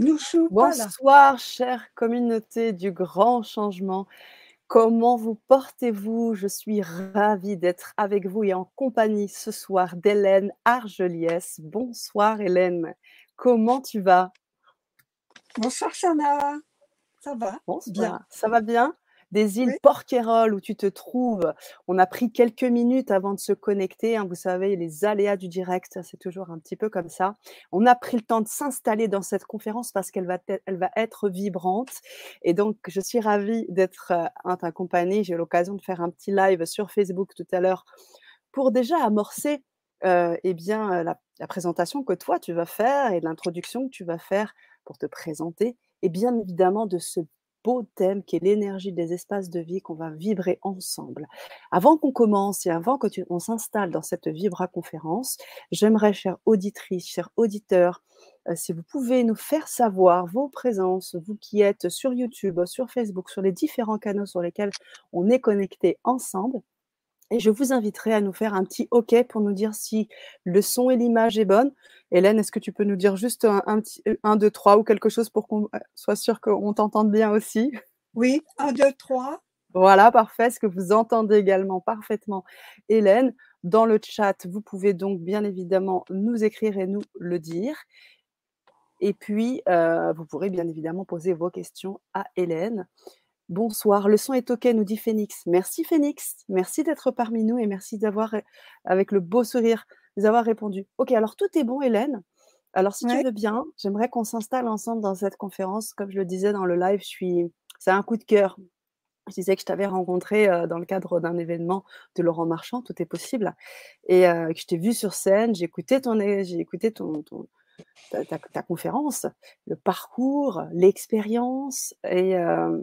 nous. Bonsoir, chère communauté du grand changement. Comment vous portez-vous? Je suis ravie d'être avec vous et en compagnie ce soir d'Hélène Argeliès. Bonsoir Hélène, comment tu vas? Bonsoir Sana, ça va? Bonsoir, Bien. ça va bien? Des îles Oui. Porquerolles où tu te trouves. On a pris quelques minutes avant de se connecter. hein. Vous savez, les aléas du direct, c'est toujours un petit peu comme ça. On a pris le temps de s'installer dans cette conférence parce qu'elle va, être- elle va être vibrante. Et donc, je suis ravie d'être euh, en ta compagnie. J'ai eu l'occasion de faire un petit live sur Facebook tout à l'heure pour déjà amorcer euh, eh bien, euh, la, la présentation que toi, tu vas faire et l'introduction que tu vas faire pour te présenter. Et bien évidemment, de ce beau thème qui est l'énergie des espaces de vie qu'on va vibrer ensemble. Avant qu'on commence et avant que tu, on s'installe dans cette Vibra conférence, j'aimerais, chère auditrice, chers auditeurs, euh, si vous pouvez nous faire savoir vos présences, vous qui êtes sur YouTube, sur Facebook, sur les différents canaux sur lesquels on est connecté ensemble. Et je vous inviterai à nous faire un petit OK pour nous dire si le son et l'image est bonne. Hélène, est-ce que tu peux nous dire juste un, un petit 1, 2, 3 ou quelque chose pour qu'on euh, soit sûr qu'on t'entende bien aussi? Oui, un, deux, trois. Voilà, parfait. Est-ce que vous entendez également parfaitement Hélène Dans le chat, vous pouvez donc bien évidemment nous écrire et nous le dire. Et puis, euh, vous pourrez bien évidemment poser vos questions à Hélène. Bonsoir, le son est OK, nous dit Phoenix. Merci Phoenix, merci d'être parmi nous et merci d'avoir, avec le beau sourire, nous avoir répondu. OK, alors tout est bon Hélène. Alors si tu veux bien, j'aimerais qu'on s'installe ensemble dans cette conférence. Comme je le disais dans le live, je suis, c'est un coup de cœur. Je disais que je t'avais rencontré euh, dans le cadre d'un événement de Laurent Marchand, Tout est possible, et euh, que je t'ai vu sur scène, j'ai écouté ton, j'ai écouté ton, ton- ta, ta- ta conférence, le parcours, l'expérience, et, euh,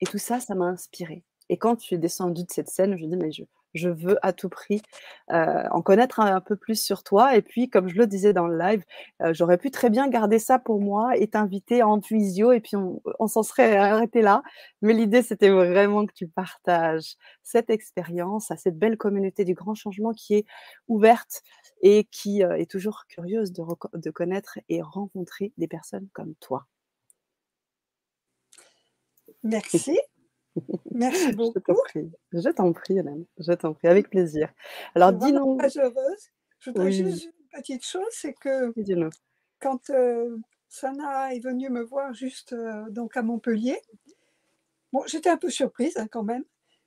et tout ça, ça m'a inspiré. Et quand tu es descendu de cette scène, je me dis, mais je, je veux à tout prix euh, en connaître un, peu plus sur toi. Et puis, comme je le disais dans le live, euh, j'aurais pu très bien garder ça pour moi et t'inviter en visio, et puis on, s'en serait arrêté là. Mais l'idée, c'était vraiment que tu partages cette expérience à cette belle communauté du grand changement qui est ouverte et qui euh, est toujours curieuse de connaître et rencontrer des personnes comme toi. Merci. Merci Je t'en beaucoup. prie, je t'en prie, Hélène, je t'en prie, avec plaisir. Alors, suis dis-nous, heureuse. Je voudrais oui, juste une petite chose, c'est que quand euh, Sana est venue me voir juste euh, donc à Montpellier, bon, j'étais un peu surprise hein, quand même.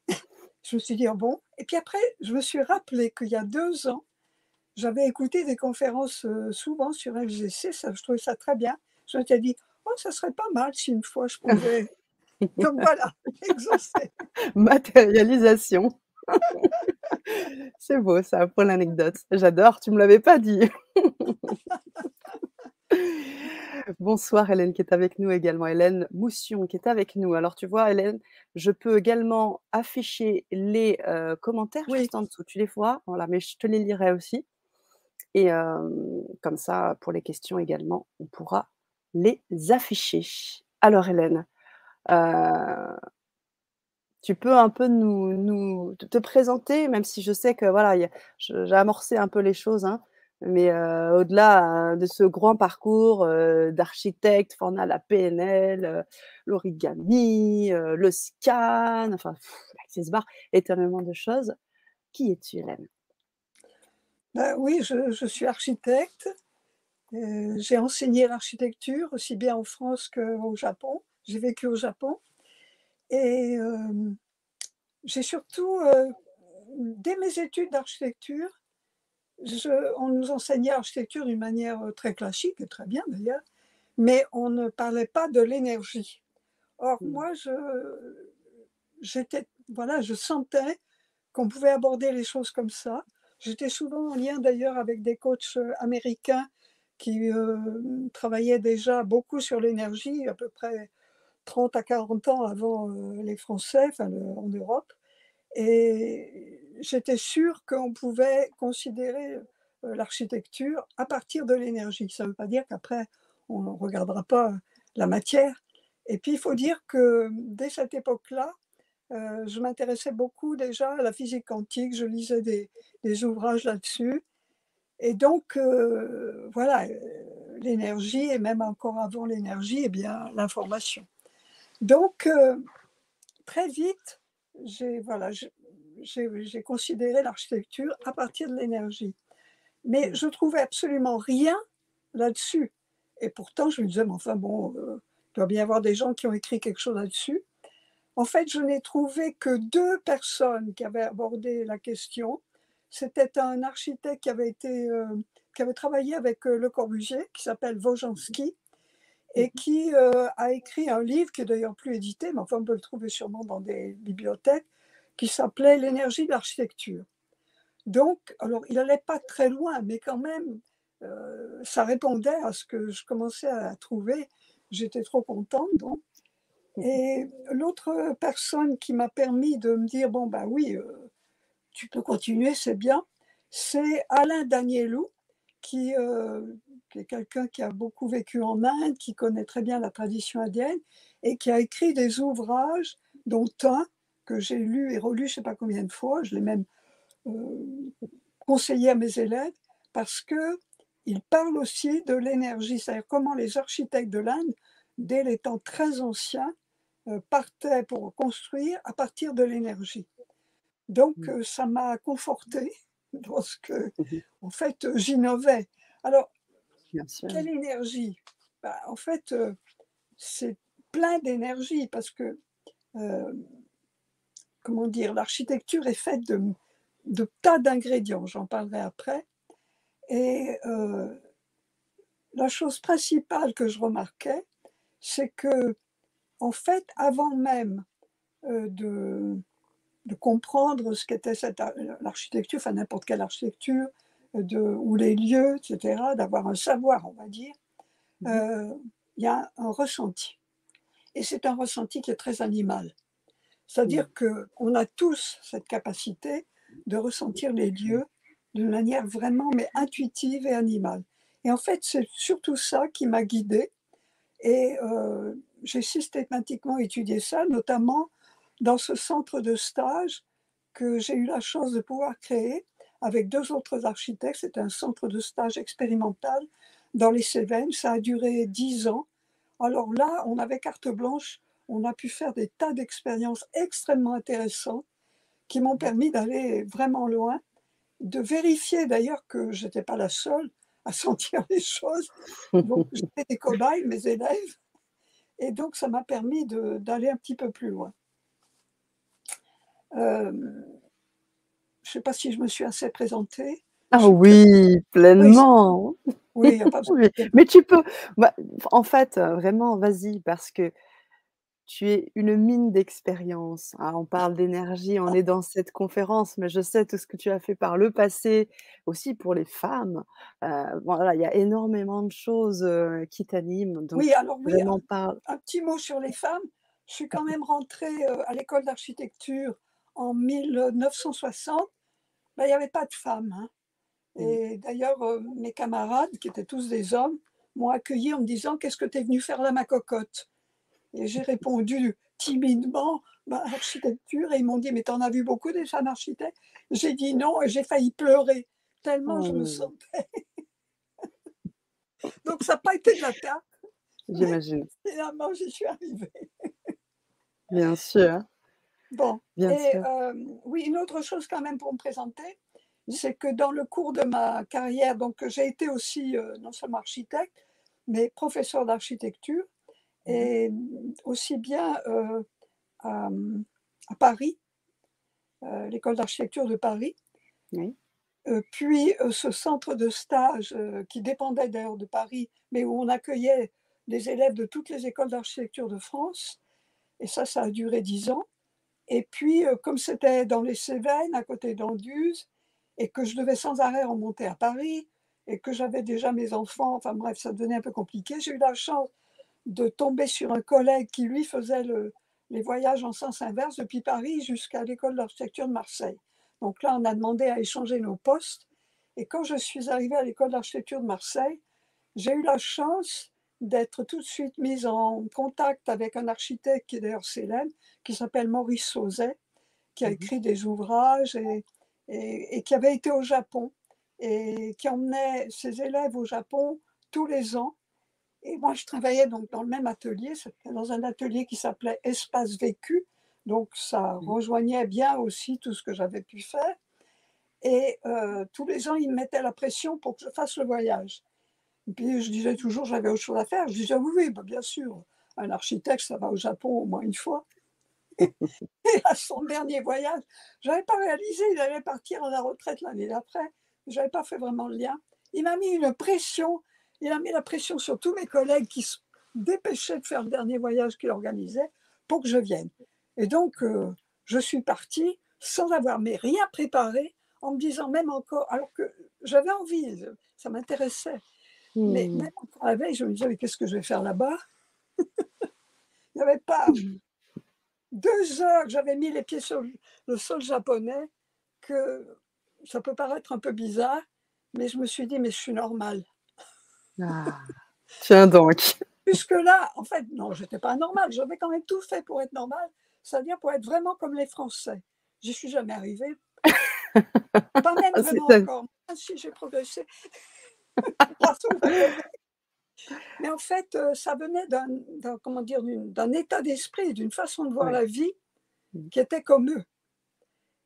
Je me suis dit, oh bon. Et puis après, je me suis rappelé qu'il y a deux ans, j'avais écouté des conférences euh, souvent sur LGC, ça, je trouvais ça très bien. Je m'étais dit, oh, ça serait pas mal si une fois je pouvais. Donc voilà, exaucer. Matérialisation. C'est beau ça pour l'anecdote. J'adore, tu me l'avais pas dit. Bonsoir Hélène qui est avec nous également. Hélène Moussion qui est avec nous. Alors tu vois Hélène, je peux également afficher les euh, commentaires Oui, juste en dessous. Tu les vois? Voilà, mais je te les lirai aussi. Et euh, comme ça, pour les questions également, on pourra les afficher. Alors Hélène, tu peux un peu nous, te te présenter, même si je sais que voilà, j'ai amorcé un peu les choses, hein, mais au-delà de ce grand parcours d'architecte, on a la PNL, l'origami, le scan, enfin, l'Access Bar, éternellement de choses. Qui es-tu, Hélène? Ben oui, je, je suis architecte. J'ai enseigné l'architecture aussi bien en France qu'au Japon. J'ai vécu au Japon. Et euh, j'ai surtout, euh, dès mes études d'architecture, on nous enseignait l'architecture d'une manière euh, très classique, et très bien d'ailleurs, mais on ne parlait pas de l'énergie. Or, Hmm. moi, je, j'étais, voilà, je sentais qu'on pouvait aborder les choses comme ça. J'étais souvent en lien d'ailleurs avec des coachs américains qui euh, travaillaient déjà beaucoup sur l'énergie, à peu près 30 à 40 ans avant euh, les Français, enfin en Europe. Et j'étais sûre qu'on pouvait considérer euh, l'architecture à partir de l'énergie. Ça ne veut pas dire qu'après, on ne regardera pas la matière. Et puis, il faut dire que dès cette époque-là, euh, je m'intéressais beaucoup déjà à la physique quantique, je lisais des, ouvrages là-dessus. Et donc, euh, voilà, euh, l'énergie et même encore avant l'énergie, eh bien l'information. Donc, euh, très vite, j'ai voilà, considéré l'architecture à partir de l'énergie. Mais je trouvais absolument rien là-dessus. Et pourtant, je me disais, mais enfin bon, euh, il doit bien y avoir des gens qui ont écrit quelque chose là-dessus. En fait, je n'ai trouvé que deux personnes qui avaient abordé la question. C'était un architecte qui avait, été, euh, qui avait travaillé avec Le Corbusier, qui s'appelle Wojanski, et qui a écrit un livre qui est d'ailleurs plus édité, mais enfin on peut le trouver sûrement dans des bibliothèques, qui s'appelait L'énergie de l'architecture. Donc, alors il n'allait pas très loin, mais quand même, ça répondait à ce que je commençais à trouver J'étais trop contente. Donc. Et l'autre personne qui m'a permis de me dire, bon, ben oui, euh, tu peux continuer, c'est bien, c'est Alain Danielou, qui, euh, qui est quelqu'un qui a beaucoup vécu en Inde, qui connaît très bien la tradition indienne et qui a écrit des ouvrages, dont un que j'ai lu et relu je ne sais pas combien de fois, je l'ai même euh, conseillé à mes élèves, parce que il parle aussi de l'énergie, c'est-à-dire comment les architectes de l'Inde, dès les temps très anciens, euh, partaient pour construire à partir de l'énergie. Donc, mmh. euh, ça m'a conforté dans ce que, mmh en fait, j'innovais. Alors, quelle énergie? Bah, En fait, euh, c'est plein d'énergie parce que, comment dire, l'architecture est faite de, de tas d'ingrédients, j'en parlerai après. Et euh, la chose principale que je remarquais, c'est que, en fait, avant même euh, de, de, comprendre ce qu'était l'architecture, enfin n'importe quelle architecture, de, ou les lieux, etc., d'avoir un savoir, on va dire, mmh euh, il y a un ressenti. Et c'est un ressenti qui est très animal. C'est-à-dire mmh. qu'on a tous cette capacité de ressentir les lieux d'une manière vraiment mais intuitive et animale. Et en fait, c'est surtout ça qui m'a guidée. Et euh, j'ai systématiquement étudié ça, notamment dans ce centre de stage que j'ai eu la chance de pouvoir créer avec deux autres architectes. C'était un centre de stage expérimental dans les Cévennes. Ça a duré dix ans. Alors là, on avait carte blanche. On a pu faire des tas d'expériences extrêmement intéressantes qui m'ont permis d'aller vraiment loin de vérifier d'ailleurs que je n'étais pas la seule à sentir les choses. Donc, j'étais des cobayes, mes élèves. Et donc, ça m'a permis d'aller un petit peu plus loin. Euh, je ne sais pas si je me suis assez présentée. Ah oui, pleinement. Oui, a pas Mais tu peux. Bah, en fait, vraiment, vas-y, parce que tu es une mine d'expérience. Hein. on parle d'énergie, on est dans cette conférence, mais je sais tout ce que tu as fait par le passé, aussi pour les femmes. voilà, il y a énormément de choses qui t'animent. Oui, alors oui, un, petit mot sur les femmes. Je suis quand même rentrée à l'école d'architecture en 1960. Ben, il n'y avait pas de femmes. Hein. Et d'ailleurs, mes camarades, qui étaient tous des hommes, m'ont accueilli en me disant Qu'est-ce que tu es venu faire là, ma cocotte? Et j'ai répondu timidement, bah, architecture. Et ils m'ont dit, mais t'en as vu beaucoup des femmes architectes? J'ai dit non et j'ai failli pleurer, tellement je me oh. sentais. Donc ça n'a pas été de la. J'imagine. Finalement, j'y suis arrivée. Bien sûr. Bon, Bien et euh, oui, une autre chose quand même pour me présenter, c'est que dans le cours de ma carrière, donc j'ai été aussi euh, non seulement architecte, mais professeur d'architecture. Mmh et aussi bien euh, à, Paris, l'école d'architecture de Paris. Puis ce centre de stage qui dépendait d'ailleurs de Paris, mais où on accueillait des élèves de toutes les écoles d'architecture de France. Et ça, ça a duré dix ans. Et puis, comme c'était dans les Cévennes, à côté d'Anduze, et que je devais sans arrêt remonter à Paris, et que j'avais déjà mes enfants, enfin bref, ça devenait un peu compliqué, j'ai eu la chance de tomber sur un collègue qui, lui, faisait les voyages en sens inverse depuis Paris jusqu'à l'école d'architecture de Marseille. Donc là, on a demandé à échanger nos postes. Et quand je suis arrivée à l'école d'architecture de Marseille, j'ai eu la chance d'être tout de suite mise en contact avec un architecte qui est d'ailleurs célèbre, qui s'appelle Maurice Sauzet, qui a mhm. écrit des ouvrages et, et, et, qui avait été au Japon et qui emmenait ses élèves au Japon tous les ans Et moi, je travaillais donc dans le même atelier, dans un atelier qui s'appelait Espace Vécu. Donc, ça mmh. rejoignait bien aussi tout ce que j'avais pu faire. Et euh, tous les ans, ils me mettaient la pression pour que je fasse le voyage. Et puis, je disais toujours, j'avais autre chose à faire. Je disais, oui, oui, bah, bien sûr, un architecte, ça va au Japon au moins une fois. Et à son dernier voyage, je n'avais pas réalisé, il allait partir à la retraite l'année d'après. Je n'avais pas fait vraiment le lien. Il m'a mis une pression il a mis la pression sur tous mes collègues qui se dépêchaient de faire le dernier voyage qu'il organisait pour que je vienne. Et donc, euh, je suis partie sans avoir mais rien préparé, en me disant même encore, alors que j'avais envie, ça m'intéressait. Mais hmm. même encore la veille, je me disais, mais qu'est-ce que je vais faire là-bas? Il n'y avait pas deux heures que j'avais mis les pieds sur le sol japonais, que ça peut paraître un peu bizarre, mais je me suis dit, mais je suis normale. Ah, tiens donc. Puisque là, en fait, non, je n'étais pas normale. J'avais quand même tout fait pour être normale, c'est-à-dire pour être vraiment comme les Français. J'y suis jamais arrivée. pas même ah, vraiment encore. si j'ai progressé. Mais en fait, euh, ça venait d'un, comment dire, d'un état d'esprit, d'une façon de voir la vie mmh. qui était comme eux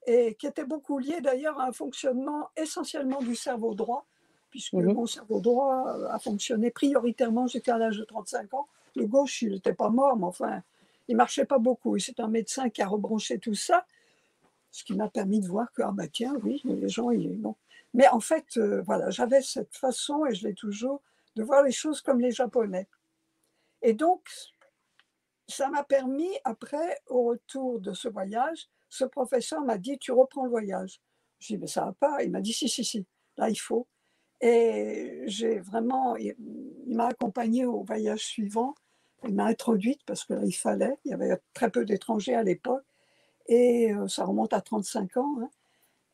et qui était beaucoup lié d'ailleurs à un fonctionnement essentiellement du cerveau droit puisque mmh mon cerveau droit euh, a fonctionné prioritairement jusqu'à l'âge de 35 ans. Le gauche, il n'était pas mort, mais enfin, il marchait pas beaucoup. c'est un médecin qui a rebranché tout ça, ce qui m'a permis de voir que, ah bah tiens, oui, les gens, ils, bon. Mais en fait, euh, voilà, j'avais cette façon, et je l'ai toujours, de voir les choses comme les Japonais. Et donc, ça m'a permis, après, au retour de ce voyage, ce professeur m'a dit, tu reprends le voyage. Je dit, mais ça va pas. Il m'a dit, si, si, si, là, il faut. Et j'ai vraiment, il, m'a accompagné au voyage suivant. Il m'a introduite parce que là, il fallait. Il y avait très peu d'étrangers à l'époque. Et euh, ça remonte à 35 ans. Hein.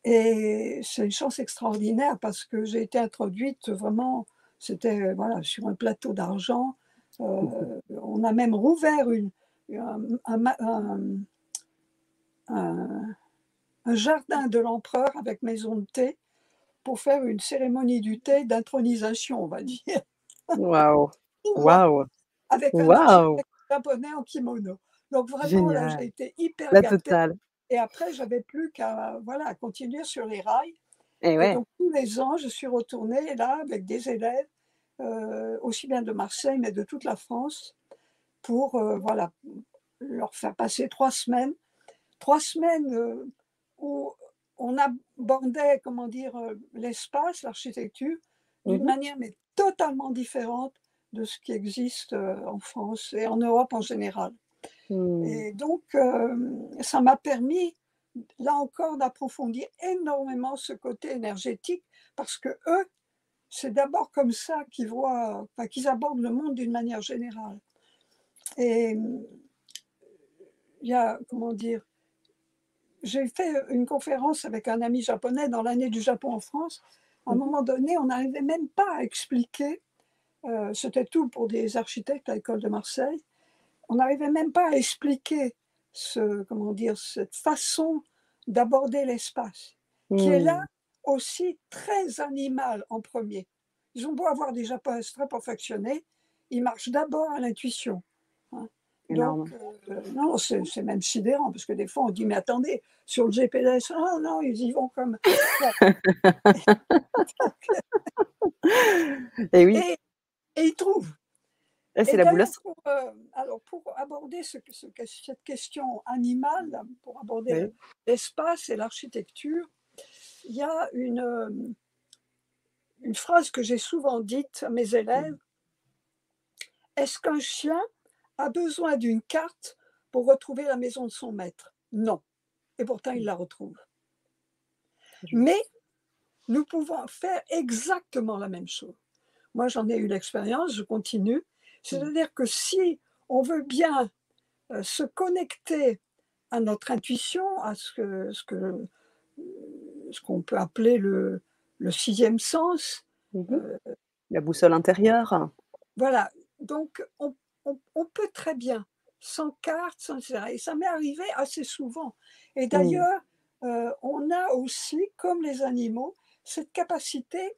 Et c'est une chance extraordinaire parce que j'ai été introduite vraiment, c'était voilà, sur un plateau d'argent. Euh, on a même rouvert une, un, un jardin de l'empereur avec maison de thé pour faire une cérémonie du thé d'intronisation, on va dire. Waouh! Waouh! Avec un japonais en kimono. Donc vraiment, là, j'ai été hyper La totale. Et après, j'avais plus qu'à voilà, continuer sur les rails. Et, donc, tous les ans, je suis retournée là avec des élèves, euh, aussi bien de Marseille, mais de toute la France, pour euh, voilà, leur faire passer trois semaines. Trois semaines euh, où on abordait, comment dire, l'espace, l'architecture, d'une mmh manière mais totalement différente de ce qui existe en France et en Europe en général. Mmh. Et donc, euh, ça m'a permis, là encore, d'approfondir énormément ce côté énergétique, parce que eux, c'est d'abord comme ça qu'ils voient, qu'ils abordent le monde d'une manière générale. Et il y a, comment dire, j'ai fait une conférence avec un ami japonais dans l'année du Japon en France. À un mhm. moment donné, on n'arrivait même pas à expliquer, euh, c'était tout pour des architectes à l'école de Marseille, on n'arrivait même pas à expliquer ce, comment dire, cette façon d'aborder l'espace, qui est là aussi très animal en premier. Ils ont beau avoir des japonais très perfectionnés, ils marchent d'abord à l'intuition. Donc, euh, non, c'est même sidérant, parce que des fois, on dit, mais attendez, sur le GPS, oh non, ils y vont comme... et oui. Et, ils trouvent. c'est la boule pour, euh, aborder ce, cette question animale, pour aborder l'espace et l'architecture, il y a une, euh, une phrase que j'ai souvent dite à mes élèves. Est-ce qu'un chien a besoin d'une carte pour retrouver la maison de son maître? Non. Et pourtant, il la retrouve. Mais nous pouvons faire exactement la même chose. Moi, j'en ai eu l'expérience, je continue. C'est-à-dire que si on veut bien euh, se connecter à notre intuition, à ce que ce que ce qu'on peut appeler le, le sixième sens, mmh euh, la boussole intérieure. Voilà. Donc, on on, peut très bien, sans carte, sans Et ça m'est arrivé assez souvent. Et d'ailleurs, euh, on a aussi, comme les animaux, cette capacité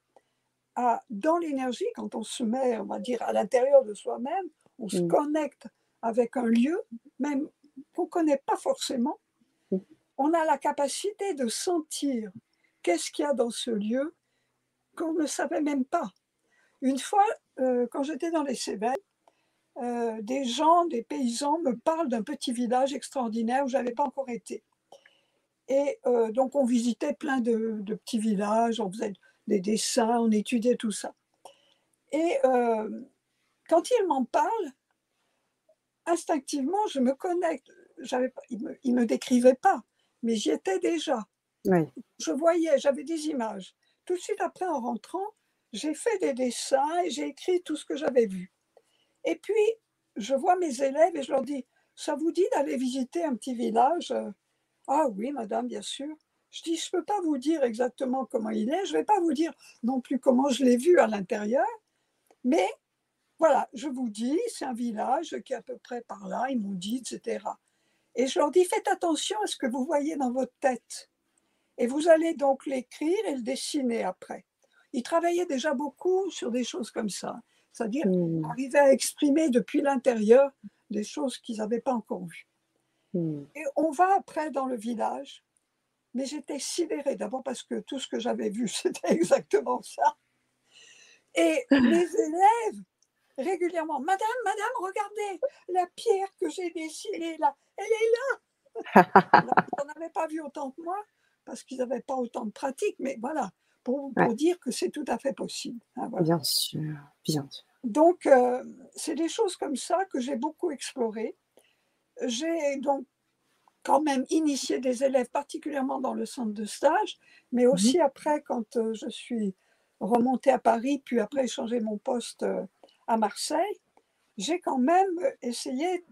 à, dans l'énergie, quand on se met, on va dire, à l'intérieur de soi-même, on se Mm. connecte avec un lieu, même qu'on ne connaît pas forcément, Mm. on a la capacité de sentir qu'est-ce qu'il y a dans ce lieu qu'on ne savait même pas. Une fois, euh, quand j'étais dans les Cévennes, euh, des gens, des paysans me parlent d'un petit village extraordinaire où je n'avais pas encore été. Et euh, donc, on visitait plein de, de petits villages, on faisait des dessins, on étudiait tout ça. Et quand ils m'en parlent, instinctivement, je me connecte. Ils ne me, me décrivaient pas, mais j'y étais déjà. Oui. Je voyais, j'avais des images. Tout de suite après, en rentrant, j'ai fait des dessins et j'ai écrit tout ce que j'avais vu. Et puis, je vois mes élèves et je leur dis, ça vous dit d'aller visiter un petit village? Ah oui, madame, bien sûr. Je dis, je ne peux pas vous dire exactement comment il est, je ne vais pas vous dire non plus comment je l'ai vu à l'intérieur, mais voilà, je vous dis, c'est un village qui est à peu près par là, ils m'ont dit, etc. Et je leur dis, faites attention à ce que vous voyez dans votre tête. Et vous allez donc l'écrire et le dessiner après. Ils travaillaient déjà beaucoup sur des choses comme ça, c'est-à-dire Mm. arriver à exprimer depuis l'intérieur des choses qu'ils n'avaient pas encore vues. Mm. Et on va après dans le village, mais j'étais sidérée d'abord parce que tout ce que j'avais vu, c'était exactement ça. Et les élèves, régulièrement, Madame, Madame, regardez, la pierre que j'ai dessinée là, elle est là. Ils n'en avaient pas vu autant que moi parce qu'ils n'avaient pas autant de pratique, mais voilà, pour, pour Ouais. dire que c'est tout à fait possible. hein, voilà. Bien sûr, bien sûr. Donc, euh, c'est des choses comme ça que j'ai beaucoup explorées. J'ai donc quand même initié des élèves, particulièrement dans le centre de stage, mais aussi après, quand euh, je suis remontée à Paris, puis après changé mon poste euh, à Marseille, j'ai quand même essayé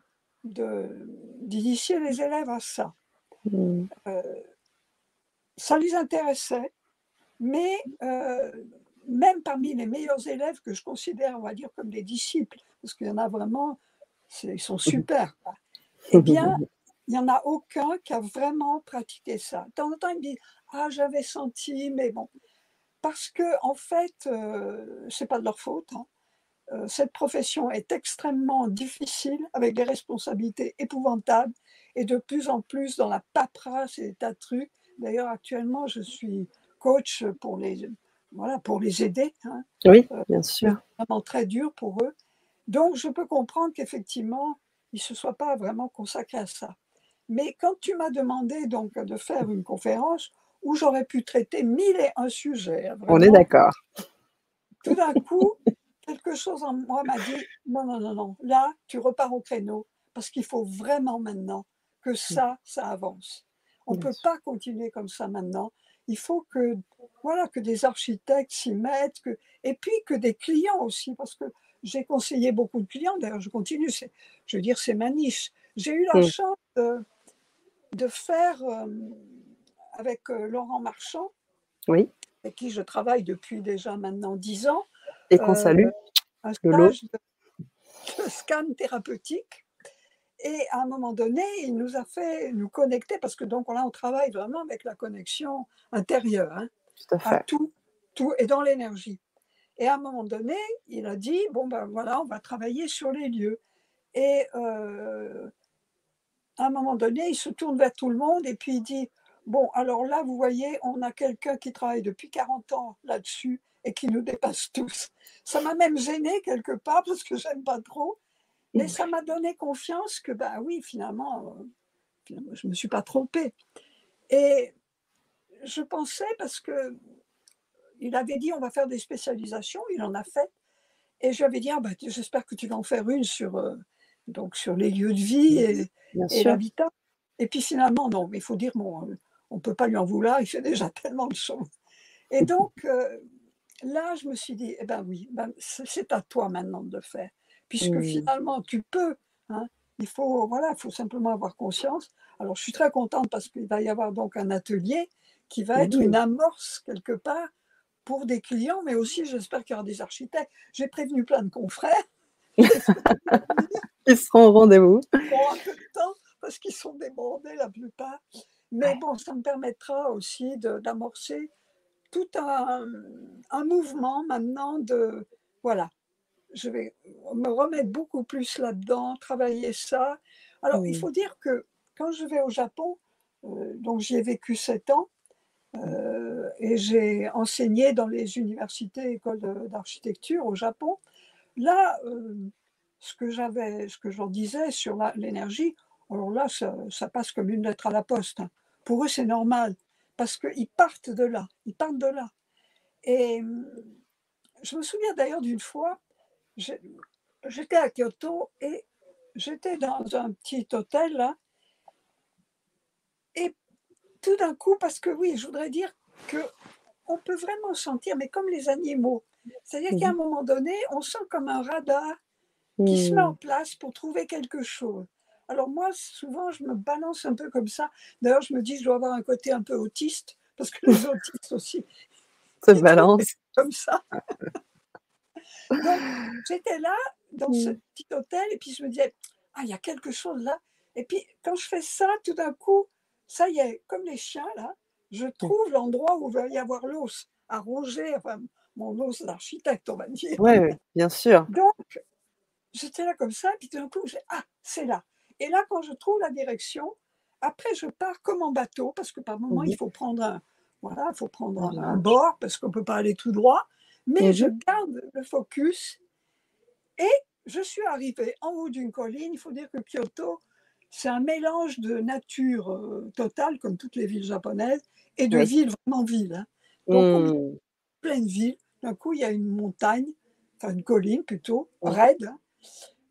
d'initier les élèves à ça. Mm. Euh, ça les intéressait, mais euh, même parmi les meilleurs élèves que je considère, on va dire, comme des disciples, parce qu'il y en a vraiment, ils sont super, eh bien, il n'y en a aucun qui a vraiment pratiqué ça. De temps en temps, ils me disent Ah, j'avais senti, mais bon. Parce que, en fait, euh, c'est pas de leur faute. hein. Euh, cette profession est extrêmement difficile, avec des responsabilités épouvantables, et de plus en plus dans la paperasse et des tas de trucs. D'ailleurs, actuellement, je suis coach pour les, voilà, pour les aider. hein Oui, bien sûr. vraiment très dur pour eux. Donc, je peux comprendre qu'effectivement, ils ne se soient pas vraiment consacrés à ça. Mais quand tu m'as demandé donc de faire une conférence où j'aurais pu traiter mille et un sujets, hein, On est d'accord. tout d'un coup, quelque chose en moi m'a dit non, non, non, non, là, tu repars au créneau parce qu'il faut vraiment maintenant que ça, ça avance. On ne peut pas continuer comme ça maintenant. Il faut que, voilà, que des architectes s'y mettent, que, et puis que des clients aussi, parce que j'ai conseillé beaucoup de clients, d'ailleurs je continue, c'est- je veux dire, c'est ma niche. J'ai eu la Mm. chance de, de faire euh, avec euh, Laurent Marchand, Oui. avec qui je travaille depuis déjà maintenant dix ans, Et qu'on Euh, salue. un stage de, de scan thérapeutique. Et à un moment donné, il nous a fait nous connecter, parce que donc là, on travaille vraiment avec la connexion intérieure, hein, Tout à tout, tout et dans l'énergie. Et à un moment donné, il a dit, bon ben voilà, on va travailler sur les lieux. Et euh, à un moment donné, il se tourne vers tout le monde et puis il dit, bon, alors là, vous voyez, on a quelqu'un qui travaille depuis 40 ans là-dessus et qui nous dépasse tous. Ça m'a même gêné quelque part parce que j'aime pas trop, mais ça m'a donné confiance que, ben oui, finalement, euh, finalement je ne me suis pas trompée. Et je pensais, parce que il avait dit on va faire des spécialisations, il en a fait. Et je lui avais dit ah, bah, j'espère que tu vas en faire une sur, euh, donc sur les lieux de vie et, l'habitat. Et puis finalement, non, mais il faut dire, bon, euh, on ne peut pas lui en vouloir, il fait déjà tellement de choses. Et donc, euh, là, je me suis dit, eh ben oui, ben, c'est à toi maintenant de le faire. Puisque finalement, tu peux. hein. il faut, voilà, il faut simplement avoir conscience. Alors, je suis très contente parce qu'il va y avoir donc un atelier qui va être une amorce quelque part pour des clients, mais aussi, j'espère qu'il y aura des architectes. J'ai prévenu plein de confrères Ils seront au rendez-vous. pour un peu de temps parce qu'ils sont débordés la plupart. Mais Ouais. bon, ça me permettra aussi d'amorcer tout un, un mouvement maintenant de, voilà, je vais me remettre beaucoup plus là-dedans, travailler ça. Alors, il faut dire que quand je vais au Japon, euh, donc j'y ai vécu sept ans, euh, et j'ai enseigné dans les universités, écoles d'architecture au Japon. Là, euh, ce que j'avais, ce que j'en disais sur l'énergie, alors là, ça, passe comme une lettre à la poste. Hein. Pour eux, c'est normal, parce qu'ils partent de là, ils partent de là. Et je me souviens d'ailleurs d'une fois, j'étais à Kyoto et j'étais dans un petit hôtel là. Et tout d'un coup, parce que oui, je voudrais dire que on peut vraiment sentir, mais comme les animaux. C'est-à-dire qu'à un mmh. moment donné, on sent comme un radar qui se met en mmh. place pour trouver quelque chose. Alors moi, souvent, je me balance un peu comme ça. D'ailleurs, je me dis, je dois avoir un côté un peu autiste, parce que les autistes aussi. Se balance. Comme ça. Donc, j'étais là, dans ce mmh. petit hôtel, et puis je me disais, ah, il y a quelque chose là. Et puis, quand je fais ça, tout d'un coup, ça y est, comme les chiens, là, je trouve l'endroit où il va y avoir l'os à ronger, enfin, mon os d'architecte, on va dire. Oui, bien sûr. Donc, j'étais là comme ça, puis tout d'un coup, j'ai ah, c'est là. Et là, quand je trouve la direction, après, je pars comme en bateau, parce que par moment, il faut prendre un, voilà, faut prendre un, bord, parce qu'on ne peut pas aller tout droit. Mais je garde le focus et je suis arrivée en haut d'une colline. Il faut dire que Kyoto, c'est un mélange de nature euh, totale, comme toutes les villes japonaises, et de villes vraiment villes. Hein. Donc, mmh. pleine ville. D'un coup, il y a une montagne, enfin une colline plutôt, raide, hein.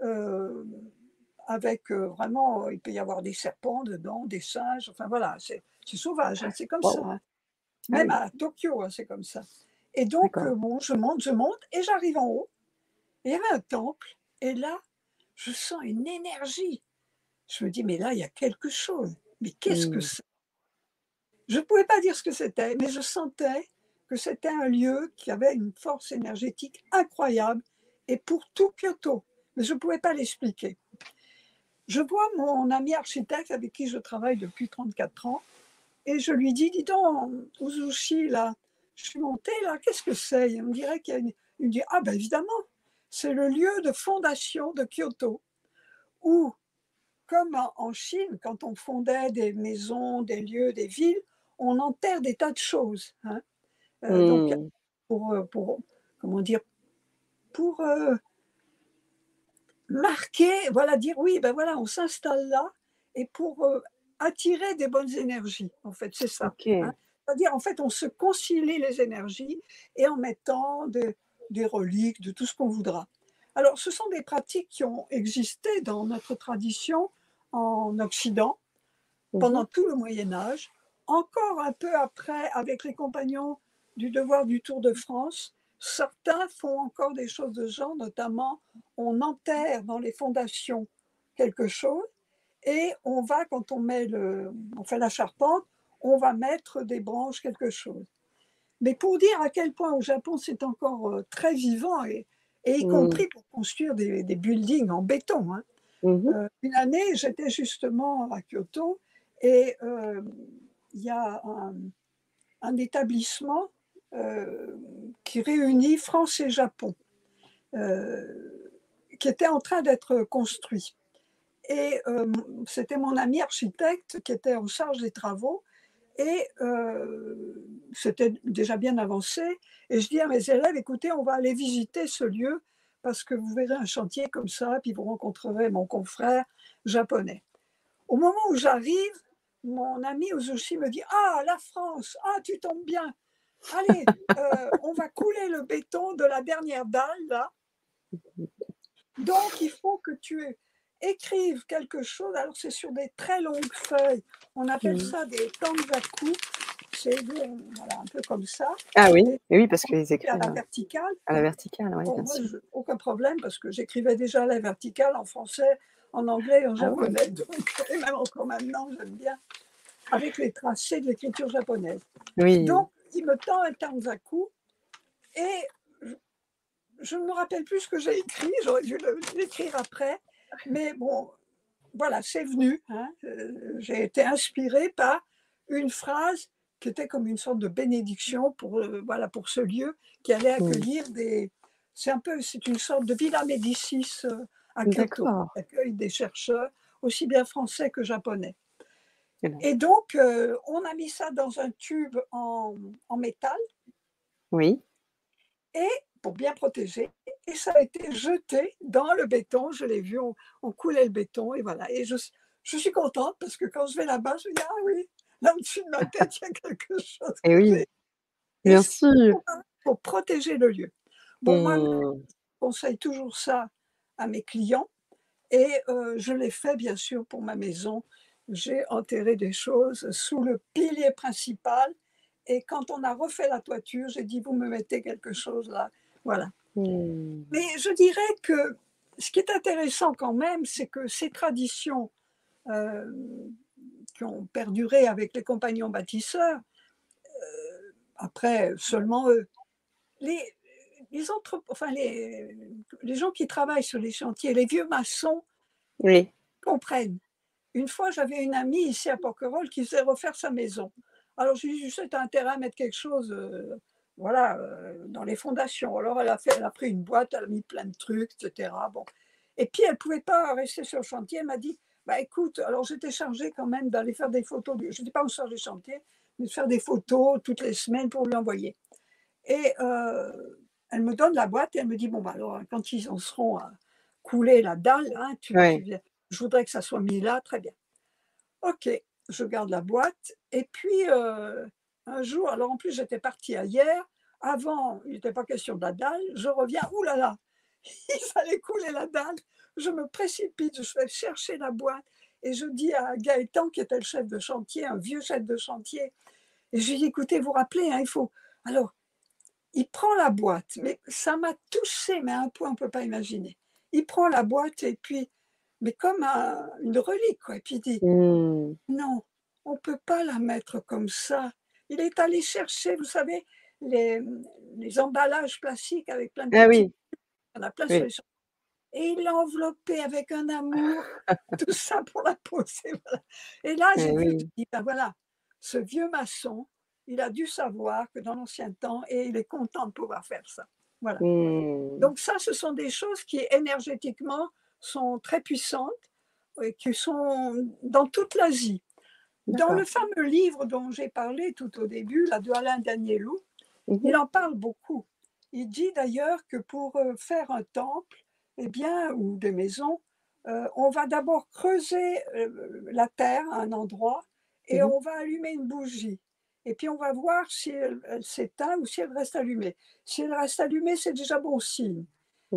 euh, avec euh, vraiment, il peut y avoir des serpents dedans, des singes, enfin voilà, c'est sauvage, hein, c'est comme ça. Ah Même à Tokyo, c'est comme ça. Et donc, bon, je monte, je monte, et j'arrive en haut. Et il y avait un temple, et là, je sens une énergie. Je me dis, mais là, il y a quelque chose. Mais qu'est-ce que mmh. c'est? Je ne pouvais pas dire ce que c'était, mais je sentais que c'était un lieu qui avait une force énergétique incroyable, et pour tout Kyoto. Mais je ne pouvais pas l'expliquer. Je vois mon ami architecte avec qui je travaille depuis 34 ans, et je lui dis, dis donc, Uzushi, là, je suis montée là, qu'est-ce que c'est? On dirait qu'il y a une. Il me dit Ah, ben évidemment, c'est le lieu de fondation de Kyoto, où, comme en Chine, quand on fondait des maisons, des lieux, des villes, on enterre des tas de choses. Hein. Euh, donc, hmm. pour, euh, pour, comment dire, pour euh, marquer, voilà, dire oui, ben voilà, on s'installe là, et pour attirer des bonnes énergies, en fait, c'est ça. Hein. C'est-à-dire, en fait, on se concilie les énergies et en mettant des, reliques, de tout ce qu'on voudra. Alors, ce sont des pratiques qui ont existé dans notre tradition en Occident pendant mhm. tout le Moyen Âge, encore un peu après avec les compagnons du devoir du Tour de France. Certains font encore des choses de genre, notamment on enterre dans les fondations quelque chose et on va, quand on, met le, on fait la charpente, on va mettre des branches, quelque chose. Mais pour dire à quel point au Japon c'est encore euh, très vivant, et, y mmh. compris pour construire des, buildings en béton. Hein. Mmh euh, une année, j'étais justement à Kyoto et euh, il y a un, établissement qui réunit France et Japon, qui était en train d'être construit. Et c'était mon ami architecte qui était en charge des travaux et euh, c'était déjà bien avancé. Et je dis à mes élèves, écoutez, on va aller visiter ce lieu parce que vous verrez un chantier comme ça, puis vous rencontrerez mon confrère japonais. Au moment où j'arrive, mon ami Ozushi me dit, ah, la France, ah, tu tombes bien. Allez, euh, on va couler le béton de la dernière dalle, là. Donc, il faut que tu écrivent quelque chose. Alors, c'est sur des très longues feuilles. On appelle mmh. ça des tanzaku. C'est voilà, un peu comme ça. Ah oui, et oui, parce qu'ils écrivent à la verticale. À la verticale, oui. aucun problème, parce que j'écrivais déjà à la verticale en français, en anglais, en ah japonais. et même encore maintenant, j'aime bien, avec les tracés de l'écriture japonaise. Oui. Donc, il me tend un tanzaku et je ne me rappelle plus ce que j'ai écrit, j'aurais dû l'écrire après. Mais bon, voilà, c'est venu. Hein. Euh, j'ai été inspirée par une phrase qui était comme une sorte de bénédiction pour, euh, voilà, pour ce lieu qui allait accueillir des. C'est un peu, c'est une sorte de Villa Médicis euh, à Kyoto, qui accueille des chercheurs aussi bien français que japonais. Et Et donc, euh, on a mis ça dans un tube en, en métal Oui. et pour bien protéger. Et ça a été jeté dans le béton. Je l'ai vu, on, on coulait le béton et voilà. Et je, je suis contente parce que quand je vais là-bas, je me dis ah oui, là au-dessus de ma tête, il y a quelque chose. Et que oui. Et bien sûr. pour, pour protéger le lieu. Bon, moi, je Mmh. conseille toujours ça à mes clients et euh, je l'ai fait bien sûr pour ma maison. J'ai enterré des choses sous le pilier principal et quand on a refait la toiture, j'ai dit vous me mettez quelque chose là. Voilà. Mmh. Mais je dirais que ce qui est intéressant quand même, c'est que ces traditions euh, qui ont perduré avec les compagnons bâtisseurs, euh, après seulement eux, les, les, entre, enfin les, les gens qui travaillent sur les chantiers, les vieux maçons, Oui. comprennent. Une fois, j'avais une amie ici à Porquerolles qui faisait refaire sa maison. Alors, je lui ai dit, tu as intérêt à mettre quelque chose euh, voilà, euh, dans les fondations. Alors, elle a, fait, elle a pris une boîte, elle a mis plein de trucs, etc. Bon. Et puis, elle ne pouvait pas rester sur le chantier. Elle m'a dit, bah, écoute, alors j'étais chargée quand même d'aller faire des photos. Je ne dis pas où sont les chantiers, mais de faire des photos toutes les semaines pour lui envoyer. Et euh, elle me donne la boîte et elle me dit, bon, bah, alors, quand ils en seront à couler la dalle, hein, tu, tu- je voudrais que ça soit mis là, très bien. Ok, je garde la boîte. Et puis, euh, un jour, alors en plus, j'étais partie hier. Avant, il n'était pas question de la dalle. Je reviens, oulala, là là, il fallait couler la dalle. Je me précipite, je vais chercher la boîte. Et je dis à Gaëtan, qui était le chef de chantier, un vieux chef de chantier, et je lui dis, écoutez, vous rappelez, hein, il faut... Alors, il prend la boîte, mais ça m'a touché, mais à un point on ne peut pas imaginer. Il prend la boîte et puis, mais comme un- une relique, quoi. Et puis il dit, Mmh. non, on ne peut pas la mettre comme ça. Il est allé chercher, vous savez, les, les emballages plastiques avec plein de Ah oui. en a plein Oui. sur les. Et il l'a enveloppé avec un amour, tout ça pour la poser. voilà. Et là, j'ai Eh oui. dis, ben voilà, ce vieux maçon, il a dû savoir que dans l'ancien temps, et il est content de pouvoir faire ça. Voilà. Mmh. Donc ça, ce sont des choses qui énergétiquement sont très puissantes et qui sont dans toute l'Asie. Dans le fameux livre dont j'ai parlé tout au début, là, de Alain Danielou, Mmh il en parle beaucoup. Il dit d'ailleurs que pour euh, faire un temple, eh bien, ou des maisons, euh, on va d'abord creuser euh, la terre à un endroit et Mmh on va allumer une bougie. Et puis on va voir si elle, elle s'éteint ou si elle reste allumée. Si elle reste allumée, c'est déjà bon signe.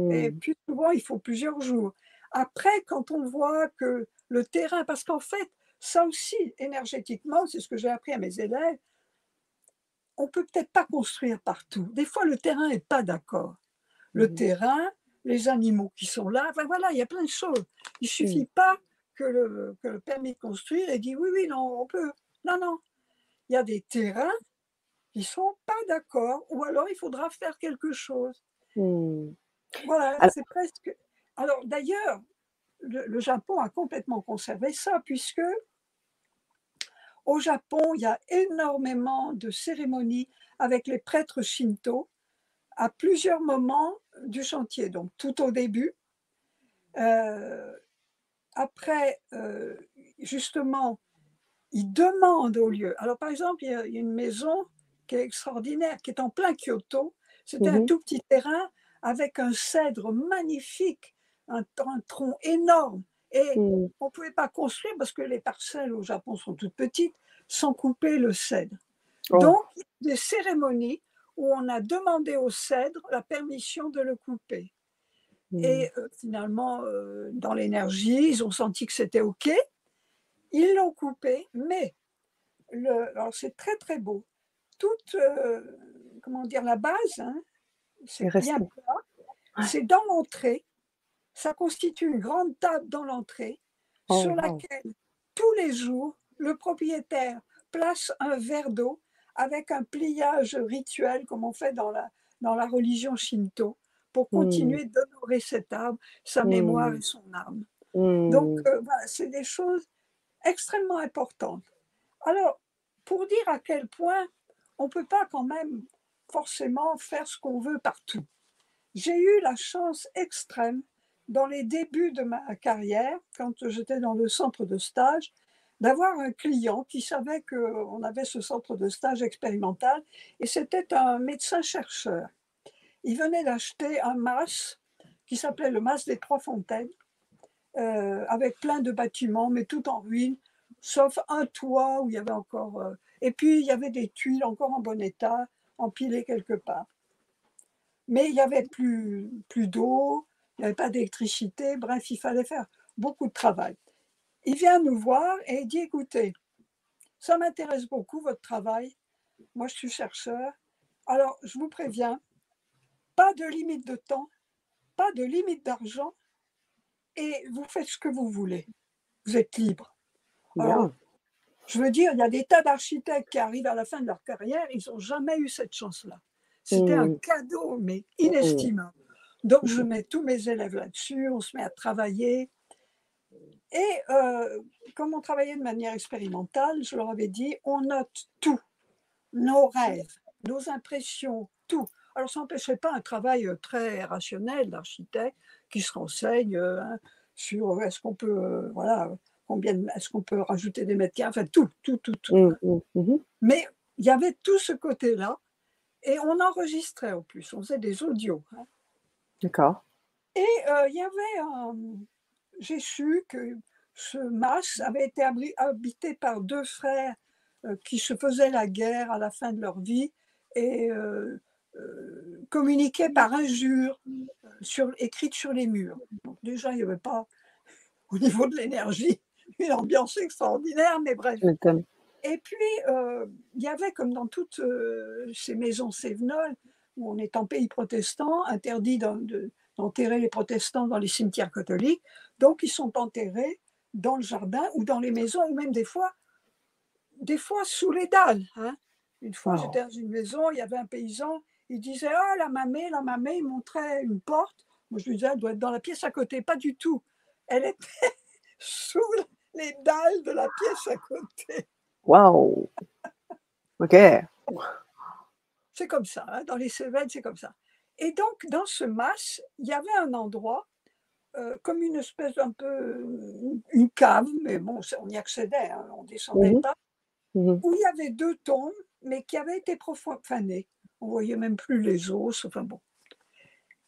Et Mmh. puis souvent, il faut plusieurs jours. Après, quand on voit que le terrain, parce qu'en fait, ça aussi, énergétiquement, c'est ce que j'ai appris à mes élèves, on peut peut-être pas construire partout. Des fois, le terrain n'est pas d'accord. Le Mmh. terrain, les animaux qui sont là, enfin voilà, il y a plein de choses. Il Mmh. suffit pas que le, que le permis de construire ait dit oui, oui, non, on peut. Non, non. Il y a des terrains qui sont pas d'accord, ou alors il faudra faire quelque chose. Mmh. Voilà, Alors c'est presque. Alors d'ailleurs, le, le Japon a complètement conservé ça, puisque au Japon, il y a énormément de cérémonies avec les prêtres shinto à plusieurs moments du chantier. Donc tout au début, euh, après, euh, justement, ils demandent au lieu. Alors par exemple, il y a une maison qui est extraordinaire, qui est en plein Kyoto. C'était un Mmh tout petit terrain avec un cèdre magnifique, un, un tronc énorme. Et Mmh. on ne pouvait pas construire parce que les parcelles au Japon sont toutes petites sans couper le cèdre. Oh. Donc, il y a des cérémonies où on a demandé au cèdre la permission de le couper. Mmh. Et euh, finalement, euh, dans l'énergie, ils ont senti que c'était OK. Ils l'ont coupé, mais le, alors c'est très très beau. Toute, euh, comment dire, la base, hein, C'est bien plat. C'est dans l'entrée. Ça constitue une grande table dans l'entrée Oh, sur wow. laquelle tous les jours le propriétaire place un verre d'eau avec un pliage rituel comme on fait dans la, dans la religion shinto pour Mmh. continuer d'honorer cet arbre, sa mémoire Mmh. et son âme. Donc Mmh. euh, voilà, c'est des choses extrêmement importantes. Alors, pour dire à quel point on ne peut pas quand même forcément faire ce qu'on veut partout. J'ai eu la chance extrême dans les débuts de ma carrière, quand j'étais dans le centre de stage, d'avoir un client qui savait qu'on avait ce centre de stage expérimental et c'était un médecin-chercheur. Il venait d'acheter un mas qui s'appelait le mas des Trois Fontaines, euh, avec plein de bâtiments, mais tout en ruine, sauf un toit où il y avait encore. Euh, et puis il y avait des tuiles encore en bon état, empilées quelque part. Mais il n'y avait plus, plus d'eau, il n'y avait pas d'électricité, bref, il fallait faire beaucoup de travail. Il vient nous voir et il dit, écoutez, ça m'intéresse beaucoup votre travail, moi je suis chercheur, alors je vous préviens, pas de limite de temps, pas de limite d'argent, et vous faites ce que vous voulez. Vous êtes libre. je veux dire, il y a des tas d'architectes qui arrivent à la fin de leur carrière, ils n'ont jamais eu cette chance-là. C'était un mmh. cadeau, mais inestimable. Donc, je mets tous mes élèves là-dessus, on se met à travailler. Et euh, comme on travaillait de manière expérimentale, je leur avais dit, on note tout, nos rêves, nos impressions, tout. Alors, ça n'empêcherait pas un travail euh, très rationnel d'architecte qui se renseigne euh, hein, sur est-ce qu'on peut, voilà, combien est-ce qu'on peut rajouter des mètres carrés, enfin tout, tout, tout, tout. Mmh, mmh, mmh. Mais il y avait tout ce côté-là et on enregistrait en plus, on faisait des audios. Hein. D'accord. Et euh, il y avait J'ai su que ce mas avait été habité par deux frères euh, qui se faisaient la guerre à la fin de leur vie et euh, communiquaient par injures sur, écrites sur les murs. Donc déjà, il n'y avait pas, au niveau de l'énergie, une ambiance extraordinaire, mais bref. Et puis, il y avait, comme dans toutes ces maisons sévenoles, où on est en pays protestant, interdit d'enterrer les protestants dans les cimetières catholiques. Donc, ils sont enterrés dans le jardin ou dans les maisons, ou même des fois, des fois sous les dalles. Hein. Une fois, j'étais dans une maison, il y avait un paysan, il disait Ah, la mamée, la mamée, il montrait une porte. Moi, je lui disais Elle doit être dans la pièce à côté. Pas du tout. Elle était sous les dalles de la pièce à côté. Waouh Ok. C'est comme ça, hein, dans les Cévennes, c'est comme ça. Et donc, dans ce mas, il y avait un endroit, euh, comme une espèce d'un peu, une cave, mais bon, on y accédait, hein, on ne descendait mmh pas, mmh où il y avait deux tombes, mais qui avaient été profanées. On voyait même plus les os, enfin bon.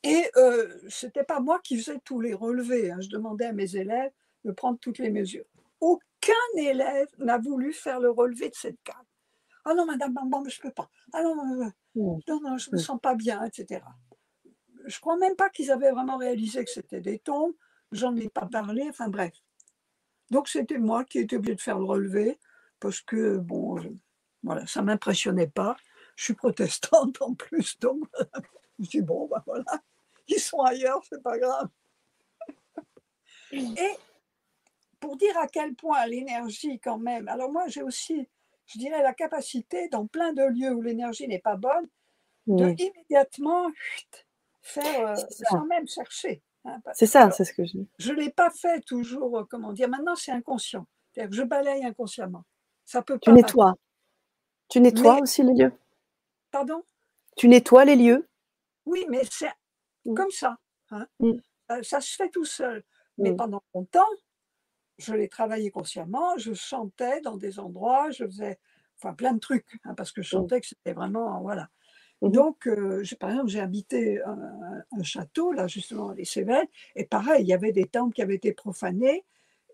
Et euh, ce n'était pas moi qui faisais tous les relevés. Hein. Je demandais à mes élèves de prendre toutes les mesures. Aucun élève n'a voulu faire le relevé de cette cave. Ah non, madame, je ne peux pas. Ah non, non, non, je ne me sens pas bien, etc. Je crois même pas qu'ils avaient vraiment réalisé que c'était des tombes. J'en ai pas parlé, enfin bref. Donc c'était moi qui étais obligée de faire le relevé parce que, bon, voilà, ça ne m'impressionnait pas. Je suis protestante en plus, donc je me suis bon, ben voilà, ils sont ailleurs, c'est pas grave. Et pour dire à quel point l'énergie, quand même, alors moi j'ai aussi je dirais, la capacité, dans plein de lieux où l'énergie n'est pas bonne, de immédiatement faire, euh, sans même chercher. Hein, c'est ça, c'est ce que je dis. Je ne l'ai pas fait toujours, euh, comment dire, maintenant c'est inconscient. Que je balaye inconsciemment. Ça peut tu nettoies. Tu nettoies aussi les lieux. Pardon? Tu nettoies les lieux. Oui, mais c'est mmh. comme ça. Hein. Mmh. Euh, ça se fait tout seul. Mais mmh. pendant longtemps, je l'ai travaillé consciemment, je chantais dans des endroits, je faisais enfin plein de trucs, hein, parce que je mmh. chantais que c'était vraiment, voilà. Mmh Donc, euh, par exemple, j'ai habité un, château, là, justement, les Cévennes, et pareil, il y avait des temples qui avaient été profanés,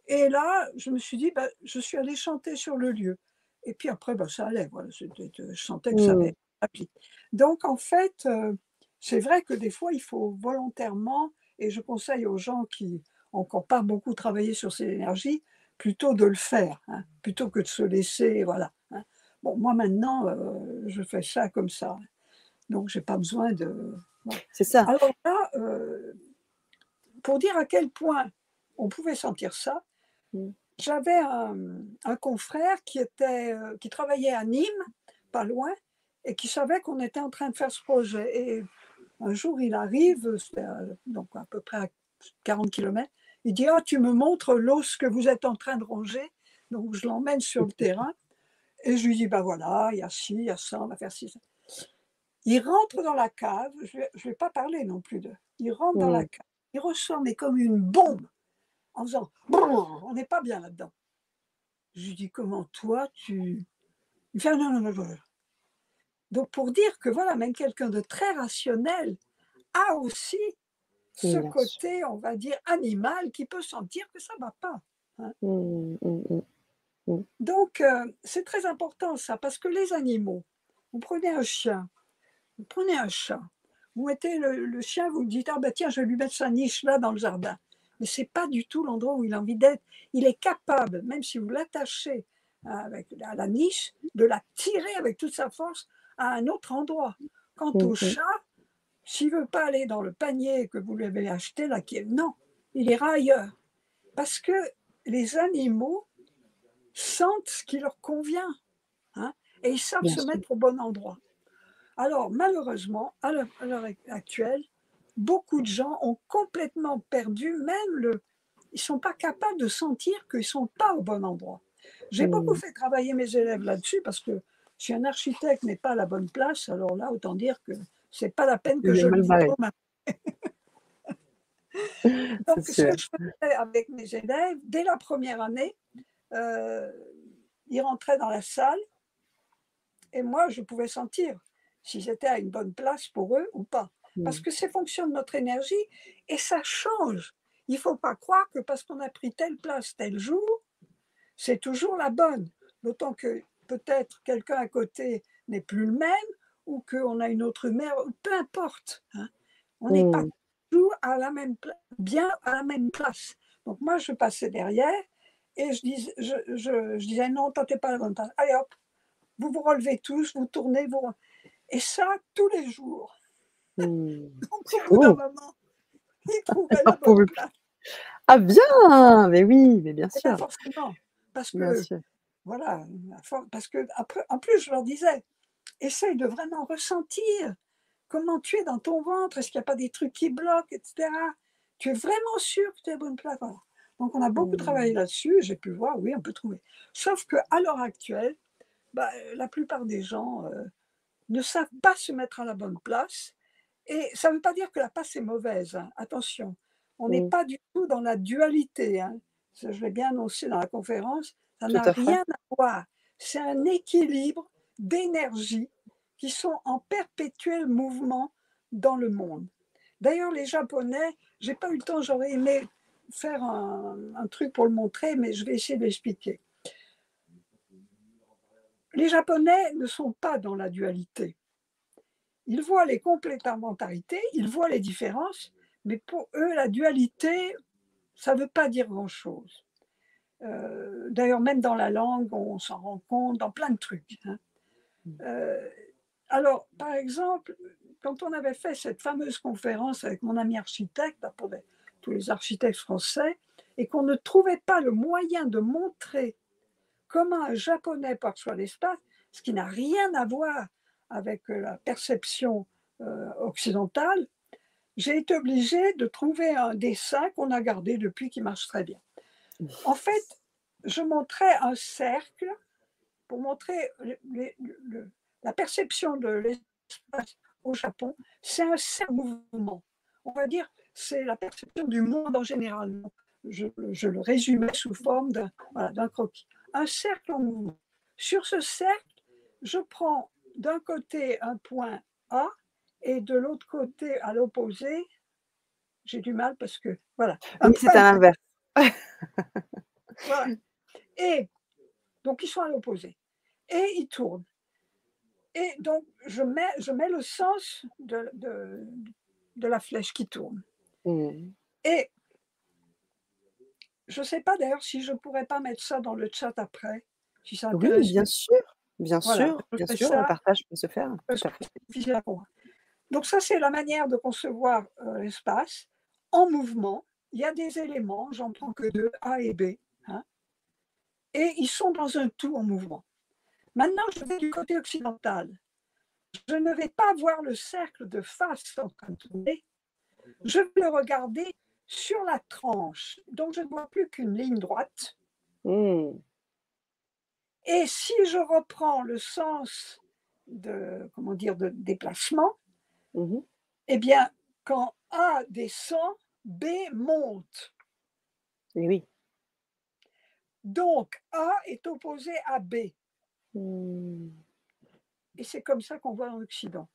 et là, je me suis dit, bah, je suis allée chanter sur le lieu. Et puis après, bah, ça allait, voilà, je chantais que ça allait. Mmh. Donc, en fait, euh, c'est vrai que des fois, il faut volontairement, et je conseille aux gens qui, encore pas beaucoup travaillé sur ces énergies, plutôt de le faire, hein, plutôt que de se laisser, voilà. Hein. Bon, moi maintenant, euh, je fais ça comme ça, donc j'ai pas besoin de. C'est ça. Alors là, euh, pour dire à quel point on pouvait sentir ça, mm. j'avais un, confrère qui était, euh, qui travaillait à Nîmes, pas loin, et qui savait qu'on était en train de faire ce projet. Et un jour, il arrive, donc à peu près à 40 km, il dit, oh, tu me montres l'os que vous êtes en train de ronger. Donc, je l'emmène sur le terrain. Et je lui dis, ben voilà, il y a ci, il y a ça, on va faire ci. Il rentre dans la cave, je ne vais, pas parler non plus de. Il rentre dans la cave, il ressort, mais comme une bombe, en faisant, on n'est pas bien là-dedans. Je lui dis, comment toi, tu. Il fait, non, non, non, non. Donc, pour dire que voilà, même quelqu'un de très rationnel a aussi ce côté, on va dire, animal qui peut sentir que ça ne va pas. Hein. Mmh, mmh, mmh, Donc, euh, c'est très important ça, parce que les animaux, vous prenez un chien, vous prenez un chat, vous mettez le, chien, vous dites, ah ben tiens, je vais lui mettre sa niche là dans le jardin. Mais ce n'est pas du tout l'endroit où il a envie d'être. Il est capable, même si vous l'attachez avec, à la niche, de la tirer avec toute sa force à un autre endroit. Quant au chat, s'il ne veut pas aller dans le panier que vous lui avez acheté, là, non, il ira ailleurs. Parce que les animaux sentent ce qui leur convient hein, et ils savent se mettre au bon endroit. Alors, malheureusement, à l'heure actuelle, beaucoup de gens ont complètement perdu même le. Ils ne sont pas capables de sentir qu'ils ne sont pas au bon endroit. J'ai beaucoup mmh. fait travailler mes élèves là-dessus parce que si un architecte n'est pas à la bonne place, alors là, autant dire que c'est pas la peine que je le dise. Donc, ce que je faisais avec mes élèves, dès la première année, euh, ils rentraient dans la salle et moi, je pouvais sentir s'ils étaient à une bonne place pour eux ou pas. Parce que c'est fonction de notre énergie et ça change. Il ne faut pas croire que parce qu'on a pris telle place tel jour, c'est toujours la bonne. D'autant que peut-être quelqu'un à côté n'est plus le même ou qu'on a une autre mère, peu importe. Hein. On n'est pas toujours à la même bien à la même place. Donc moi, je passais derrière et je disais, je, je, je disais non, t'es pas la bonne place. Allez hop, vous vous relevez tous, vous tournez, vous... Et ça, tous les jours. Mmh. Donc, au bout d'un moment, il trouvait la bonne place. Ah bien, mais oui, mais bien sûr. forcément, parce que voilà, parce que après, en plus je leur disais, essaye de vraiment ressentir comment tu es dans ton ventre, est-ce qu'il n'y a pas des trucs qui bloquent, etc. Tu es vraiment sûr que tu es à bonne place. Donc on a beaucoup travaillé mmh. là-dessus, j'ai pu voir, oui, on peut trouver. Sauf qu'à l'heure actuelle, bah, la plupart des gens euh, ne savent pas se mettre à la bonne place. Et ça ne veut pas dire que la place est mauvaise, hein. attention. On n'est mmh. pas du tout dans la dualité. Hein. Je l'ai bien annoncé dans la conférence, ça n'a rien à voir. C'est un équilibre d'énergie qui sont en perpétuel mouvement dans le monde. D'ailleurs, les Japonais, j'ai pas eu le temps, j'aurais aimé faire un, truc pour le montrer, mais je vais essayer d'expliquer. Les Japonais ne sont pas dans la dualité. Ils voient les complémentarités, ils voient les différences, mais pour eux, la dualité, ça ne veut pas dire grand-chose. Euh, d'ailleurs, même dans la langue, on s'en rend compte, dans plein de trucs. Hein. Euh, alors, par exemple, quand on avait fait cette fameuse conférence avec mon ami architecte, pour tous les architectes français, et qu'on ne trouvait pas le moyen de montrer comment un japonais perçoit l'espace, ce qui n'a rien à voir avec euh, la perception occidentale, j'ai été obligée de trouver un dessin qu'on a gardé depuis qui marche très bien. En fait, je montrais un cercle pour montrer la perception de l'espace au Japon. C'est un cercle mouvement. On va dire, c'est la perception du monde en général. Je, le résumais sous forme d'un croquis. Un cercle en mouvement. Sur ce cercle, je prends d'un côté un point A et de l'autre côté, à l'opposé, j'ai du mal parce que, voilà. c'est à l'inverse. Et donc, ils sont à l'opposé. Et ils tournent. Et donc, je mets, je mets le sens de, de, la flèche qui tourne. Mmh. Et je ne sais pas d'ailleurs si je ne pourrais pas mettre ça dans le chat après. Si ça oui, bien sûr. Bien sûr, bien sûr, le partage peut se faire. Donc ça, c'est la manière de concevoir euh, l'espace en mouvement. Il y a des éléments, j'en prends que deux, A et B, hein, et ils sont dans un tout en mouvement. Maintenant, je vais du côté occidental. Je ne vais pas voir le cercle de face en train de tourner. Je vais le regarder sur la tranche. Donc, je ne vois plus qu'une ligne droite. Hmm. Et si je reprends le sens de, comment dire, de déplacement, Mmh eh bien, quand A descend, B monte. Et oui. Donc, A est opposé à B. Mmh. Et c'est comme ça qu'on voit en Occident.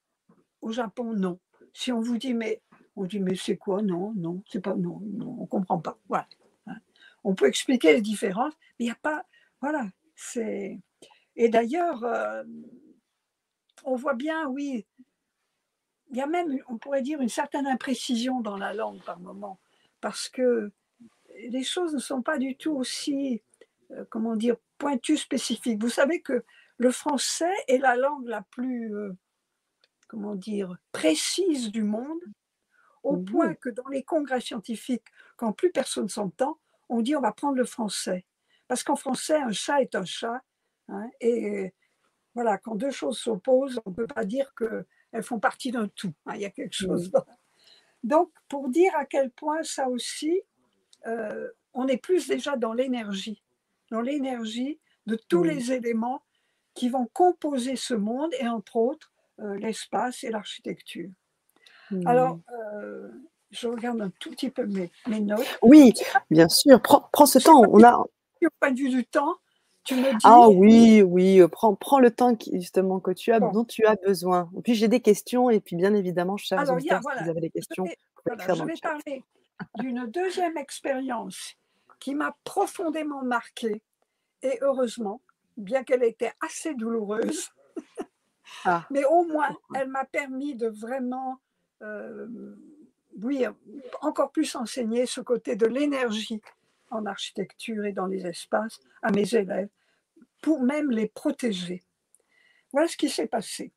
Au Japon, non. Si on vous dit, mais on dit, mais c'est quoi? Non, non, c'est pas, non, on comprend pas. Voilà. Hein. On peut expliquer les différences, mais il n'y a pas, voilà, c'est. Et d'ailleurs, euh, on voit bien, oui, il y a même, on pourrait dire, une certaine imprécision dans la langue par moment, parce que les choses ne sont pas du tout aussi, euh, comment dire, pointues, spécifiques. Vous savez que le français est la langue la plus, euh, comment dire, précise du monde, au Mmh point que dans les congrès scientifiques, quand plus personne s'entend, on dit on va prendre le français. Parce qu'en français, un chat est un chat. hein, et voilà, quand deux choses s'opposent, on ne peut pas dire qu'elles font partie d'un tout. hein, il y a quelque chose. là. Donc, pour dire à quel point ça aussi, euh, on est plus déjà dans l'énergie, dans l'énergie de tous les éléments qui vont composer ce monde et entre autres euh, l'espace et l'architecture. Alors, euh, je regarde un tout petit peu mes, mes notes. Oui, bien sûr. Prends, prends ce temps. On a. De vue du temps, tu me dis. Ah oui, oui. euh, Prends, prends le temps qui, justement que tu as, Bon. dont tu as besoin. Et puis j'ai des questions. Et puis bien évidemment, chers Alors, a- auditeurs, voilà, si vous avez des je questions, vais- vous pouvez voilà, je vais parler d'une deuxième expérience qui m'a profondément marquée et heureusement, bien qu'elle était assez douloureuse, Ah. mais au moins elle m'a permis de vraiment, euh, oui, encore plus enseigner ce côté de l'énergie en architecture et dans les espaces à mes élèves, pour même les protéger. Voilà ce qui s'est passé.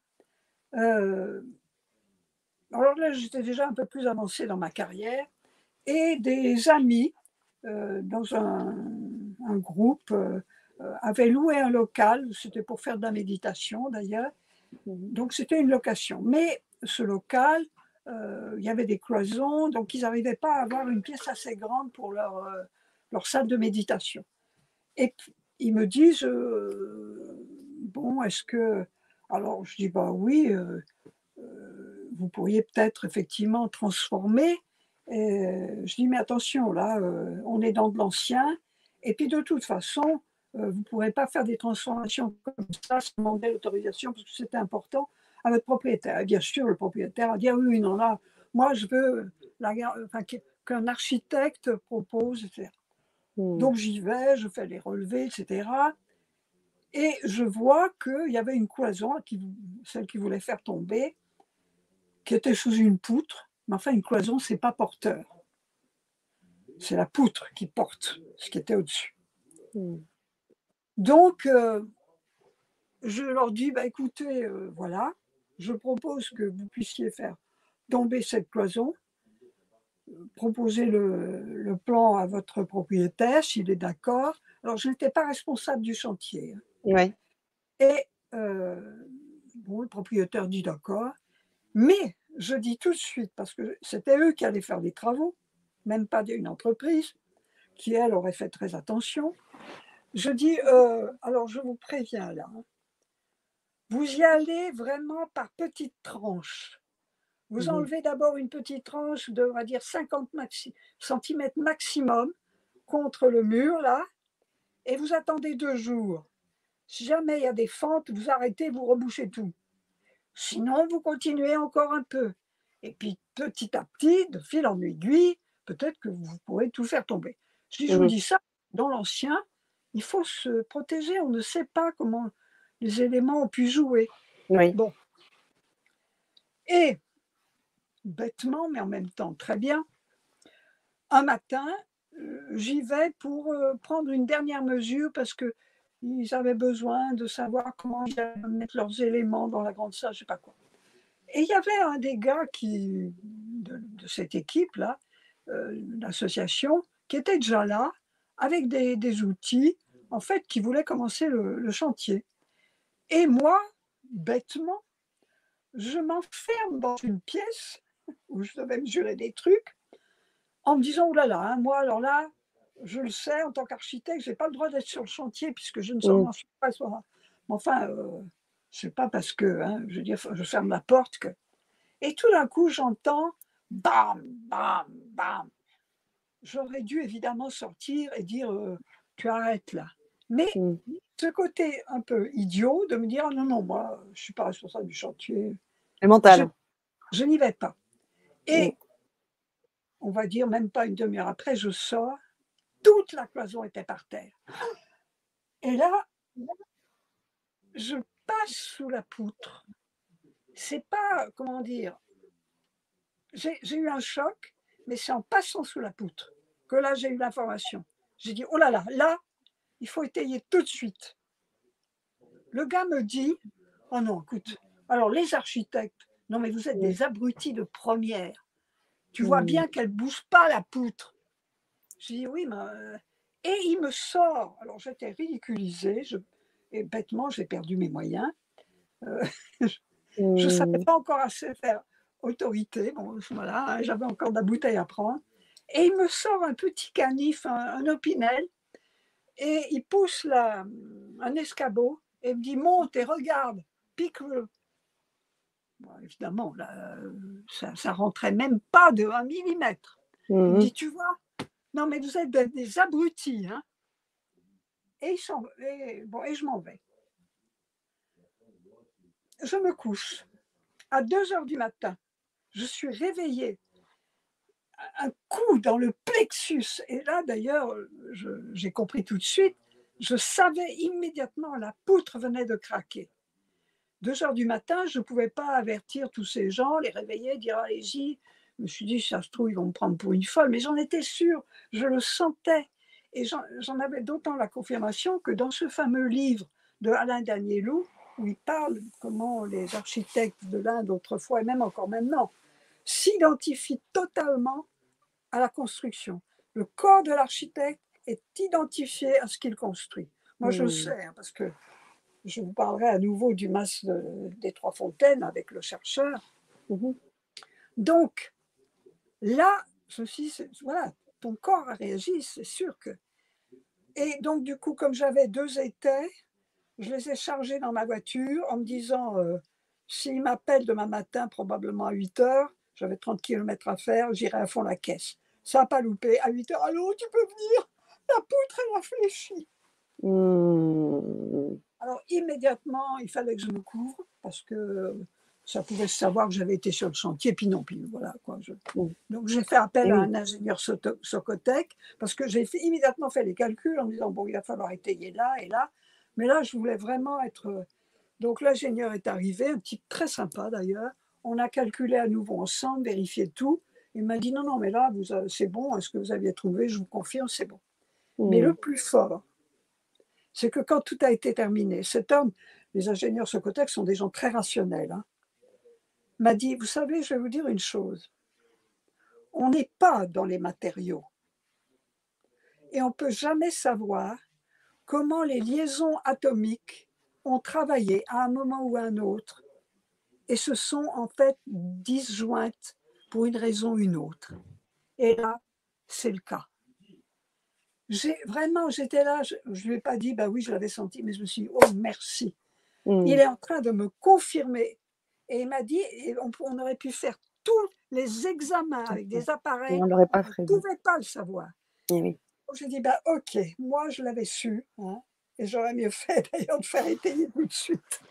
Euh, alors là, j'étais déjà un peu plus avancée dans ma carrière et des amis dans un, groupe euh, euh, avaient loué un local, c'était pour faire de la méditation d'ailleurs, donc c'était une location. Mais ce local, euh, il y avait des cloisons, donc ils n'arrivaient pas à avoir une pièce assez grande pour leur, euh, leur salle de méditation. Et ils me disent, euh, bon, est-ce que... Alors je dis, bah oui, euh, euh, vous pourriez peut-être effectivement transformer. Et je dis, mais attention, là, euh, on est dans de l'ancien. Et puis de toute façon, euh, vous ne pourrez pas faire des transformations comme ça sans demander l'autorisation parce que c'était important à votre propriétaire. Et bien sûr, le propriétaire a dit, ah oui, non, là, moi, je veux la, enfin, qu'un architecte propose, etc. Mmh. Donc j'y vais, je fais les relevés, etc. Et je vois qu'il y avait une cloison, qui, celle qui voulait faire tomber, qui était sous une poutre. Mais enfin, une cloison, c'est pas porteur. C'est la poutre qui porte ce qui était au-dessus. Mmh. Donc, euh, je leur dis, bah, écoutez, euh, voilà, je propose que vous puissiez faire tomber cette cloison, proposer le, le plan à votre propriétaire, s'il est d'accord. Alors, je n'étais pas responsable du chantier. hein. Ouais. Et euh, bon, le propriétaire dit d'accord. Mais je dis tout de suite, parce que c'était eux qui allaient faire les travaux, même pas une entreprise, qui elle aurait fait très attention. Je dis, euh, alors je vous préviens là, hein, vous y allez vraiment par petites tranches. Vous Mhm. enlevez d'abord une petite tranche de, on va dire, 50 maxi cm maximum contre le mur là, et vous attendez deux jours. Si jamais il y a des fentes, vous arrêtez, vous rebouchez tout. Sinon, vous continuez encore un peu. Et puis, petit à petit, de fil en aiguille, peut-être que vous pourrez tout faire tomber. Si je vous dis ça, dans l'ancien, il faut se protéger. On ne sait pas comment les éléments ont pu jouer. Oui. Et, bêtement, mais en même temps très bien, un matin, euh, j'y vais pour euh, prendre une dernière mesure parce que ils avaient besoin de savoir comment ils allaient mettre leurs éléments dans la grande salle, je sais pas quoi. Et il y avait un des gars qui, de, cette équipe-là, euh, l'association, qui était déjà là, avec des, des outils, en fait, qui voulait commencer le, le chantier. Et moi, bêtement, je m'enferme dans une pièce où je devais mesurer des trucs en me disant, oh là là, hein, moi, alors là, je le sais, en tant qu'architecte, je n'ai pas le droit d'être sur le chantier puisque je ne mmh. suis pas. Soit... Enfin, euh, ce n'est pas parce que, hein, je veux dire, je ferme la porte que. Et tout d'un coup, j'entends bam, bam, bam. J'aurais dû évidemment sortir et dire euh, tu arrêtes là. Mais mmh. ce côté un peu idiot de me dire non, non, moi, je ne suis pas responsable du chantier. Et mental. Je, n'y vais pas. Et mmh. on va dire même pas une demi-heure après, je sors toute la cloison était par terre. Et là, je passe sous la poutre. C'est pas, comment dire, j'ai eu un choc, mais c'est en passant sous la poutre que là j'ai eu l'information. J'ai dit, oh là là, là, il faut étayer tout de suite. Le gars me dit, oh non, écoute, alors les architectes, non mais vous êtes des abrutis de première. Tu vois bien qu'elle ne bouge pas la poutre. Je dis oui, mais. Euh, et il me sort. Alors j'étais ridiculisée, je... et bêtement, j'ai perdu mes moyens. Euh, je ne savais mmh. pas encore assez faire autorité. Bon, voilà, hein, j'avais encore de la bouteille à prendre. Et il me sort un petit canif, un, opinel, et il pousse la, un escabeau et me dit monte et regarde, pique-le. évidemment, là, ça, ça rentrait même pas de 1 mm. Il me mmh. dit, tu vois, non, mais vous êtes des abrutis. Hein et, je m'en vais. Je me couche. À 2 heures du matin, je suis réveillée. Un coup dans le plexus. Et là, d'ailleurs, j'ai compris tout de suite. Je savais immédiatement, la poutre venait de craquer. 2 heures du matin, je ne pouvais pas avertir tous ces gens, les réveiller, dire allez-y, je me suis dit, ça se trouve, ils vont me prendre pour une folle, mais j'en étais sûre, je le sentais. Et j'en avais d'autant la confirmation que dans ce fameux livre de Alain Danielou, où il parle comment les architectes de l'Inde autrefois, et même encore maintenant, s'identifient totalement à la construction. Le corps de l'architecte est identifié à ce qu'il construit. Moi, je mmh. sais, parce que je vous parlerai à nouveau du masque des Trois Fontaines avec le chercheur. Mmh Donc, Là, je me suis voilà, ton corps a réagi, c'est sûr que. Et donc, du coup, comme j'avais deux étais, je les ai chargés dans ma voiture en me disant, euh, s'il m'appelle demain matin, probablement à 8 heures, j'avais 30 km à faire, j'irai à fond la caisse. Ça n'a pas loupé. À 8 heures, allô, tu peux venir? La poutre, elle a fléchi. Mmh. Alors, immédiatement, il fallait que je me couvre parce que ça pouvait se savoir que j'avais été sur le chantier, puis non, puis voilà. Quoi, Donc j'ai fait appel à un ingénieur Socotec, parce que j'ai immédiatement fait les calculs en me disant, bon, il va falloir étayer là et là. Mais là, je voulais vraiment être... Donc l'ingénieur est arrivé, un type très sympa d'ailleurs. On a calculé à nouveau ensemble, vérifié tout. Il m'a dit, non, non, mais là, c'est bon, est-ce que vous aviez trouvé Je vous confirme, c'est bon. Mais le plus fort, c'est que quand tout a été terminé, cet homme, les ingénieurs Socotec sont des gens très rationnels. Hein m'a dit, vous savez, je vais vous dire une chose. On n'est pas dans les matériaux. Et on ne peut jamais savoir comment les liaisons atomiques ont travaillé à un moment ou à un autre et se sont en fait disjointes pour une raison ou une autre. Et là, c'est le cas. J'ai vraiment, j'étais là, je ne lui ai pas dit, bah oui, je l'avais senti, mais je me suis dit, oh merci. Mmh. Il est en train de me confirmer et il m'a dit, on, aurait pu faire tous les examens avec des appareils. on n'aurait pas On ne pouvait pas le savoir. oui. J'ai dit, bah, ok, moi je l'avais su. Hein, et j'aurais mieux fait d'ailleurs de faire étayer tout de suite.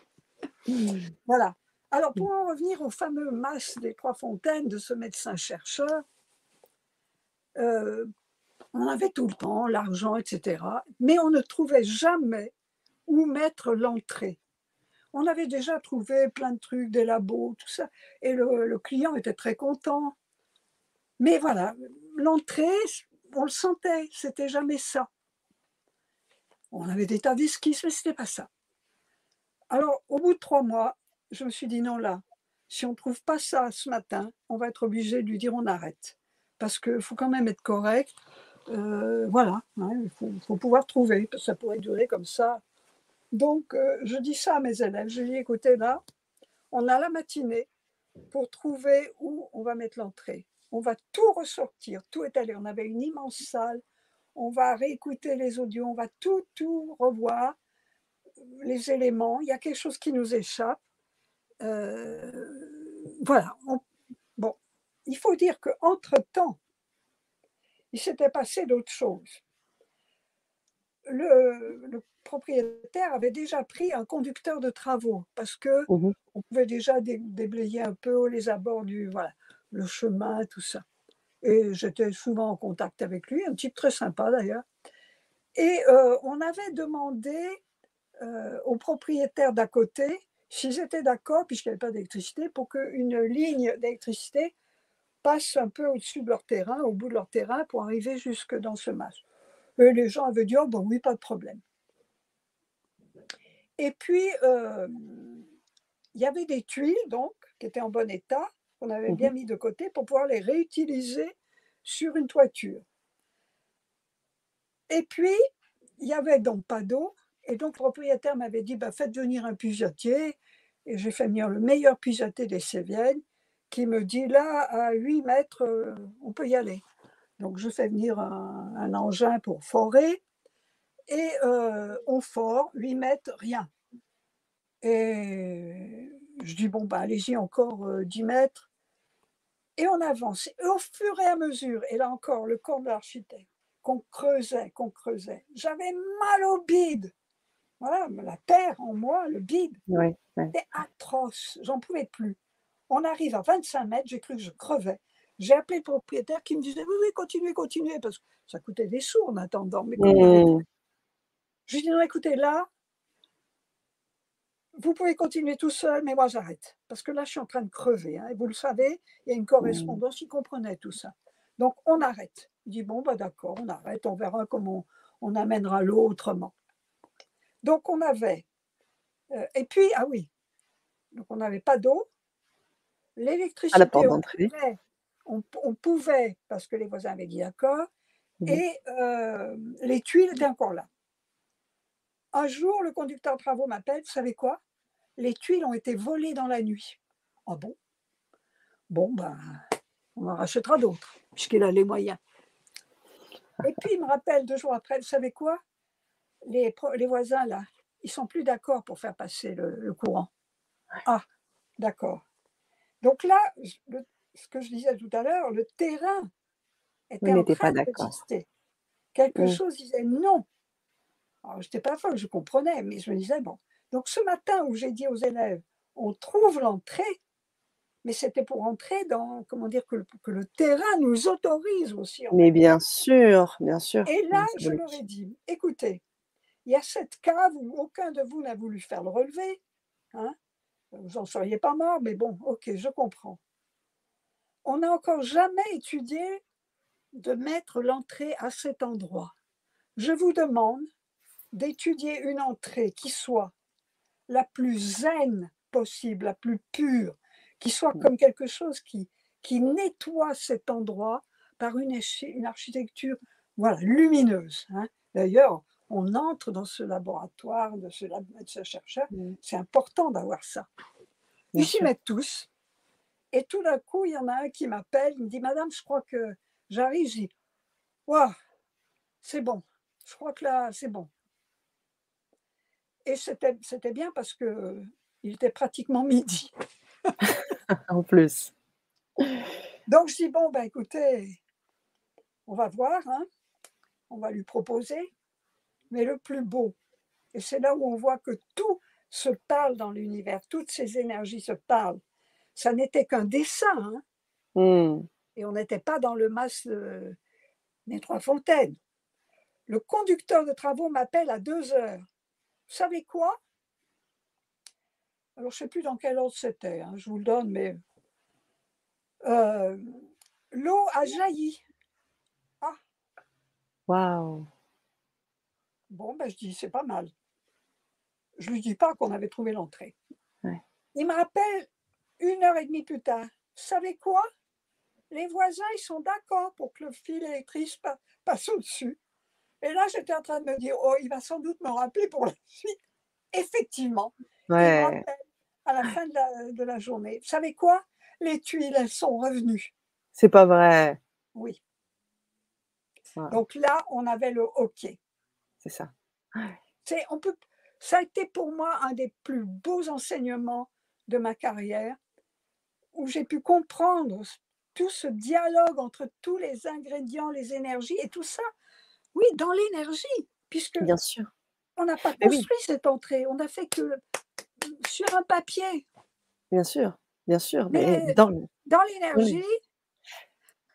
Mmh. voilà. Alors pour en revenir au fameux masque des Trois Fontaines de ce médecin-chercheur, euh, on avait tout le temps l'argent, etc. Mais on ne trouvait jamais où mettre l'entrée on avait déjà trouvé plein de trucs, des labos, tout ça, et le, client était très content. Mais voilà, l'entrée, on le sentait, c'était jamais ça. On avait des tas d'esquisses, mais c'était pas ça. Alors, au bout de trois mois, je me suis dit non, là, si on ne trouve pas ça ce matin, on va être obligé de lui dire on arrête. Parce qu'il faut quand même être correct. Euh, voilà, hein, il faut, faut, pouvoir trouver. Ça pourrait durer comme ça donc, euh, je dis ça à mes élèves. Je dis, écoutez, là, on a la matinée pour trouver où on va mettre l'entrée. On va tout ressortir, tout étaler. On avait une immense salle. on va réécouter les audios, on va tout, tout revoir, les éléments. Il y a quelque chose qui nous échappe. Euh, voilà. bon, il faut dire qu'entre-temps, il s'était passé d'autres choses. Le, propriétaire avait déjà pris un conducteur de travaux parce que mmh on pouvait déjà déblayer un peu les abords du voilà le chemin tout ça. Et j'étais souvent en contact avec lui un type très sympa d'ailleurs. Et euh, on avait demandé euh, aux propriétaires d'à côté s'ils étaient d'accord puisqu'il n'y avait pas d'électricité pour qu'une ligne d'électricité passe un peu au-dessus de leur terrain au bout de leur terrain pour arriver jusque dans ce match et les gens avaient dit oh bon oui pas de problème et puis, euh, il y avait des tuiles, donc, qui étaient en bon état, qu'on avait bien mmh mis de côté pour pouvoir les réutiliser sur une toiture. Et puis, il n'y avait donc pas d'eau. Et donc, le propriétaire m'avait dit bah, Faites venir un puisatier. Et j'ai fait venir le meilleur puisatier des Cévennes qui me dit Là, à 8 mètres, euh, on peut y aller. Donc, je fais venir un, un engin pour forer et euh, on fort, 8 mètres, rien. Et je dis, bon, bah, allez-y encore 10 euh, mètres. Et on avance. Et au fur et à mesure, et là encore, le corps de l'architecte, qu'on creusait, qu'on creusait, j'avais mal au bide. Voilà, la terre en moi, le bide, c'était atroce, j'en pouvais plus. On arrive à 25 mètres, j'ai cru que je crevais. J'ai appelé le propriétaire qui me disait oui, oui, continuez, continuez, parce que ça coûtait des sous en attendant. Mais je lui dis non, écoutez, là, vous pouvez continuer tout seul, mais moi j'arrête. Parce que là, je suis en train de crever. Hein, et vous le savez, il y a une correspondance, il comprenait tout ça. Donc on arrête. Il dit bon, bah, d'accord, on arrête, on verra comment on, amènera l'eau autrement. Donc on avait. Euh, et puis, ah oui, donc on n'avait pas d'eau. L'électricité, on, on, pouvait, parce que les voisins avaient dit d'accord, mmh. et euh, les tuiles étaient encore là. Un jour, le conducteur de travaux m'appelle, vous savez quoi? Les tuiles ont été volées dans la nuit. Ah bon? Bon, ben, on en rachètera d'autres, puisqu'il a les moyens. Et puis il me rappelle deux jours après, vous savez quoi? Les, les, voisins, là, ils sont plus d'accord pour faire passer le, courant. Ah, d'accord. Donc là, ce que je disais tout à l'heure, le terrain était en train pas de Quelque chose disait non, alors, je n'étais pas folle, je comprenais, mais je me disais, bon. Donc, ce matin où j'ai dit aux élèves, on trouve l'entrée, mais c'était pour entrer dans, comment dire, que le, que le terrain nous autorise aussi. Mais bien sûr, bien sûr. Et là, je leur ai dit, écoutez, il y a cette cave où aucun de vous n'a voulu faire le relevé. Hein vous n'en seriez pas mort, mais bon, ok, je comprends. On n'a encore jamais étudié de mettre l'entrée à cet endroit. Je vous demande d'étudier une entrée qui soit la plus zen possible, la plus pure, qui soit comme quelque chose qui, qui nettoie cet endroit par une, une architecture voilà, lumineuse. Hein. D'ailleurs, on entre dans ce laboratoire de ce, de ce chercheur, mm. c'est important d'avoir ça. Ils s'y mettent tous. Et tout d'un coup, il y en a un qui m'appelle, il me dit Madame, je crois que j'arrive. Je dis Waouh, c'est bon. Je crois que là, c'est bon. Et c'était bien parce que il était pratiquement midi. en plus. Donc je dis, bon, ben écoutez, on va voir, hein. on va lui proposer, mais le plus beau, et c'est là où on voit que tout se parle dans l'univers, toutes ces énergies se parlent. Ça n'était qu'un dessin, hein. hmm. et on n'était pas dans le masque des Trois Fontaines. Le conducteur de travaux m'appelle à deux heures. Vous savez quoi? Alors, je ne sais plus dans quel ordre c'était, hein, je vous le donne, mais euh, l'eau a jailli. Ah Waouh Bon, ben, je dis, c'est pas mal. Je ne lui dis pas qu'on avait trouvé l'entrée. Il me rappelle une heure et demie plus tard. Vous savez quoi? Les voisins, ils sont d'accord pour que le fil électrique passe au-dessus. Et là, j'étais en train de me dire, oh, il va sans doute me rappeler pour la suite. Effectivement, à la fin de la, journée. Vous savez quoi? Les tuiles, elles sont revenues. C'est pas vrai. Oui. Donc là, on avait le hockey. C'est ça. C'est, on peut, ça a été pour moi un des plus beaux enseignements de ma carrière, où j'ai pu comprendre tout ce dialogue entre tous les ingrédients, les énergies et tout ça. Oui, dans l'énergie, puisque Bien sûr. on n'a pas Mais oui. construit cette entrée, on n'a fait que sur un papier. Bien sûr. Bien sûr. Mais, Mais- dans l'énergie,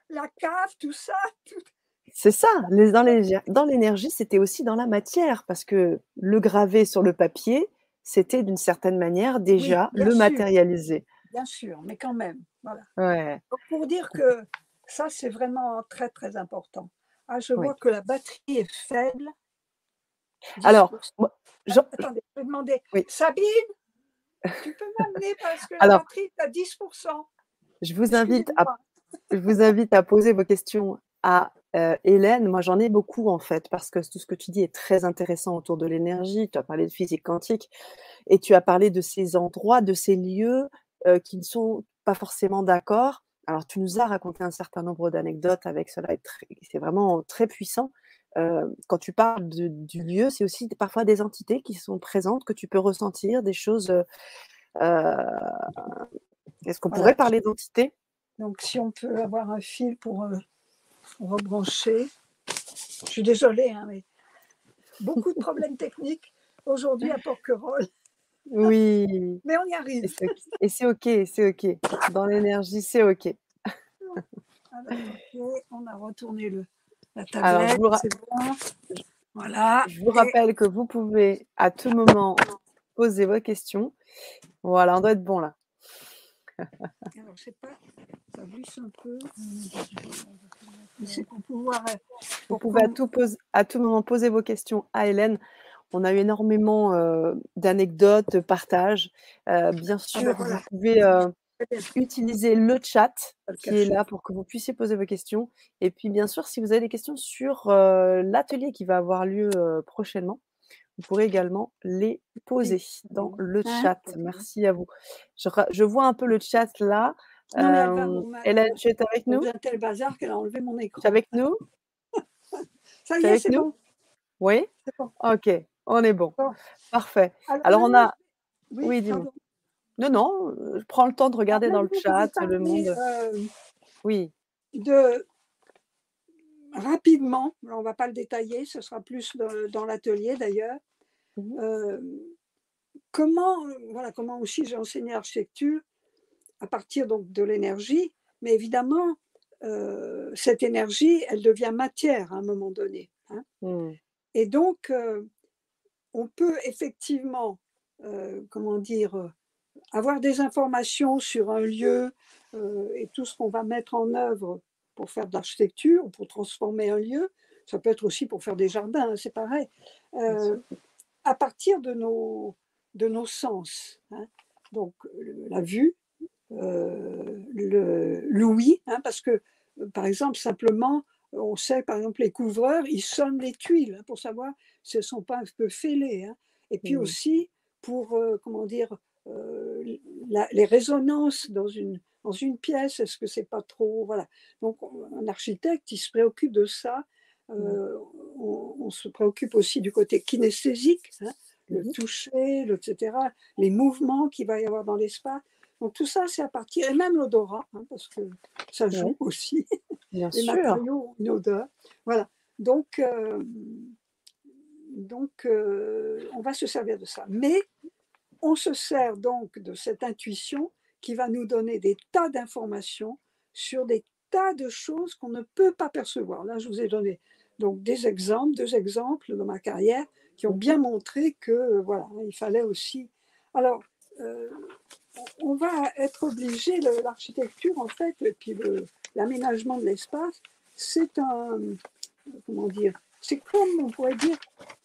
la cave, tout ça, tout- C'est ça, les- dans l'énergie, c'était aussi dans la matière, parce que le graver sur le papier, c'était d'une certaine manière déjà le sûr. matérialiser. Bien sûr, mais quand même. Voilà. Ouais. Donc, pour dire que ça, c'est vraiment très, très important. Ah, je Oui. vois que la batterie est faible. Alors, 10%. moi, Jean- Attendez, je vais demander. Oui. Sabine, tu peux m'amener parce que la batterie est à 10%. je vous invite à je vous invite à poser vos questions à euh, Hélène. Moi, j'en ai beaucoup en fait, parce que tout ce que tu dis est très intéressant autour de l'énergie. Tu as parlé de physique quantique et tu as parlé de ces endroits, de ces lieux euh, qui ne sont pas forcément d'accord. Alors, tu nous as raconté un certain nombre d'anecdotes avec cela, c'est vraiment très puissant. Euh, quand tu parles de- du lieu, c'est aussi parfois des entités qui sont présentes, que tu peux ressentir, des choses. euh, Est-ce qu'on Voilà. pourrait parler d'entités? Donc, si on peut avoir un fil pour rebrancher. Je suis désolée, hein, mais beaucoup de problèmes techniques aujourd'hui à Porquerolles. Oui. Mais on y arrive. et c'est ok, c'est ok. Dans l'énergie, c'est ok. Alors, ok, on a retourné le, la Alors, je tablette, c'est bon. Voilà. Je vous Et- rappelle que vous pouvez à tout moment poser vos questions. Voilà, on doit être bon là. Alors, je sais pas, ça glisse un peu. C'est pour pouvoir. euh, Vous pouvez à qu'on- tout, pose- à tout moment poser vos questions à Hélène. On a eu énormément d'anecdotes, de partages. Bien sûr, ben voilà. vous pouvez utiliser le chat qui est là pour que vous puissiez poser vos questions. Et puis, bien sûr, si vous avez des questions sur euh, l'atelier qui va avoir lieu euh, prochainement, vous pourrez également les poser dans le Hein, chat. Merci à vous. Je, vois un peu le chat là. Non, mais m'a- Hélène, tu es avec nous? un tel bazar qu'elle a enlevé mon Tu écran. es avec nous? Ça y est, c'est bon. Oui? C'est bon. Ok, on est bon. Bon. Parfait. Alors, on a. oui, dis-moi. Non, non, je prends le temps de regarder dans le chat le monde. euh, Oui, de rapidement, on ne va pas le détailler, ce sera plus dans, dans l'atelier d'ailleurs. Mhm. Euh, comment, voilà, comment aussi j'ai enseigné l'architecture à partir donc de l'énergie, mais évidemment, euh, cette énergie, elle devient matière à un moment donné. hein. Hmm. Et donc, euh, on peut effectivement, euh, comment dire, euh, avoir des informations sur un lieu euh, et tout ce qu'on va mettre en œuvre pour faire de l'architecture ou pour transformer un lieu. Ça peut être aussi pour faire des jardins, hein, c'est pareil. Euh, à partir de nos, de nos sens. hein. Donc, la vue, l'ouïe, hein, parce que, par exemple, simplement, on sait, par exemple, les couvreurs, ils sonnent les tuiles hein, pour savoir si elles ne sont pas un peu fêlées. hein. Et puis Mhm. aussi, pour, euh, comment dire, euh, la- les résonances dans une, dans une pièce, est-ce que c'est pas trop. Voilà. Donc, on- un architecte, il se préoccupe de ça. Euh, on, on se préoccupe aussi du côté kinesthésique, hein, le Mhm. toucher, le, etc., les mouvements qu'il va y avoir dans l'espace. Donc tout ça, c'est à partir, et même l'odorat, hein, parce que ça joue Ouais. aussi, bien les sûr. matériaux ont une odeur. Voilà. Donc, euh, donc euh, on va se servir de ça. Mais on se sert donc de cette intuition qui va nous donner des tas d'informations sur des tas de choses qu'on ne peut pas percevoir. Là, je vous ai donné donc des exemples, deux exemples dans ma carrière qui ont bien montré que voilà, il fallait aussi. Alors, euh, on va être obligé, l'architecture en fait, et puis l'aménagement de l'espace, c'est un, comment dire, c'est comme, on pourrait dire,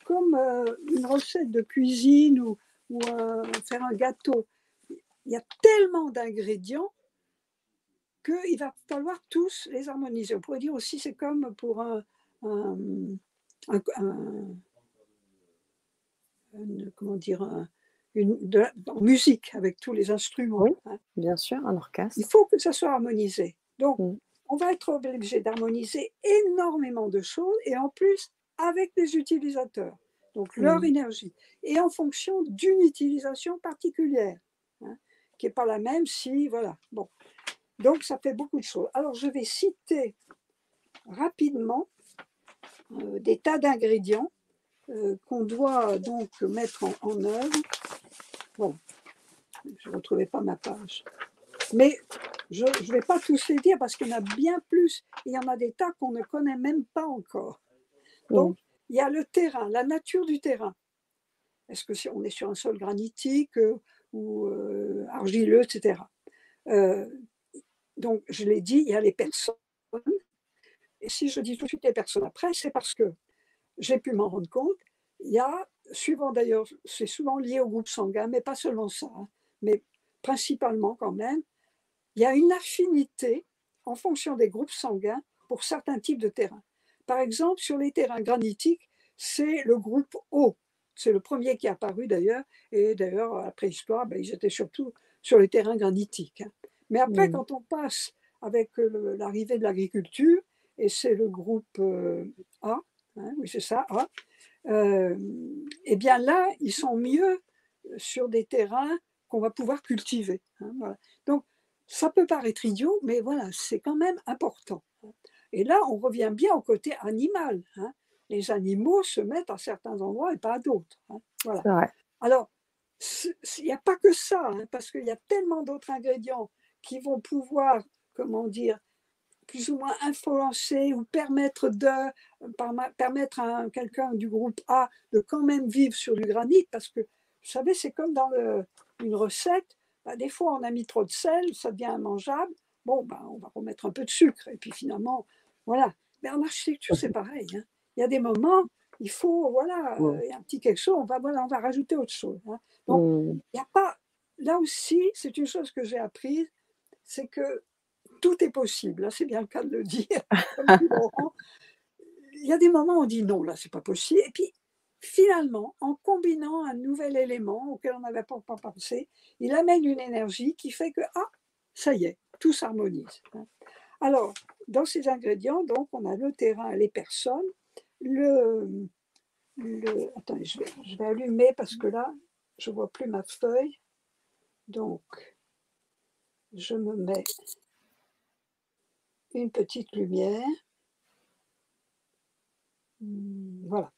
comme euh, une recette de cuisine ou, euh, faire un gâteau. Il y a tellement d'ingrédients qu'il va falloir tous les harmoniser. On pourrait dire aussi, c'est comme pour un, un- comment dire, une, de en musique avec tous les instruments. Oui. hein. Bien sûr, un orchestre. Il faut que ça soit harmonisé. Donc, Mm. on va être obligé d'harmoniser énormément de choses et en plus avec les utilisateurs, donc leur Mmh. énergie, et en fonction d'une utilisation particulière, hein, qui n'est pas la même si, voilà, bon. Donc ça fait beaucoup de choses. Alors je vais citer rapidement euh, des tas d'ingrédients euh, qu'on doit donc mettre en, en œuvre. Bon, je ne retrouvais pas ma page. Mais je ne vais pas tous les dire parce qu'il y en a bien plus. Il y en a des tas qu'on ne connaît même pas encore. Donc, il y a le terrain, la nature du terrain. Est-ce que c'est- on est sur un sol granitique euh, ou euh, argileux, etc. Euh, donc, je l'ai dit, il y a les personnes. Et si je dis tout de suite les personnes après, c'est parce que j'ai pu m'en rendre compte. Il y a, suivant d'ailleurs, c'est souvent lié au groupe sanguin, mais pas seulement ça, hein, mais principalement quand même, il y a une affinité en fonction des groupes sanguins pour certains types de terrains. Par exemple, sur les terrains granitiques, c'est le groupe O. C'est le premier qui est apparu d'ailleurs. Et d'ailleurs, à la préhistoire, ben, ils étaient surtout sur les terrains granitiques. hein. Mais après, Mm. quand on passe avec l'arrivée de l'agriculture, et c'est le groupe euh, A, hein, oui c'est ça, A, euh, eh bien là, ils sont mieux sur des terrains qu'on va pouvoir cultiver. hein, voilà. Donc, ça peut paraître idiot, mais voilà, c'est quand même important. Et là, on revient bien au côté animal. hein. Les animaux se mettent à certains endroits et pas à d'autres. hein. Voilà. Alors, il n'y a pas que ça, parce qu'il y a tellement d'autres ingrédients qui vont pouvoir, comment dire, plus ou moins influencer ou permettre de permettre à un- quelqu'un du groupe A de quand même vivre sur du granit, parce que vous savez, c'est comme dans le- une recette, bah, des fois on a mis trop de sel, ça devient immangeable, bon, bah, on va remettre un peu de sucre, et puis finalement, voilà. Mais en architecture, c'est pareil. hein. Il y a des moments, il faut, voilà, Ouais. euh, il y a un petit quelque chose, on va, voilà, on va rajouter autre chose. hein. Donc, Mm. il y a pas. Là aussi, c'est une chose que j'ai apprise, c'est que tout est possible. Là, c'est bien le cas de le dire. Il y a des moments où on dit non, là, c'est pas possible. Et puis, finalement, en combinant un nouvel élément auquel on n'avait pas, pensé, il amène une énergie qui fait que, ah, ça y est, tout s'harmonise. hein. Alors, dans ces ingrédients, donc, on a le terrain, les personnes, le. attendez, je vais, je vais allumer parce que là, je vois plus ma feuille. Donc, je me mets une petite lumière. Hmm, Voilà.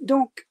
Donc,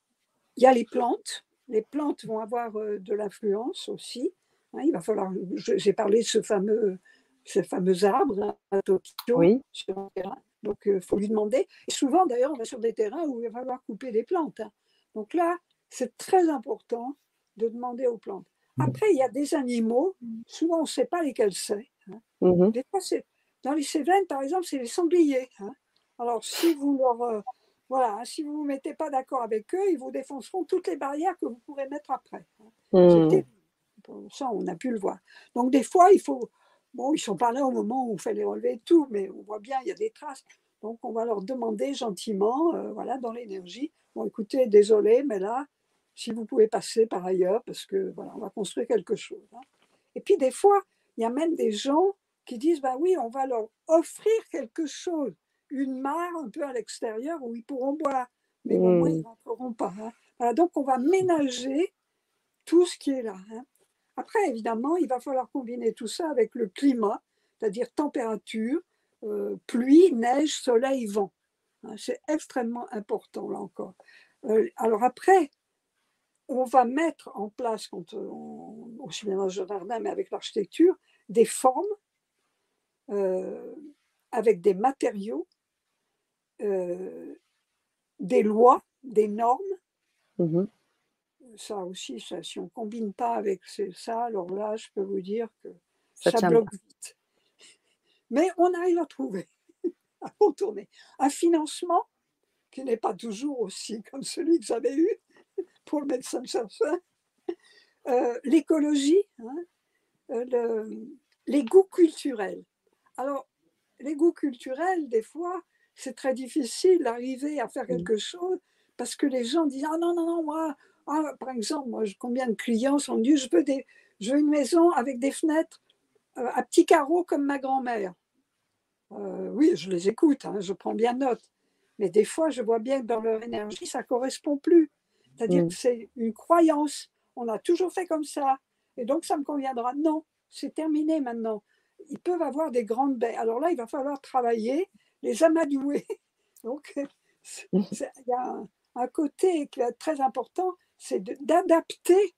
il y a les plantes. Les plantes vont avoir euh, de l'influence aussi. hein. il va falloir. J'ai parlé de ce fameux, ce fameux arbre hein, à Tokyo Oui. sur un terrain. Donc, il faut lui demander. Et souvent, d'ailleurs, on va sur des terrains où il va falloir couper des plantes. hein. Donc là, c'est très important de demander aux plantes. Après, il y a des animaux, souvent on ne sait pas lesquels c'est. hein. Mhm. Fois, c'est dans les Cévennes, par exemple, c'est les sangliers. hein. Alors, si vous leur, euh, voilà, hein, si vous vous mettez pas d'accord avec eux, ils vous défonceront toutes les barrières que vous pourrez mettre après. hein. Mm. Bon, Ça, on a pu le voir. Donc, des fois, il faut. Bon, ils sont pas là au moment où on fait les relevés et tout, mais on voit bien, il y a des traces. Donc, on va leur demander gentiment, euh, voilà, dans l'énergie. Bon, écoutez, désolé, mais là, si vous pouvez passer par ailleurs, parce que voilà, on va construire quelque chose. hein. Et puis, des fois, il y a même des gens qui disent, bah oui, on va leur offrir quelque chose, une mare un peu à l'extérieur où ils pourront boire, mais au moins, ils ne rentreront pas. hein. Voilà, donc, on va ménager tout ce qui est là. hein. Après, évidemment, il va falloir combiner tout ça avec le climat, c'est-à-dire température, euh, pluie, neige, soleil, vent. C'est extrêmement important, là encore. Euh, alors après, on va mettre en place, quand on, aussi bien dans le jardin, mais avec l'architecture, des formes euh, avec des matériaux, euh, des lois, des normes. Mhm. Ça aussi, ça, si on ne combine pas avec ça, alors là, je peux vous dire que Ça bloque vite. Mais on arrive à trouver, à contourner. Un financement qui n'est pas toujours aussi comme celui que j'avais eu pour le médecin chercheur. Euh, L'écologie, hein, euh, le- les goûts culturels. Alors, les goûts culturels, des fois, c'est très difficile d'arriver à faire quelque chose parce que les gens disent Ah non, non, non, moi, ah, par exemple, moi, combien de clients sont venus je veux, des, je veux une maison avec des fenêtres euh, à petits carreaux comme ma grand-mère. Euh, oui, je les écoute, hein, je prends bien note. Mais des fois, je vois bien que dans leur énergie, ça ne correspond plus. C'est-à-dire Mm. que c'est une croyance. On a toujours fait comme ça. Et donc, ça me conviendra. Non, c'est terminé maintenant. Ils peuvent avoir des grandes baies. Alors là, il va falloir travailler, les amadouer. Donc, c'est- il y a un, un côté qui être très important, c'est de- d'adapter.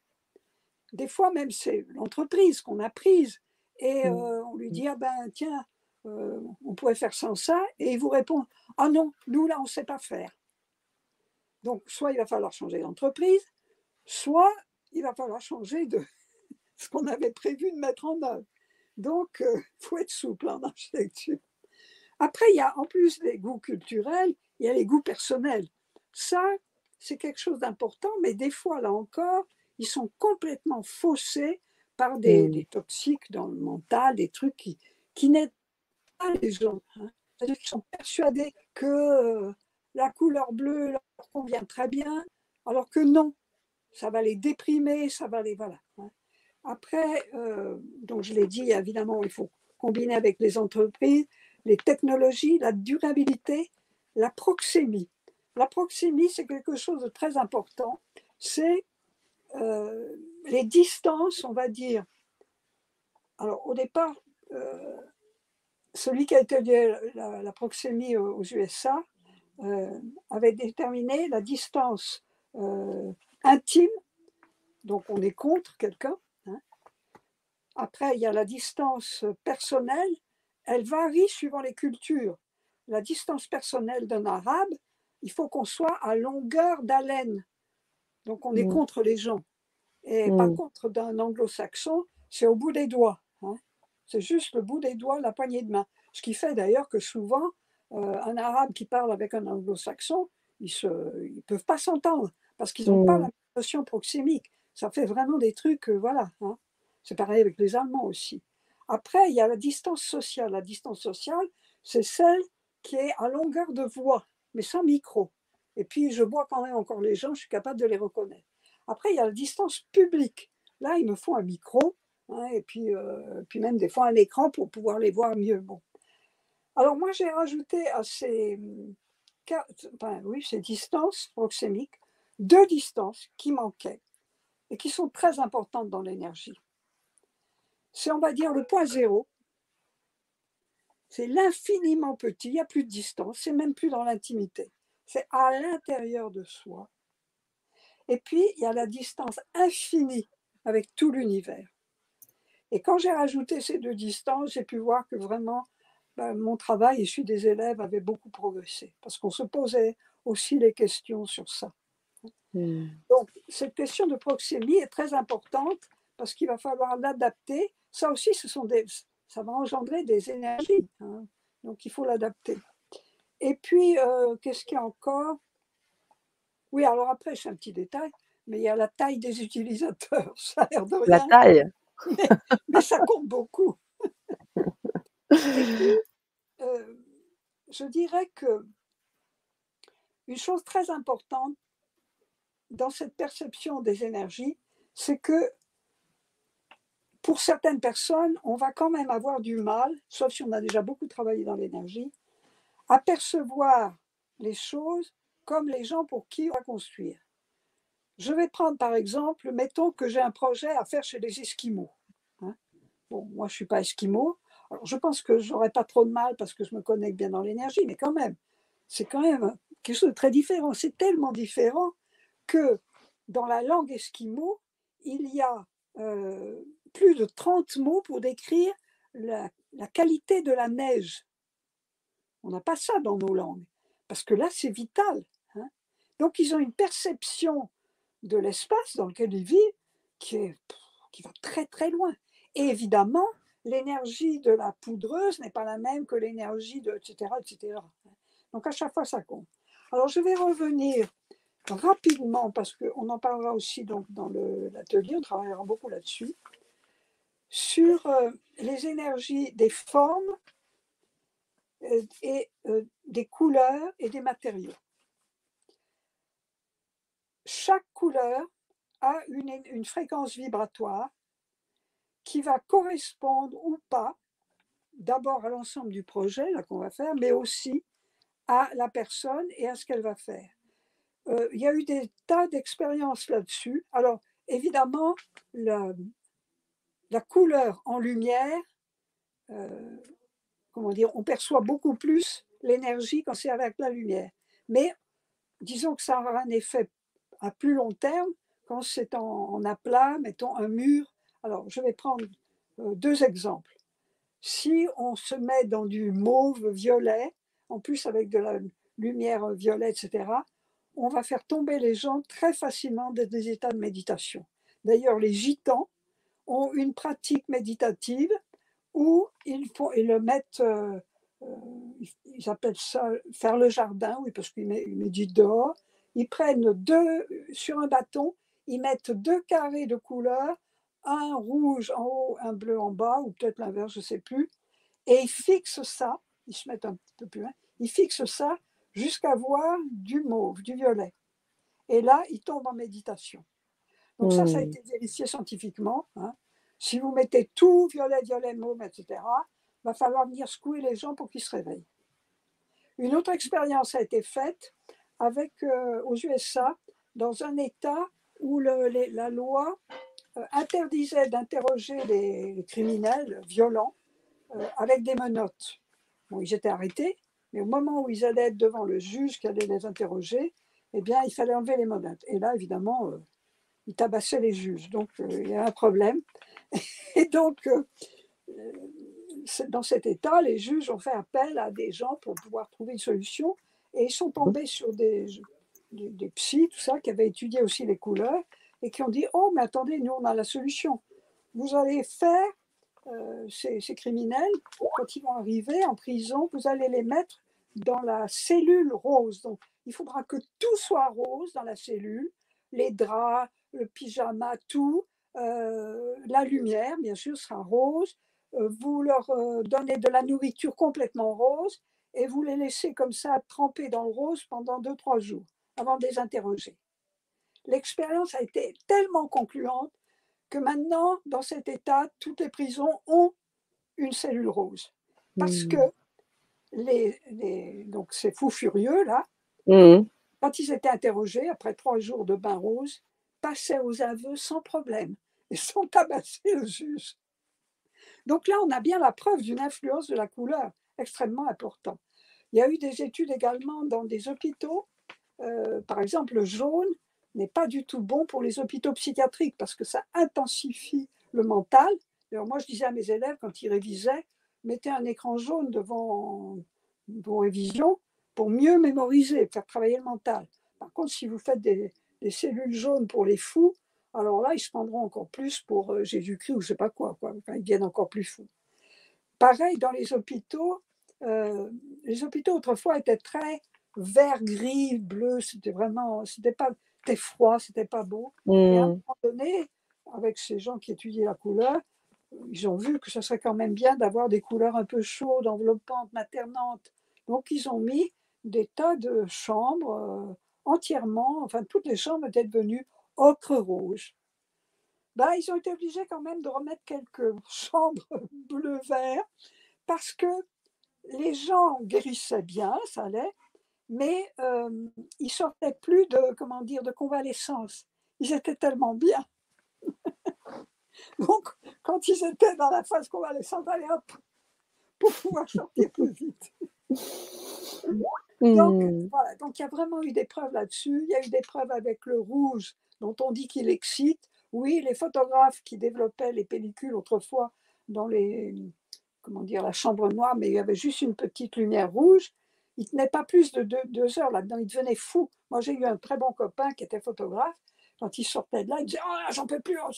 Des fois, même, c'est l'entreprise qu'on a prise. Et Mm. euh, on lui dit, ah ben, tiens, euh, on pourrait faire sans ça. Et il vous répond, ah non, nous, là, on ne sait pas faire. Donc, soit il va falloir changer d'entreprise, soit il va falloir changer de ce qu'on avait prévu de mettre en œuvre. Donc, il faut être souple en architecture. Après, il y a en plus des goûts culturels, il y a les goûts personnels. Ça, c'est quelque chose d'important, mais des fois, là encore, ils sont complètement faussés par des, Mm. des toxiques dans le mental, des trucs qui, qui n'aident pas les gens. hein. C'est-à-dire qu'ils sont persuadés que euh, la couleur bleue leur convient très bien, alors que non, ça va les déprimer, ça va les... Voilà. hein. Après, euh, donc je l'ai dit, évidemment, il faut combiner avec les entreprises, les technologies, la durabilité, la proxémie. La proxémie, c'est quelque chose de très important. C'est euh, les distances, on va dire. Alors, au départ, euh, celui qui a étudié la, la proxémie aux, aux USA euh, avait déterminé la distance euh, intime, donc on est contre quelqu'un. hein. Après, il y a la distance personnelle, elle varie suivant les cultures. La distance personnelle d'un arabe, il faut qu'on soit à longueur d'haleine. Donc on est Mm. contre les gens. Et par Mm. contre, d'un anglo-saxon, c'est au bout des doigts. hein. C'est juste le bout des doigts, la poignée de main. Ce qui fait d'ailleurs que souvent, un arabe qui parle avec un anglo-saxon, ils ne peuvent pas s'entendre parce qu'ils n'ont pas Mm. la notion proxémique. Ça fait vraiment des trucs, euh, voilà. hein. C'est pareil avec les Allemands aussi. Après, il y a la distance sociale. La distance sociale, c'est celle qui est à longueur de voix, mais sans micro. Et puis, je vois quand même encore les gens, je suis capable de les reconnaître. Après, il y a la distance publique. Là, il me faut un micro, hein, et puis, euh, puis même des fois un écran pour pouvoir les voir mieux. Bon. Alors, moi, j'ai rajouté à enfin, oui, ces distances proxémiques deux distances qui manquaient et qui sont très importantes dans l'énergie. C'est, on va dire, le point zéro. C'est l'infiniment petit, il n'y a plus de distance, c'est même plus dans l'intimité. C'est à l'intérieur de soi. Et puis, il y a la distance infinie avec tout l'univers. Et quand j'ai rajouté ces deux distances, j'ai pu voir que vraiment, ben, mon travail celui des élèves avait beaucoup progressé, parce qu'on se posait aussi les questions sur ça. Mm. Donc, cette question de proxémie est très importante parce qu'il va falloir l'adapter. Ça aussi, ce sont des, ça va engendrer des énergies. hein. Donc, il faut l'adapter. Et puis, euh, qu'est-ce qu'il y a encore? Oui, alors après, c'est un petit détail, mais il y a la taille des utilisateurs. Ça a l'air de La taille? mais ça compte beaucoup. Et puis, euh, je dirais que une chose très importante dans cette perception des énergies, c'est que pour certaines personnes, on va quand même avoir du mal, sauf si on a déjà beaucoup travaillé dans l'énergie, à percevoir les choses comme les gens pour qui on va construire. Je vais prendre par exemple, mettons que j'ai un projet à faire chez les Esquimaux. hein. Bon, moi je ne suis pas Esquimau. Alors je pense que je n'aurai pas trop de mal parce que je me connecte bien dans l'énergie, mais quand même, c'est quand même quelque chose de très différent. C'est tellement différent que dans la langue esquimau, il y a euh, plus de 30 mots pour décrire la, qualité de la neige. On n'a pas ça dans nos langues, parce que là, c'est vital. hein. Donc, ils ont une perception de l'espace dans lequel ils vivent qui va très, très loin. Et évidemment, l'énergie de la poudreuse n'est pas la même que l'énergie de etc., etc. Donc, à chaque fois, ça compte. Alors, je vais revenir rapidement, parce qu'on en parlera aussi dans l'atelier, on travaillera beaucoup là-dessus, sur euh, les énergies des formes euh, et euh, des couleurs et des matériaux. Chaque couleur a une fréquence vibratoire qui va correspondre ou pas d'abord à l'ensemble du projet qu'on va faire, mais aussi à la personne et à ce qu'elle va faire. Euh, il y a eu des tas d'expériences là-dessus. Alors, évidemment, la, la couleur en lumière, euh, comment dire, on perçoit beaucoup plus l'énergie quand c'est avec la lumière. Mais disons que ça aura un effet à plus long terme quand c'est en, aplat, mettons un mur. Alors, je vais prendre euh, deux exemples. Si on se met dans du mauve violet, en plus avec de la lumière violette, etc., on va faire tomber les gens très facilement dans des états de méditation. D'ailleurs, les gitans ont une pratique méditative où ils, font, ils le mettent, euh, euh, ils appellent ça faire le jardin, oui, parce qu'ils méditent dehors. Ils prennent deux, sur un bâton, ils mettent deux carrés de couleur, un rouge en haut, un bleu en bas, ou peut-être l'inverse, je ne sais plus, et ils fixent ça, ils se mettent un peu plus loin, ils fixent ça jusqu'à voir du mauve, du violet. Et là, ils tombent en méditation. Donc ça, ça a hmm. été vérifié scientifiquement. Hein. Si vous mettez tout violet, violet, mauve, etc., il va falloir venir secouer les gens pour qu'ils se réveillent. Une autre expérience a été faite avec, euh, aux USA dans un État où la loi interdisait d'interroger les, criminels violents euh, avec des menottes. Bon, ils étaient arrêtés, mais au moment où ils allaient être devant le juge qui allait les interroger, eh bien, il fallait enlever les menottes. Et là, évidemment, ils tabassaient les juges. Donc, il y a un problème. Et donc, dans cet état, les juges ont fait appel à des gens pour pouvoir trouver une solution. Et ils sont tombés sur des, des, psys, tout ça, qui avaient étudié aussi les couleurs et qui ont dit Oh, mais attendez, nous, on a la solution. Vous allez faire euh, ces, criminels, quand ils vont arriver en prison, vous allez les mettre dans la cellule rose. Donc, il faudra que tout soit rose dans la cellule les draps, le pyjama, tout. Euh, la lumière, bien sûr, sera rose. Euh, vous leur donnez de la nourriture complètement rose et vous les laissez comme ça tremper dans le rose pendant 2-3 jours avant de les interroger. L'expérience a été tellement concluante que maintenant, dans cet état, toutes les prisons ont une cellule rose. Parce mmh. que les, donc ces fous furieux, là, mmh. quand ils étaient interrogés, après trois jours de bain rose, passaient aux aveux sans problème et sans tabasser le juge. Donc là, on a bien la preuve d'une influence de la couleur extrêmement importante. Il y a eu des études également dans des hôpitaux. Euh, par exemple, le jaune n'est pas du tout bon pour les hôpitaux psychiatriques parce que ça intensifie le mental. Alors moi, je disais à mes élèves quand ils révisaient, mettez un écran jaune devant vos révisions pour mieux mémoriser, faire travailler le mental. Par contre, si vous faites des, cellules jaunes pour les fous, alors là, ils se prendront encore plus pour euh, Jésus-Christ ou je ne sais pas quoi, quoi. ils deviennent encore plus fous. Pareil, dans les hôpitaux, euh, les hôpitaux autrefois étaient très vert, gris, bleu, c'était vraiment, c'était pas, c'était froid, c'était pas beau. Et à un mmh. moment donné, avec ces gens qui étudiaient la couleur, ils ont vu que ce serait quand même bien d'avoir des couleurs un peu chaudes, enveloppantes, maternantes. Donc ils ont mis des tas de chambres euh, entièrement, enfin toutes les chambres étaient devenues ocre rouge. Ben, ils ont été obligés quand même de remettre quelques chambres bleu-vert parce que les gens guérissaient bien, ça allait, mais euh, ils sortaient plus de, comment dire, de convalescence. Ils étaient tellement bien. Donc, quand ils étaient dans la phase convalescente, allez hop, pour pouvoir sortir plus vite. Donc, hmm. voilà. Donc, il y a vraiment eu des preuves là-dessus. Il y a eu des preuves avec le rouge, dont on dit qu'il excite. Oui, les photographes qui développaient les pellicules autrefois dans les, comment dire, la chambre noire, mais il y avait juste une petite lumière rouge. Il tenait pas plus de deux, heures là-dedans, il devenait fou. Moi, j'ai eu un très bon copain qui était photographe. Quand il sortait de là, il disait Oh, j'en peux plus. Oh,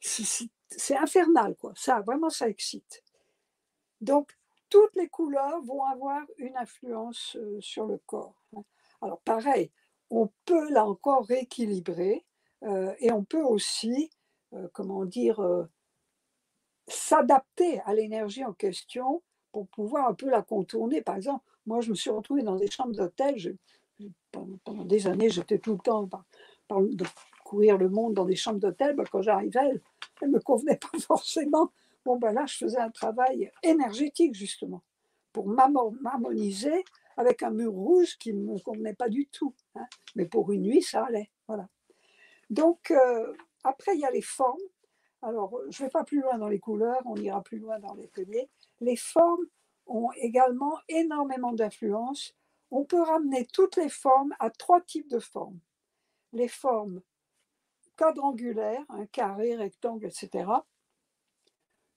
c'est infernal, quoi. Ça, vraiment, ça excite. Donc, toutes les couleurs vont avoir une influence euh, sur le corps. Hein. Alors, pareil, on peut là encore rééquilibrer euh, et on peut aussi, euh, comment dire, s'adapter à l'énergie en question pour pouvoir un peu la contourner. Par exemple, moi, je me suis retrouvée dans des chambres d'hôtel. pendant, des années, j'étais tout le temps par, de courir le monde dans des chambres d'hôtel. Ben, quand j'arrivais, elle ne me convenait pas forcément. Bon, ben là, je faisais un travail énergétique, justement, pour m'harmoniser avec un mur rouge qui ne me convenait pas du tout. Hein. Mais pour une nuit, ça allait. Donc, euh, après, il y a les formes. Alors, je ne vais pas plus loin dans les couleurs, on ira plus loin dans les colliers. Les formes ont également énormément d'influence. On peut ramener toutes les formes à trois types de formes. Les formes quadrangulaires, un carré, rectangle, etc.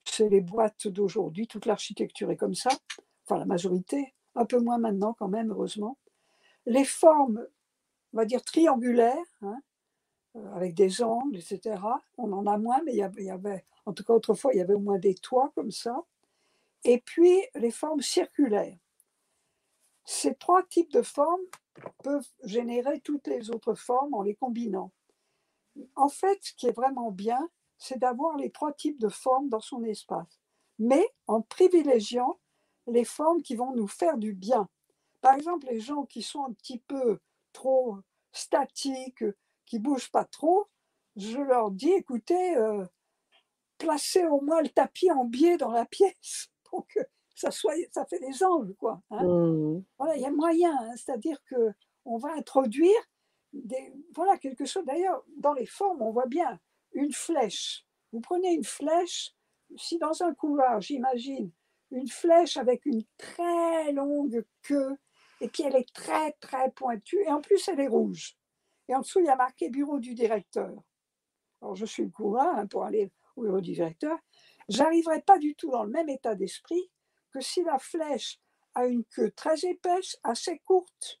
C'est les boîtes d'aujourd'hui, toute l'architecture est comme ça, enfin la majorité, un peu moins maintenant quand même, heureusement. Les formes, on va dire triangulaires, hein, euh, avec des angles, etc. On en a moins, mais il y avait, en tout cas autrefois, il y avait au moins des toits comme ça. Et puis les formes circulaires. Ces trois types de formes peuvent générer toutes les autres formes en les combinant. En fait, ce qui est vraiment bien, c'est d'avoir les trois types de formes dans son espace, mais en privilégiant les formes qui vont nous faire du bien. Par exemple, les gens qui sont un petit peu trop statiques, qui bougent pas trop, je leur dis, écoutez, euh, placez au moins le tapis en biais dans la pièce pour que ça, soit, ça fait des angles. Quoi, hein. mmh. Voilà, il y a moyen, hein, c'est-à-dire que on va introduire des, voilà, quelque chose. D'ailleurs, dans les formes, on voit bien une flèche. Vous prenez une flèche, si dans un couloir, j'imagine, une flèche avec une très longue queue, et puis elle est très, très pointue, et en plus, elle est rouge. Et en dessous, il y a marqué bureau du directeur. Alors, je suis le courant hein, pour aller au bureau du directeur. J'arriverai pas du tout dans le même état d'esprit que si la flèche a une queue très épaisse, assez courte,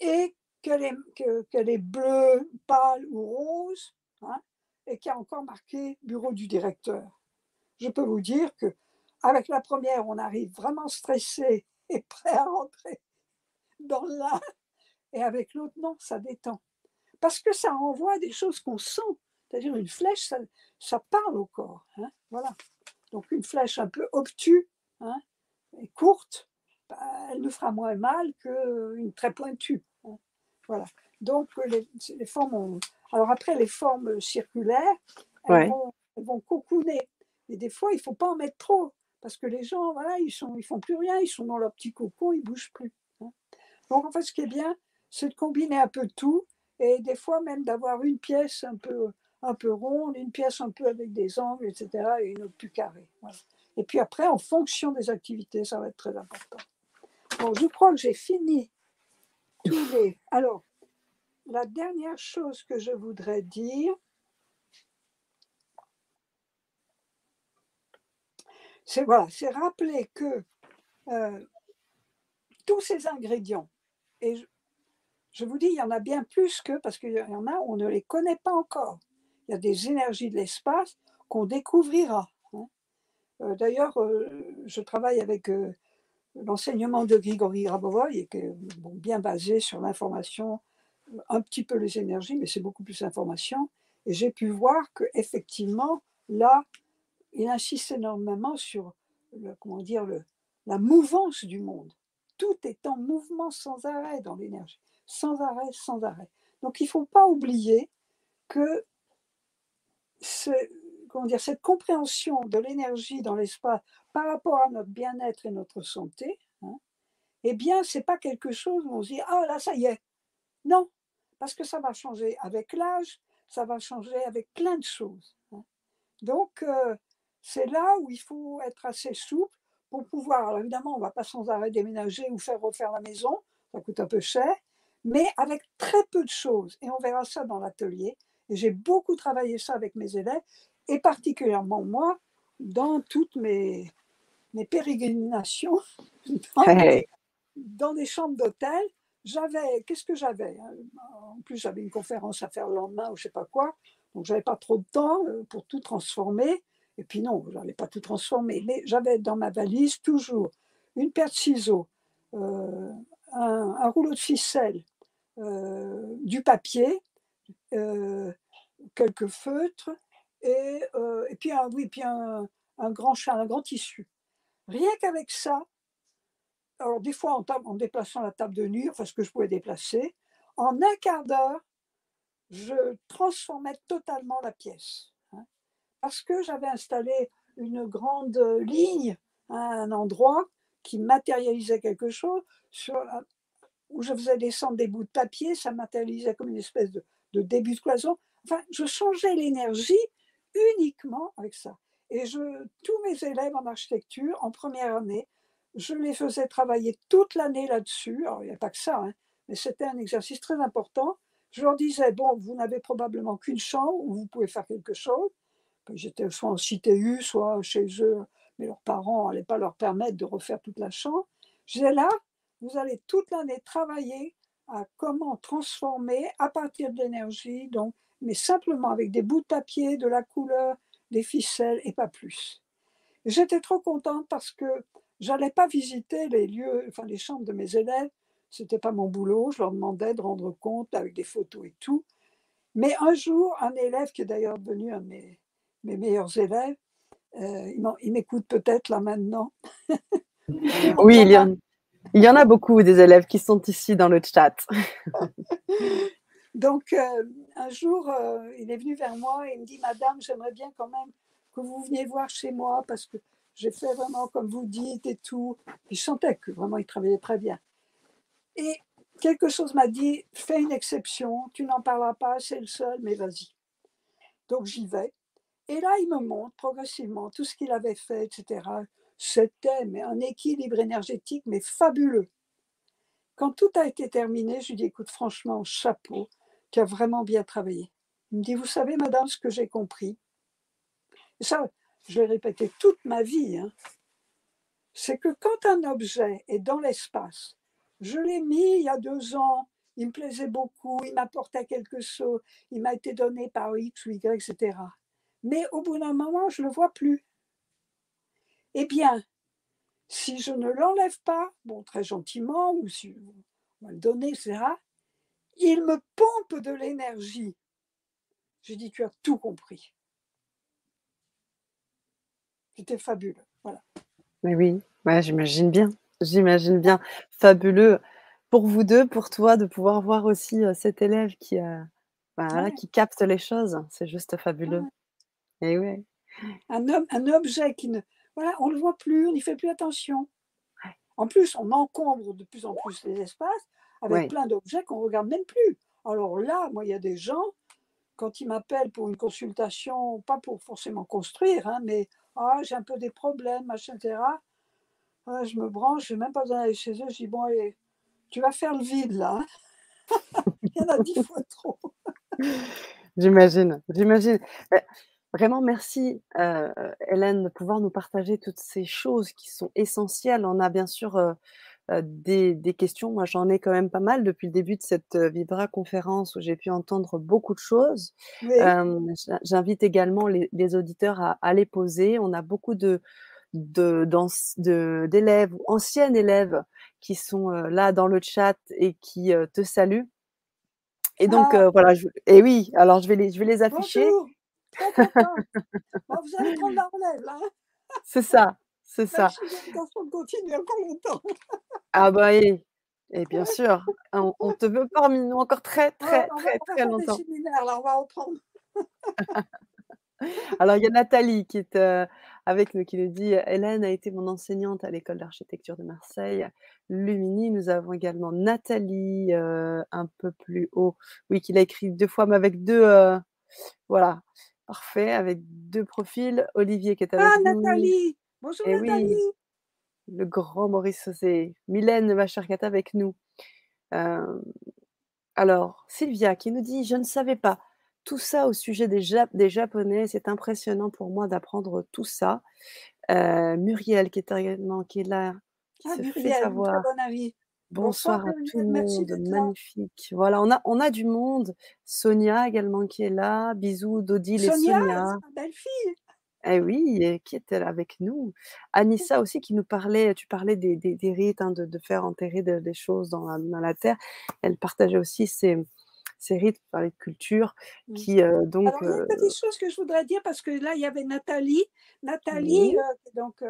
et qu'elle est, bleue, pâle ou rose, hein, et qui a encore marqué bureau du directeur. Je peux vous dire que avec la première, on arrive vraiment stressé et prêt à rentrer dans l'un et avec l'autre, non, ça détend. Parce que ça renvoie à des choses qu'on sent. C'est-à-dire une flèche, ça, parle au corps. Hein, voilà. Donc une flèche un peu obtue hein, et courte, bah, elle nous fera moins mal qu'une très pointue. Hein, voilà. Donc les, formes ont... Alors après, les formes circulaires, elles, vont, elles vont cocooner. Et des fois, il ne faut pas en mettre trop. Parce que les gens, voilà, ils ne ils font plus rien, ils sont dans leur petit cocon, ils ne bougent plus. Donc en fait, ce qui est bien, c'est de combiner un peu tout et des fois même d'avoir une pièce un peu, un peu ronde, une pièce un peu avec des angles, etc. et une autre plus carrée. Et puis après, en fonction des activités, ça va être très important. Bon, je crois que j'ai fini tous les. Alors, la dernière chose que je voudrais dire, c'est voilà, c'est rappeler que euh, tous ces ingrédients, et je vous dis, il y en a bien plus que, parce qu'il y en a, on ne les connaît pas encore. Il y a des énergies de l'espace qu'on découvrira. Hein. Euh, d'ailleurs, euh, je travaille avec euh, l'enseignement de Grigory Grabovoy, qui est bien basé sur l'information, un petit peu les énergies, mais c'est beaucoup plus l'information. Et j'ai pu voir qu'effectivement, là, il insiste énormément sur comment dire, le, la mouvance du monde. Tout est en mouvement sans arrêt dans l'énergie sans arrêt, sans arrêt. Donc il ne faut pas oublier que comment dire, cette compréhension de l'énergie dans l'espace par rapport à notre bien-être et notre santé, hein, eh bien, ce n'est pas quelque chose où on se dit Ah là, ça y est. Non, parce que ça va changer avec l'âge, ça va changer avec plein de choses. Hein. Donc, euh, c'est là où il faut être assez souple pour pouvoir. Alors évidemment, on ne va pas sans arrêt déménager ou faire refaire la maison, ça coûte un peu cher, mais avec très peu de choses. Et on verra ça dans l'atelier. J'ai beaucoup travaillé ça avec mes élèves, et particulièrement moi, dans toutes mes, mes pérégrinations, dans, des chambres d'hôtel. J'avais, qu'est-ce que j'avais hein? En plus, j'avais une conférence à faire le lendemain ou je sais pas quoi. Donc, j'avais pas trop de temps euh, pour tout transformer. Et puis non, je n'allais pas tout transformer. Mais j'avais dans ma valise toujours une paire de ciseaux, euh, un, rouleau de ficelle, euh, du papier, quelques feutres et, euh, et puis, un, oui, puis un, un grand un grand tissu. Rien qu'avec ça, alors des fois en, déplaçant la table de nuit, enfin ce que je pouvais déplacer, en un quart d'heure, je transformais totalement la pièce. Hein. parce que j'avais installé une grande ligne à un endroit qui matérialisait quelque chose, sur, où je faisais descendre des bouts de papier, ça matérialisait comme une espèce de, de début de cloison. Enfin, je changeais l'énergie uniquement avec ça. Et je, tous mes élèves en architecture, en première année, je les faisais travailler toute l'année là-dessus. Alors, il n'y a pas que ça, hein, mais c'était un exercice très important. Je leur disais, bon, vous n'avez probablement qu'une chambre où vous pouvez faire quelque chose. J'étais soit en CTU, soit chez eux, mais leurs parents n'allaient pas leur permettre de refaire toute la chambre. Je disais là, vous allez toute l'année travailler à comment transformer à partir de l'énergie, donc, mais simplement avec des bouts de papier, de la couleur, des ficelles et pas plus. J'étais trop contente parce que j'allais pas visiter les lieux, enfin les chambres de mes élèves. C'était pas mon boulot. Je leur demandais de rendre compte avec des photos et tout. Mais un jour, un élève qui est d'ailleurs devenu un de mes, meilleurs élèves, euh, il m'écoute peut-être là maintenant. oui, il y, en, il y, en, a beaucoup des élèves qui sont ici dans le chat. Donc, euh, un jour, euh, il est venu vers moi et il me dit, Madame, j'aimerais bien quand même que vous veniez voir chez moi parce que j'ai fait vraiment comme vous dites et tout. Il sentait que vraiment il travaillait très bien. Et quelque chose m'a dit, fais une exception, tu n'en parleras pas, c'est le seul, mais vas-y. Donc j'y vais. Et là, il me montre progressivement tout ce qu'il avait fait, etc. C'était mais un équilibre énergétique, mais fabuleux. Quand tout a été terminé, je lui dis, écoute, franchement, chapeau, tu as vraiment bien travaillé. Il me dit, vous savez, madame, ce que j'ai compris. ça, je l'ai répété toute ma vie. Hein. c'est que quand un objet est dans l'espace, je l'ai mis il y a deux ans, il me plaisait beaucoup, il m'apportait quelque chose, il m'a été donné par X Y, etc. Mais au bout d'un moment, je ne le vois plus. Eh bien, si je ne l'enlève pas, bon, très gentiment, ou si on va le donner, etc., il me pompe de l'énergie. Je dis, tu as tout compris. C'était fabuleux. Voilà. Mais oui, ouais, j'imagine bien. J'imagine bien. Fabuleux pour vous deux, pour toi, de pouvoir voir aussi euh, cet élève qui, euh, bah, qui capte les choses. C'est juste fabuleux. Et ouais. Un, homme, un objet qui ne. Voilà, on ne le voit plus, on n'y fait plus attention. En plus, on encombre de plus en plus les espaces avec plein d'objets qu'on ne regarde même plus. Alors là, moi, il y a des gens, quand ils m'appellent pour une consultation, pas pour forcément construire, hein, mais ah, j'ai un peu des problèmes, etc. Ah, je me branche, je n'ai même pas besoin d'aller chez eux. Je dis, bon, allez, tu vas faire le vide là. il y en a dix fois trop. j'imagine, j'imagine. Vraiment, merci euh, Hélène de pouvoir nous partager toutes ces choses qui sont essentielles. On a bien sûr euh, euh, des, questions. Moi, j'en ai quand même pas mal depuis le début de cette euh, Vibra conférence où j'ai pu entendre beaucoup de choses. J'invite également les, auditeurs à, les poser. On a beaucoup de d'élèves ou anciennes élèves qui sont euh, là dans le chat et qui te saluent. Et donc, ah. voilà. et oui, alors je vais les, je vais les afficher. Vous allez prendre la relève, là. Hein. C'est ça. C'est ça. continuer encore longtemps. ah bah et, et bien sûr, on, te veut parmi nous encore très très très très longtemps. là, on va reprendre. Alors il y a Nathalie qui est euh, avec nous qui nous dit Hélène a été mon enseignante à l'école d'architecture de Marseille. Lumini, nous avons également Nathalie euh, un peu plus haut, oui, qui l'a écrit deux fois, mais avec deux, euh, voilà, parfait, avec deux profils. Olivier qui est avec ah, nous. Ah Nathalie Bonjour Et Nathalie. Oui, le grand Maurice Sauzé. Mylène Macharkata avec nous. alors, Sylvia qui nous dit Je ne savais pas tout ça au sujet des, des Japonais. C'est impressionnant pour moi d'apprendre tout ça. Muriel qui est également qui est là. Qui ah, se Muriel, fait savoir. Très bon avis. Bonsoir, à tout le monde, magnifique. Voilà, on a, on a du monde. Sonia également qui est là. Bisous d'Odile et Sonia. Belle fille. Eh oui, qui était là avec nous? Anissa aussi qui nous parlait, tu parlais des, des, rites, hein, de, de, faire enterrer des choses dans la, dans la, terre. Elle partageait aussi ces, ces rites, parlait de culture, qui euh, donc. Alors, il y a une petite euh chose que je voudrais dire parce que là, il y avait Nathalie. Nathalie, euh, donc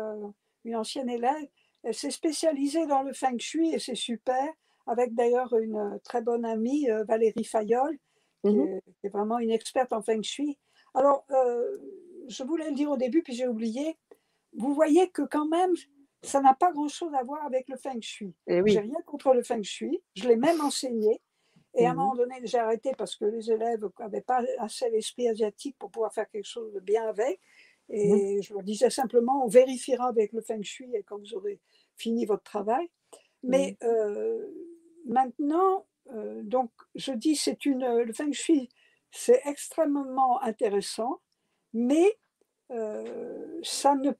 une ancienne élève, elle s'est spécialisée dans le feng shui et c'est super, avec d'ailleurs une très bonne amie, Valérie Fayol, qui, mmh est, qui, est, vraiment une experte en feng shui. Alors, je voulais le dire au début, puis j'ai oublié. Vous voyez que quand même, ça n'a pas grand-chose à voir avec le feng shui. Et oui. J'ai rien contre le feng shui. Je l'ai même enseigné. Et à un Mhm. moment donné, j'ai arrêté parce que les élèves n'avaient pas assez l'esprit asiatique pour pouvoir faire quelque chose de bien avec. Et je leur disais simplement, on vérifiera avec le feng shui et quand vous aurez fini votre travail. Mais euh, maintenant, euh, donc, je dis, c'est une, le feng shui, c'est extrêmement intéressant, mais euh, ça ne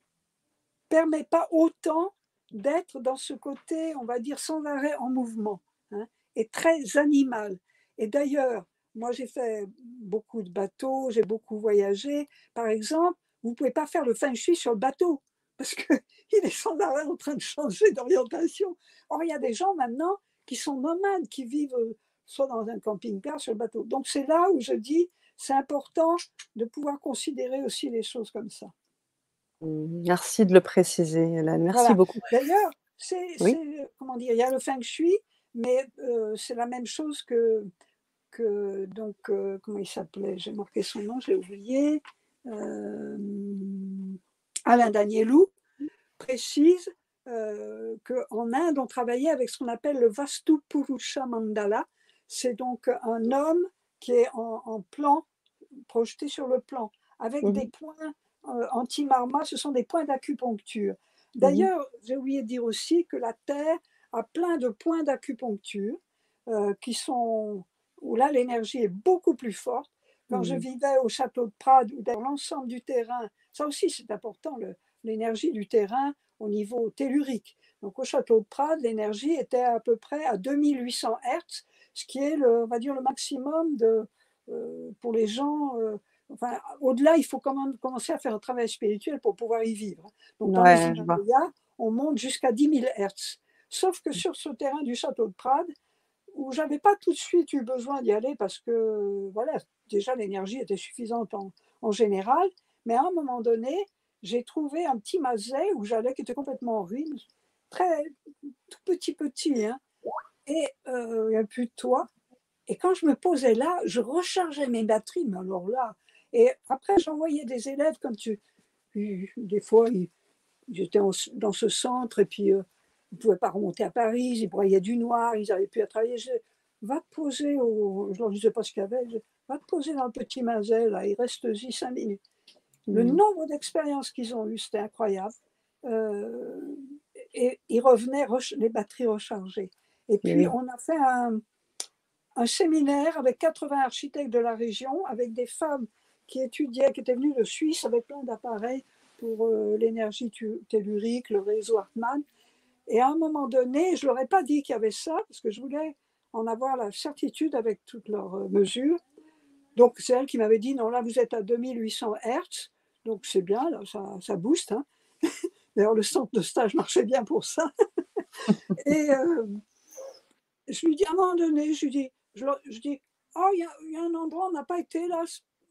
permet pas autant d'être dans ce côté, on va dire, sans arrêt en mouvement, hein, et très animal. Et d'ailleurs, moi j'ai fait beaucoup de bateaux, j'ai beaucoup voyagé. Par exemple, vous ne pouvez pas faire le feng shui sur le bateau, parce qu'il est sans arrêt en train de changer d'orientation. Or, il y a des gens maintenant qui sont nomades, qui vivent euh, soit dans un camping-car, sur le bateau. Donc c'est là où je dis, c'est important de pouvoir considérer aussi les choses comme ça. Mmh, Merci de le préciser, Hélène. Merci Voilà. beaucoup. D'ailleurs, c'est, Oui. c'est- comment dire, il y a le feng shui, mais euh, c'est la même chose que, que donc, euh, comment il s'appelait? J'ai marqué son nom, j'ai oublié. Euh, Alain Danielou précise euh, qu'en Inde, on travaillait avec ce qu'on appelle le Vastu Purusha Mandala. C'est donc un homme qui est en, en plan, projeté sur le plan, avec Mhm. des points euh, anti-marma, ce sont des points d'acupuncture. D'ailleurs, j'ai oublié de dire aussi que la Terre a plein de points d'acupuncture euh, qui sont où là l'énergie est beaucoup plus forte. Quand je vivais au château de Prades, ou dans l'ensemble du terrain, ça aussi c'est important, l'énergie du terrain au niveau tellurique. Donc au château de Prades, l'énergie était à peu près à 2800 Hertz, ce qui est le, on va dire le maximum de, euh, pour les gens. euh, enfin, au-delà, il faut quand même commencer à faire un travail spirituel pour pouvoir y vivre. Donc dans Ouais, les on monte jusqu'à 10 000 Hertz. Sauf que sur ce terrain du château de Prades, où j'avais pas tout de suite eu besoin d'y aller parce que voilà, déjà l'énergie était suffisante en, général, mais à un moment donné, j'ai trouvé un petit maset où j'allais qui était complètement en ruine, très tout petit petit, hein, et euh, il n'y a plus de toit. Et quand je me posais là, je rechargeais mes batteries, mais alors là, et après j'envoyais des élèves comme tu, des fois ils, en- dans ce centre et puis euh, ils ne pouvaient pas remonter à Paris, ils broyaient du noir, ils n'avaient plus à travailler. Je, va te poser, au, je leur disais pas ce qu'il y avait, je, va te poser dans le petit mazel, là, il reste-y cinq minutes. Le Mhm. nombre d'expériences qu'ils ont eues, c'était incroyable. Euh, et ils revenaient, les batteries rechargées. Et puis, on a fait un, un séminaire avec 80 architectes de la région, avec des femmes qui étudiaient, qui étaient venues de Suisse avec plein d'appareils pour euh, l'énergie tellurique, le réseau Hartmann. Et à un moment donné, je ne leur ai pas dit qu'il y avait ça, parce que je voulais en avoir la certitude avec toutes leurs euh, mesures. Donc, c'est elle qui m'avait dit, non, là, vous êtes à 2800 Hertz, donc c'est bien, là, ça, ça booste. hein. D'ailleurs, le centre de stage marchait bien pour ça. Et euh, je lui dis, à un moment donné, je lui dis, je, je dis, oh, il y, a- un endroit, on n'a pas été là,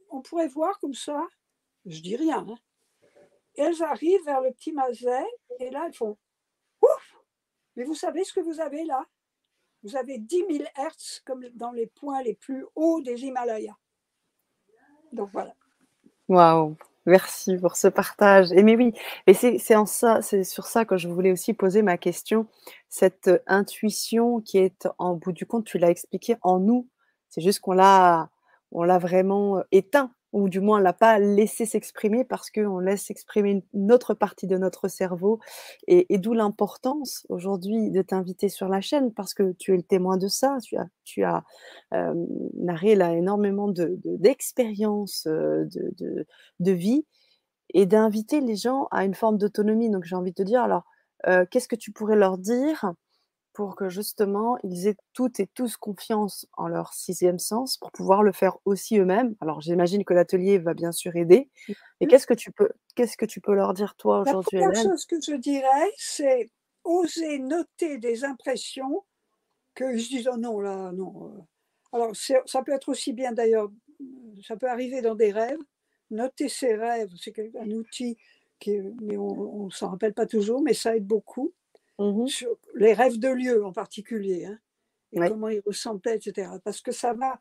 on pourrait voir comme ça. Je dis rien. hein. Et elles arrivent vers le petit maset, et là, elles font, ouf, mais vous savez ce que vous avez là? Vous avez 10 000 Hertz comme dans les points les plus hauts des Himalayas. Donc voilà. Waouh, merci pour ce partage. Et mais oui, et c'est en ça, c'est sur ça que je voulais aussi poser ma question. Cette intuition qui est en bout du compte, tu l'as expliqué en nous. C'est juste qu'on l'a, l'a vraiment euh, éteint, ou du moins l'a pas laissé s'exprimer parce qu'on laisse s'exprimer une, autre partie de notre cerveau. Et, d'où l'importance aujourd'hui de t'inviter sur la chaîne parce que tu es le témoin de ça. Tu as, tu as énormément de, de- d'expériences euh, de, de, de vie et d'inviter les gens à une forme d'autonomie. Donc j'ai envie de te dire, alors, qu'est-ce que tu pourrais leur dire pour que justement ils aient toutes et tous confiance en leur sixième sens pour pouvoir le faire aussi eux-mêmes. Alors j'imagine que l'atelier va bien sûr aider. Et qu'est-ce que tu peux, qu'est-ce que tu peux leur dire toi La aujourd'hui, première Hélène? chose que je dirais, c'est oser noter des impressions que je dis, oh non, là, non. euh. Alors, ça peut être aussi bien d'ailleurs, ça peut arriver dans des rêves. Noter ses rêves, c'est un outil qui, mais on ne s'en rappelle pas toujours, mais ça aide beaucoup. Mhm. Sur les rêves de lieu en particulier, hein, et Oui. comment ils ressentaient, etc. Parce que ça va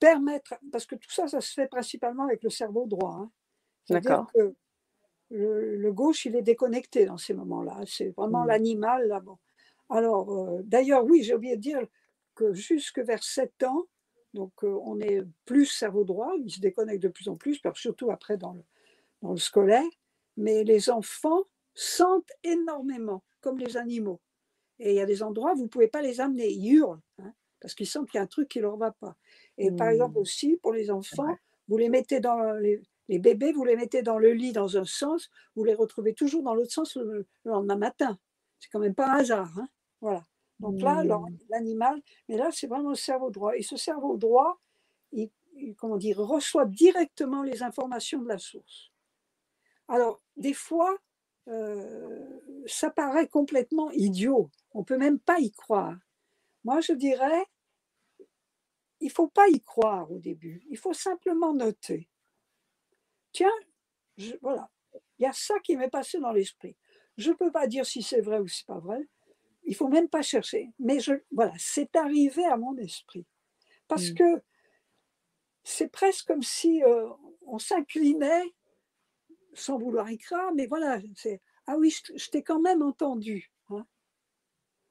permettre, parce que tout ça, ça se fait principalement avec le cerveau droit. hein. C'est-à-dire que le, gauche, il est déconnecté dans ces moments-là. C'est vraiment mmh. l'animal là. Bon. Alors, euh, d'ailleurs, oui, j'ai oublié de dire que jusque vers 7 ans, donc euh, on est plus cerveau droit, il se déconnecte de plus en plus, surtout après dans le, dans le scolaire, mais les enfants sentent énormément, comme les animaux. Et il y a des endroits où vous ne pouvez pas les amener, ils hurlent, hein, parce qu'ils sentent qu'il y a un truc qui ne leur va pas. Et par exemple mmh. aussi, pour les enfants, vous les mettez dans les, les, bébés, vous les mettez dans le lit dans un sens, vous les retrouvez toujours dans l'autre sens le, lendemain matin. C'est quand même pas un hasard. Hein voilà. Donc là, mmh. l'animal, mais là, c'est vraiment le cerveau droit. Et ce cerveau droit, il, comment dire, reçoit directement les informations de la source. Alors, des fois, euh, ça paraît complètement idiot. On ne peut même pas y croire. Moi, je dirais, il ne faut pas y croire au début. Il faut simplement noter. Tiens, voilà, il y a ça qui m'est passé dans l'esprit. Je ne peux pas dire si c'est vrai ou si n'est pas vrai. Il faut même pas chercher. Mais je, voilà, c'est arrivé à mon esprit. Parce mmh. que c'est presque comme si euh, on s'inclinait sans vouloir y croire, mais voilà, c'est ah oui, je, t'ai quand même entendu. Hein.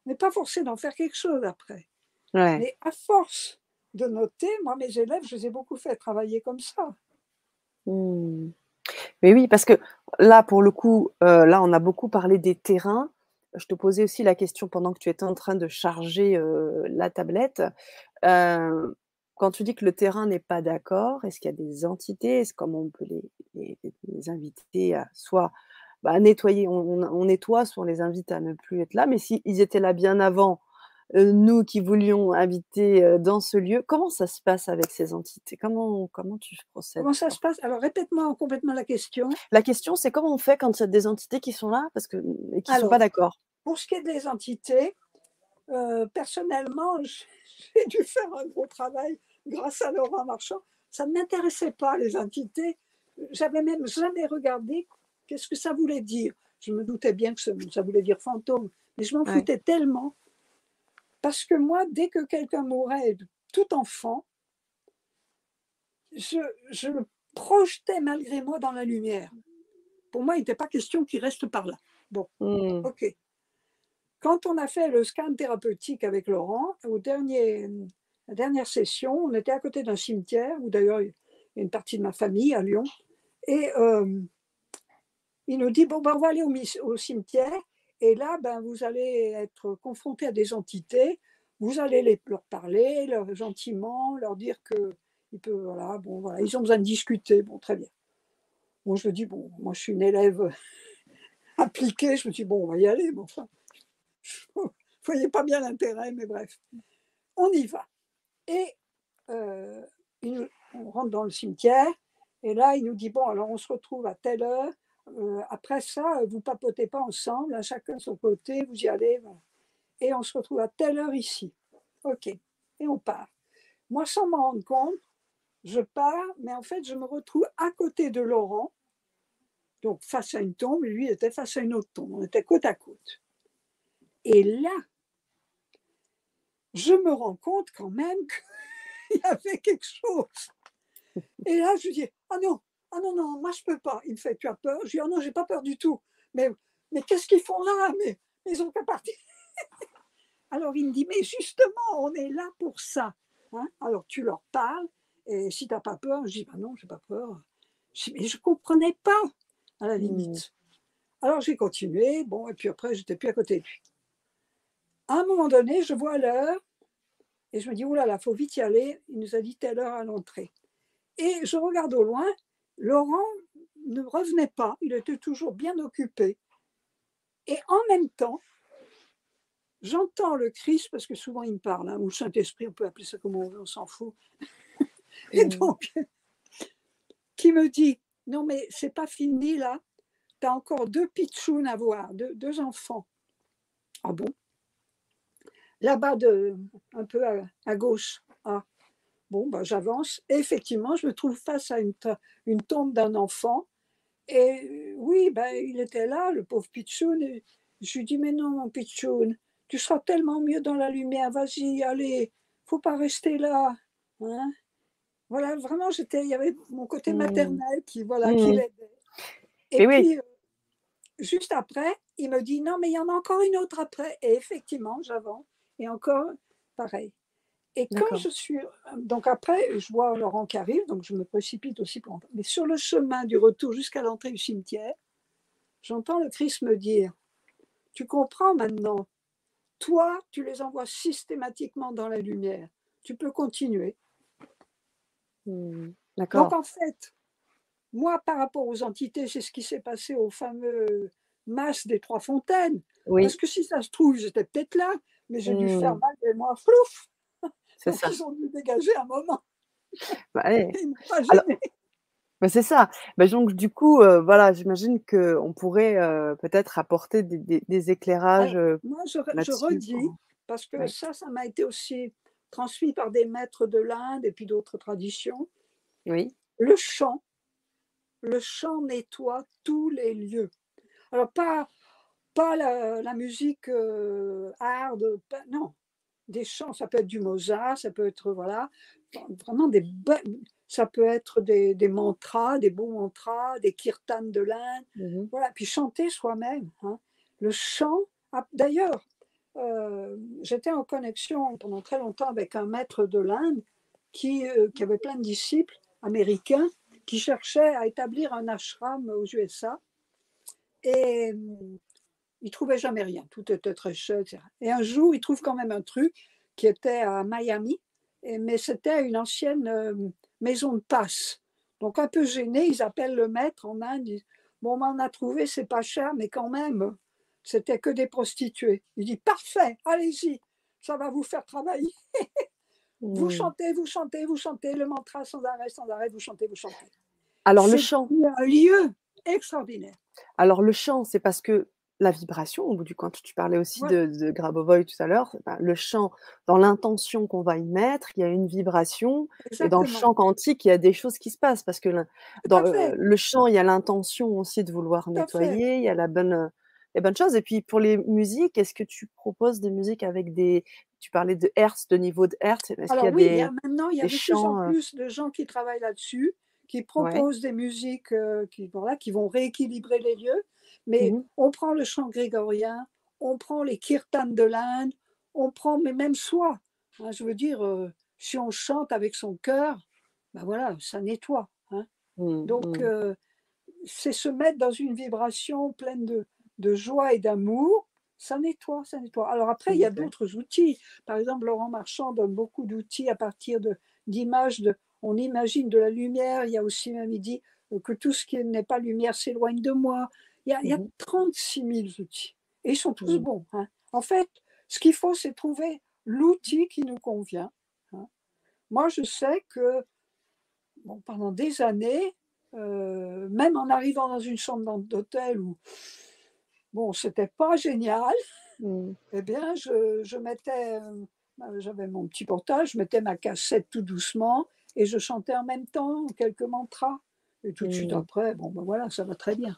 On n'est pas forcé d'en faire quelque chose après. Mais à force de noter, moi, mes élèves, je les ai beaucoup fait travailler comme ça. Mmh. Mais oui, parce que là, pour le coup, euh, là, on a beaucoup parlé des terrains. Je te posais aussi la question pendant que tu étais en train de charger euh, la tablette. Euh, quand tu dis que le terrain n'est pas d'accord, est-ce qu'il y a des entités? Est-ce comment on peut les, les, inviter à soit bah, nettoyer on, nettoie, soit on les invite à ne plus être là. Mais s'ils étaient là bien avant, euh, nous qui voulions inviter euh, dans ce lieu, comment ça se passe avec ces entités? Comment, comment tu procèdes Comment ça se passe? Alors répète-moi complètement la question. La question, c'est comment on fait quand il y a des entités qui sont là parce que, et qui ne sont pas d'accord? Pour ce qui est des entités, euh, personnellement, j'ai dû faire un gros travail grâce à Laurent Marchand. Ça ne m'intéressait pas, les entités. J'avais même jamais regardé qu'est-ce que ça voulait dire? Je me doutais bien que ça voulait dire fantôme, mais je m'en foutais tellement. Parce que moi, dès que quelqu'un mourait, tout enfant, je, je, le projetais malgré moi dans la lumière. Pour moi, il n'était pas question qu'il reste par là. Bon, hmm. ok. Quand on a fait le scan thérapeutique avec Laurent, au dernier, la dernière session, on était à côté d'un cimetière, où d'ailleurs il y a une partie de ma famille à Lyon, et euh, il nous dit, bon, ben, on va aller au, cimetière, et là, ben, vous allez être confronté à des entités, vous allez leur parler leur, gentiment, leur dire que il peut, voilà, bon, voilà, ils ont besoin de discuter, bon, très bien. Bon, je me dis, bon, moi je suis une élève appliquée, je me dis, bon, on va y aller, bon, enfin, je ne voyais pas bien l'intérêt, mais bref, on y va. Et euh, on rentre dans le cimetière, et là, il nous dit, bon, alors on se retrouve à telle heure, euh, après ça, vous papotez pas ensemble, à chacun son côté, vous y allez, et on se retrouve à telle heure ici. OK, et on part. Moi, sans m'en rendre compte, je pars, mais en fait, je me retrouve à côté de Laurent, donc face à une tombe, lui était face à une autre tombe, on était côte à côte. Et là, je me rends compte quand même qu'il y avait quelque chose. Et là, je dis, ah non, ah non, non, moi je peux pas. Il me fait, tu as peur? Je dis, ah non, j'ai pas peur du tout. Mais, mais qu'est-ce qu'ils font là? Mais, ils ont qu'à partir. Alors il me dit, mais justement, on est là pour ça. Hein. Alors tu leur parles, et si tu n'as pas peur, je dis, bah non, j'ai pas peur. Je dis, mais je ne comprenais pas, à la limite. Mmh. Alors j'ai continué, bon, et puis après, j'étais plus à côté de lui. À un moment donné, je vois l'heure, et je me dis, oulala, là il faut vite y aller. Il nous a dit telle heure à l'entrée. Et je regarde au loin, Laurent ne revenait pas, il était toujours bien occupé. Et en même temps, j'entends le Christ, parce que souvent il me parle, hein, ou le Saint-Esprit, on peut appeler ça comme on veut, on s'en fout. Et donc, qui me dit, non mais c'est pas fini là, tu as encore deux pitchounes à voir, deux, enfants. Ah bon? Là-bas, un peu à, gauche. Ah, Bon, ben, j'avance. Et effectivement, je me trouve face à une, une tombe d'un enfant. Et oui, ben, il était là, le pauvre Pichoun. je lui dis, mais non, mon Pichoun, tu seras tellement mieux dans la lumière. Vas-y, allez, faut pas rester là. Hein Voilà, vraiment, j'étais, il y avait mon côté Mmh. maternel qui, voilà, qui Mmh. l'aidait. Et Et oui. puis, euh, juste après, il me dit non, mais il y en a encore une autre après. Et effectivement, j'avance. Et encore, pareil. Et quand je suis. Donc après, je vois Laurent qui arrive, donc je me précipite aussi pour entrer. Mais sur le chemin du retour jusqu'à l'entrée du cimetière, j'entends le Christ me dire Tu comprends maintenant? Toi, tu les envoies systématiquement dans la lumière. Tu peux continuer. Mmh. Donc en fait, moi, par rapport aux entités, c'est ce qui s'est passé au fameux mas des Trois Fontaines. Oui, Parce que si ça se trouve, j'étais peut-être là, mais j'ai dû faire Mmh. mal et moi, flouf c'est ça. ils ont dû dégager un moment. Bah, bah, c'est ça. Bah, donc du coup, heu, voilà, j'imagine qu'on pourrait, heu, peut-être apporter des des des éclairages, heu, moi, je, redis, parce que ça, ça m'a été aussi transmis par des maîtres de l'Inde et puis d'autres traditions. Oui. Le chant, le chant nettoie tous les lieux. Alors, pas, pas la, la musique euh, hard, pas- non. Des chants, ça peut être du Mozart, ça peut être, voilà, vraiment des bonnes- ça peut être des, des mantras, des beaux mantras, des kirtans de l'Inde, Mmh voilà, puis chanter soi-même. hein. Le chant, ah, d'ailleurs, euh, j'étais en connexion pendant très longtemps avec un maître de l'Inde qui, euh, qui avait plein de disciples américains qui cherchaient à établir un ashram aux USA. Et il trouvait jamais rien, tout était très cher, etc. Et un jour, il trouve quand même un truc qui était à Miami, et- mais c'était une ancienne euh, maison de passe. Donc un peu gêné, ils appellent le maître en Inde, ils disent, bon, on en a trouvé, c'est pas cher, mais quand même, c'était que des prostituées. Il dit, parfait, allez-y, ça va vous faire travailler. Vous chantez, vous chantez, vous chantez, le mantra sans arrêt, sans arrêt, vous chantez, vous chantez. Alors le C'est chant un lieu extraordinaire. alors le chant, c'est parce que la vibration, au bout du compte, tu parlais aussi Ouais. de de Grabovoi tout à l'heure, bah, le chant, dans l'intention qu'on va y mettre, il y a une vibration et dans le chant quantique, il y a des choses qui se passent parce que dans le chant, il y a l'intention aussi de vouloir tout à fait. nettoyer, il y a la bonne, heu, les bonnes choses et puis pour les musiques, est-ce que tu proposes des musiques avec des tu parlais de hertz, de niveau de hertz, est-ce qu'il y Alors a oui, il y a maintenant, il y a des de plus en chants, heu plus de gens qui travaillent là-dessus, qui ouais. proposent des musiques euh, qui, voilà, qui vont rééquilibrer les lieux. Mais Mmh on prend le chant grégorien, on prend les kirtans de l'Inde, on prend, mais même soi. hein, je veux dire, euh, si on chante avec son cœur, ben voilà, ça nettoie. hein. Mmh, Donc, mmh. euh, c'est se mettre dans une vibration pleine de, de joie et d'amour. Ça nettoie, ça nettoie. Alors après, il y a d'autres outils. Par exemple, Laurent Marchand donne beaucoup d'outils à partir de- d'images. De, on imagine de la lumière. Il y a aussi même, il dit euh, que tout ce qui n'est pas lumière s'éloigne de moi. Il y, a, il y a Mmh 36 000 outils. Et ils sont tous Mmh. bons. hein. En fait, ce qu'il faut, c'est trouver l'outil qui nous convient. hein. Moi, je sais que bon, pendant des années, euh, même en arrivant dans une chambre d'hôtel où bon, c'était pas génial, Mmh. eh bien, je, je mettais, euh, j'avais mon petit portage, je mettais ma cassette tout doucement et je chantais en même temps quelques mantras. Et tout de suite Mmh. après, bon, ben voilà, ça va très bien.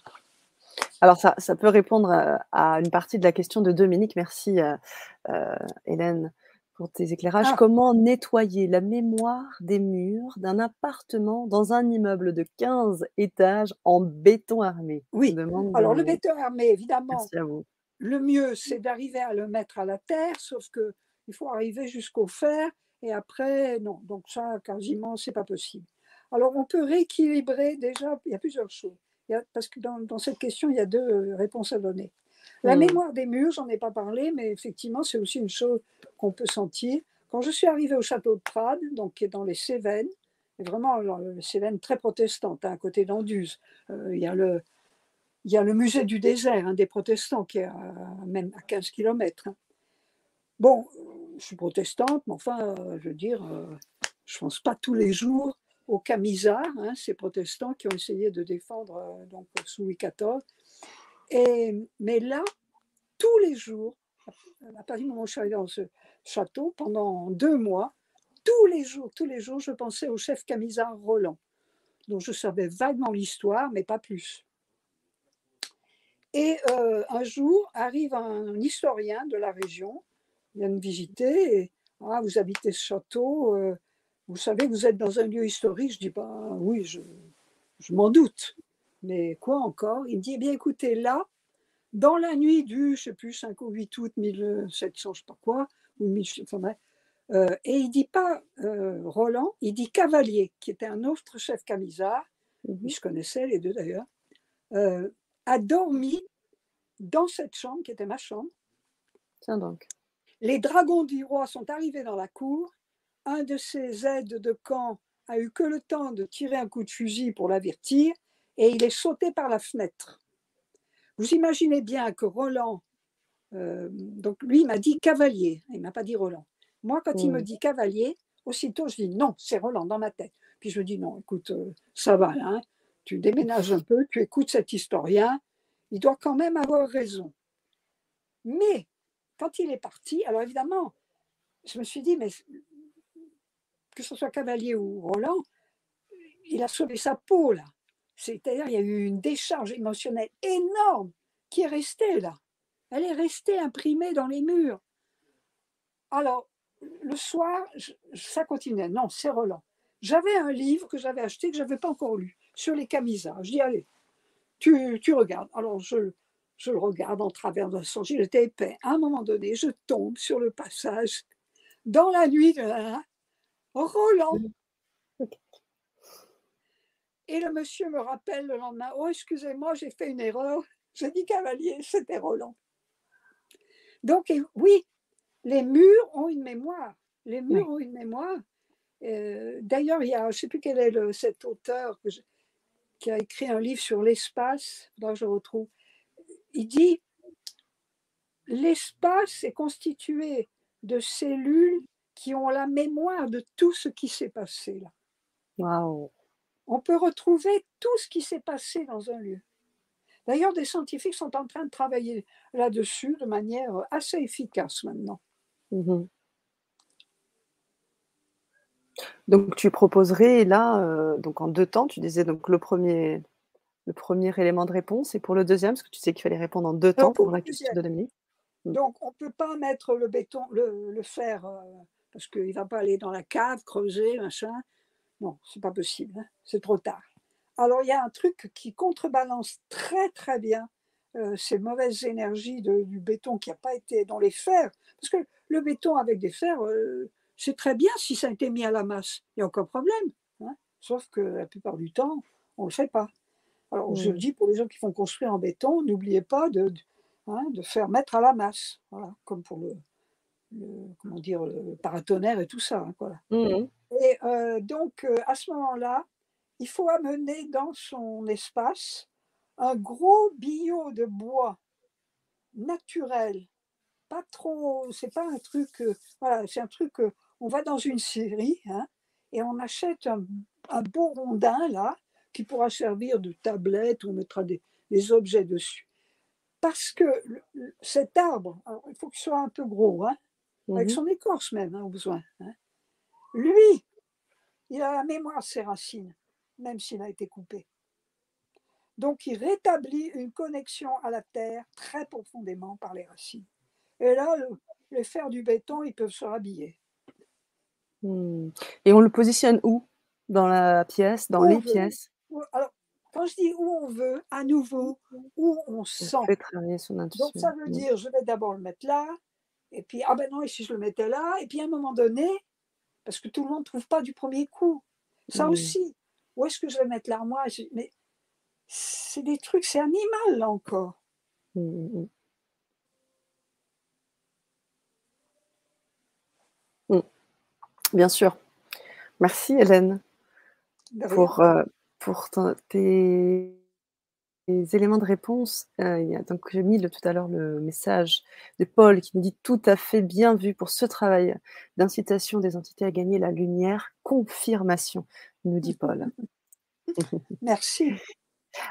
Alors ça ça peut répondre, heu, à une partie de la question de Dominique. Merci, heu heu, Hélène, pour tes éclairages. Ah, Comment nettoyer la mémoire des murs d'un appartement dans un immeuble de 15 étages en béton armé? oui. Alors, le béton armé, évidemment, Merci à vous. le mieux, c'est d'arriver à le mettre à la terre, sauf que il faut arriver jusqu'au fer et après, non. Donc ça, quasiment, c'est pas possible. Alors, on peut rééquilibrer déjà, il y a plusieurs choses. Parce que dans, dans cette question, il y a deux euh, réponses à donner. La Mmh. mémoire des murs, j'en ai pas parlé, mais effectivement, c'est aussi une chose qu'on peut sentir. Quand je suis arrivée au château de Prades, donc qui est dans les Cévennes, vraiment les Cévennes très protestantes, hein, à côté d'Anduze, euh, il y a le, il y a le musée du désert hein, des protestants qui est à, même à 15 km. Bon, je suis protestante, mais enfin, euh, je veux dire, euh, je ne pense pas tous les jours aux camisards, hein, ces protestants qui ont essayé de défendre euh, donc, sous Louis XIV. Et, mais là, tous les jours, à partir du moment où je suis arrivée dans ce château, pendant deux mois, tous les jours, tous les jours, je pensais au chef camisard Roland, dont je savais vaguement l'histoire, mais pas plus. Et euh, un jour, arrive un historien de la région, vient me visiter, et ah, vous habitez ce château, euh, vous savez, vous êtes dans un lieu historique. Je dis, bah oui, je, je m'en doute. Mais quoi encore? Il me dit, eh bien écoutez, là, dans la nuit du, je sais plus, 5 ou 8 août 1700, je sais pas quoi, ou 1000, enfin, bref, euh, et il dit pas euh, Roland, il dit Cavalier, qui était un autre chef camisard, Mhm. je connaissais les deux d'ailleurs, euh, a dormi dans cette chambre qui était ma chambre. Tiens donc. Les dragons du roi sont arrivés dans la cour. Un de ses aides de camp a eu que le temps de tirer un coup de fusil pour l'avertir et il est sauté par la fenêtre. Vous imaginez bien que Roland, euh, donc lui il m'a dit cavalier, il m'a pas dit Roland. Moi quand il me dit cavalier, aussitôt je dis non, c'est Roland dans ma tête. Puis je me dis non, écoute, euh, ça va là, hein. tu déménages un peu, tu écoutes cet historien, il doit quand même avoir raison. Mais quand il est parti, alors évidemment, je me suis dit, mais que ce soit Cavalier ou Roland, il a sauvé sa peau là. C'est-à-dire, il y a eu une décharge émotionnelle énorme qui est restée là. Elle est restée imprimée dans les murs. Alors, le soir, ça continuait. Non, c'est Roland. J'avais un livre que j'avais acheté, que je n'avais pas encore lu, sur les camisards. Je dis, allez, tu, tu regardes. Alors, je, je le regarde en travers de son gilet était épais. À un moment donné, je tombe sur le passage dans la nuit Roland. Et le monsieur me rappelle le lendemain, oh excusez-moi, j'ai fait une erreur. J'ai dit cavalier, c'était Roland. Donc et oui, les murs ont une mémoire. Les murs ont une mémoire. Euh, D'ailleurs, il y a, je ne sais plus quel est le, cet auteur que je- qui a écrit un livre sur l'espace, là je retrouve. Il dit l'espace est constitué de cellules qui ont la mémoire de tout ce qui s'est passé là. Waouh. On peut retrouver tout ce qui s'est passé dans un lieu. D'ailleurs, des scientifiques sont en train de travailler là-dessus de manière assez efficace maintenant. Mhm. Donc tu proposerais là, euh, donc en deux temps, tu disais donc le premier, le premier élément de réponse et pour le deuxième, parce que tu sais qu'il fallait répondre en deux Alors, temps pour la question de Dominique. Mm. Donc, on ne peut pas mettre le béton, le, le fer, euh, parce qu'il ne va pas aller dans la cave, creuser, machin. Non, c'est pas possible, hein, c'est trop tard. Alors, il y a un truc qui contrebalance très, très bien euh, ces mauvaises énergies de- du béton qui n'a pas été dans les fers. Parce que le béton avec des fers, euh, c'est très bien si ça a été mis à la masse. Il n'y a aucun problème. hein. Sauf que la plupart du temps, on ne le fait pas. Alors, je le dis pour les gens qui font construire en béton, n'oubliez pas de, de- hein, de faire mettre à la masse. Voilà, comme pour le, le- comment dire, le paratonnerre et tout ça. hein, voilà. Mhm. Et euh, donc, euh, à ce moment-là, il faut amener dans son espace un gros billot de bois naturel. Pas trop, c'est pas un truc, euh, voilà, c'est un truc, on va dans une série hein, et on achète un, un beau rondin là qui pourra servir de tablette on mettra des, des objets dessus. Parce que le- cet arbre, alors, il faut qu'il soit un peu gros, hein, avec Mhm. son écorce même, hein, au besoin. hein. Lui, il a la mémoire de ses racines, même s'il a été coupé. Donc, il rétablit une connexion à la terre très profondément par les racines. Et là, le- les fers du béton, ils peuvent se rhabiller. Mm. Et on le positionne où? Dans la pièce, dans Où les pièces? Alors, quand je dis où on veut, à nouveau, où on sent. son. Donc, ça veut dire, je vais d'abord le mettre là, et puis, ah ben non, et si je le mettais là, et puis à un moment donné, parce que tout le monde ne trouve pas du premier coup. Ça aussi, où est-ce que je vais mettre l'armoire? Mais c'est des trucs, c'est animal là encore. Mm, mm, mm. Bien sûr. Merci Hélène pour, euh, pour tes, tes éléments de réponse. Euh, il y a, donc j'ai mis le- tout à l'heure le message de Paul qui nous dit tout à fait bien vu pour ce travail d'incitation des entités à gagner la lumière. Confirmation, nous dit Paul. Merci.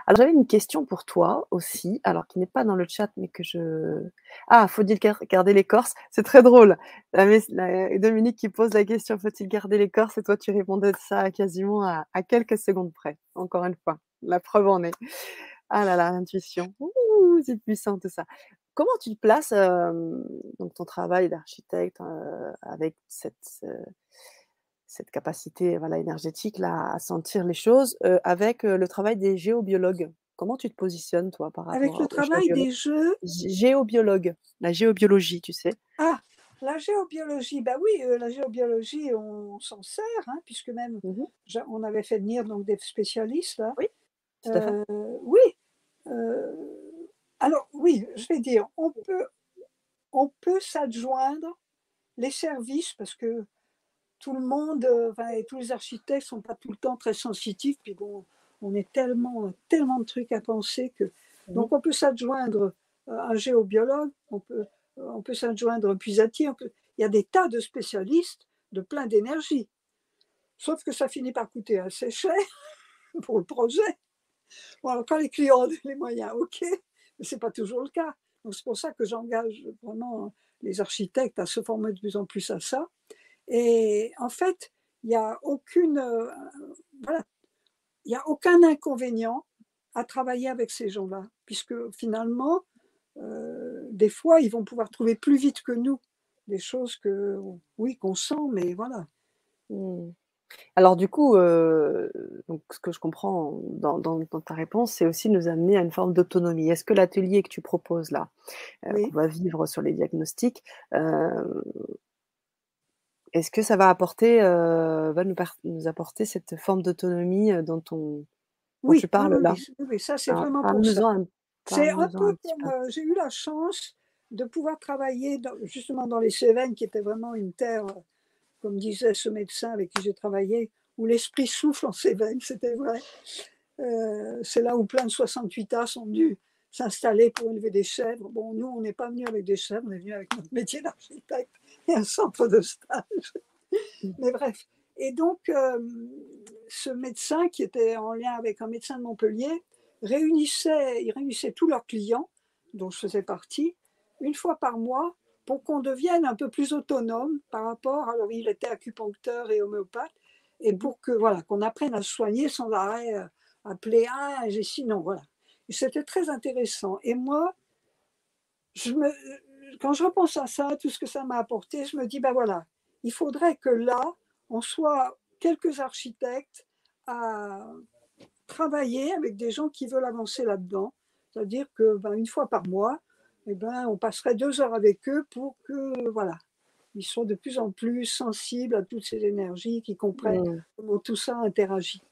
Alors j'avais une question pour toi aussi, alors qui n'est pas dans le chat, mais que je... Ah, faut-il gar- garder l'écorce C'est très drôle. La mess- la- Dominique qui pose la question, faut-il garder l'écorce Et toi, tu répondais de ça quasiment à, à quelques secondes près. Encore une fois, la preuve en est. Ah là là, l'intuition. C'est puissant tout ça. Comment tu te places euh, donc ton travail d'architecte euh, avec cette, euh, cette capacité voilà, énergétique là, à sentir les choses avec le travail des géobiologues? Comment tu te positionnes, toi, par rapport Avec le travail des jeux? Géobiologues, la géobiologie, tu sais. Ah, la géobiologie, bah oui, la géobiologie, on, s'en sert, hein, puisque même mmh on avait fait venir donc des spécialistes là. Oui, tout à fait. oui. Alors oui, je vais dire, on peut, on peut s'adjoindre les services parce que tout le monde, et tous les architectes sont pas tout le temps très sensitifs, puis bon, on est tellement, tellement de trucs à penser que. Mmh donc on peut s'adjoindre un géobiologue, on peut, on peut s'adjoindre un puisatier, il y a des tas de spécialistes de plein d'énergie. Sauf que ça finit par coûter assez cher pour le projet. Bon, quand les clients ont les moyens, ok, mais ce n'est pas toujours le cas. Donc c'est pour ça que j'engage vraiment les architectes à se former de plus en plus à ça. Et en fait, il n'y a aucune, euh, voilà, il a aucun inconvénient à travailler avec ces gens-là, puisque finalement, euh, des fois, ils vont pouvoir trouver plus vite que nous des choses que, oui, qu'on sent, mais voilà. Mmh. Alors du coup, euh, donc, ce que je comprends dans, ta réponse, c'est aussi nous amener à une forme d'autonomie. Est-ce que l'atelier que tu proposes là, euh, qu'on va vivre sur les diagnostics, est-ce que ça va apporter, va nous, apporter cette forme d'autonomie dont, on, oui, tu parles là? oui, ça c'est vraiment pour ça. C'est un peu comme euh, j'ai eu la chance de pouvoir travailler justement dans les Cévennes, qui était vraiment une terre, comme disait ce médecin avec qui j'ai travaillé, où l'esprit souffle en Cévennes, c'était vrai. Euh, c'est là où plein de 68A sont venus s'installer pour élever des chèvres. Bon, nous, on n'est pas venus avec des chèvres, on est venus avec notre métier d'architecte et un centre de stage. Mais bref. Et donc, euh, ce médecin qui était en lien avec un médecin de Montpellier réunissait, il réunissait tous leurs clients, dont je faisais partie, une fois par mois pour qu'on devienne un peu plus autonome par rapport. Alors, il était acupuncteur et homéopathe, et pour que voilà qu'on apprenne à se soigner sans arrêt, euh, appeler un, et sinon voilà. C'était très intéressant. Et moi, je me, quand je repense à ça, tout ce que ça m'a apporté, je me dis ben voilà, il faudrait que là, on soit quelques architectes à travailler avec des gens qui veulent avancer là-dedans. C'est-à-dire que ben, une fois par mois, eh ben, on passerait deux heures avec eux pour que, voilà, ils soient de plus en plus sensibles à toutes ces énergies, qui comprennent mmh. comment tout ça interagit.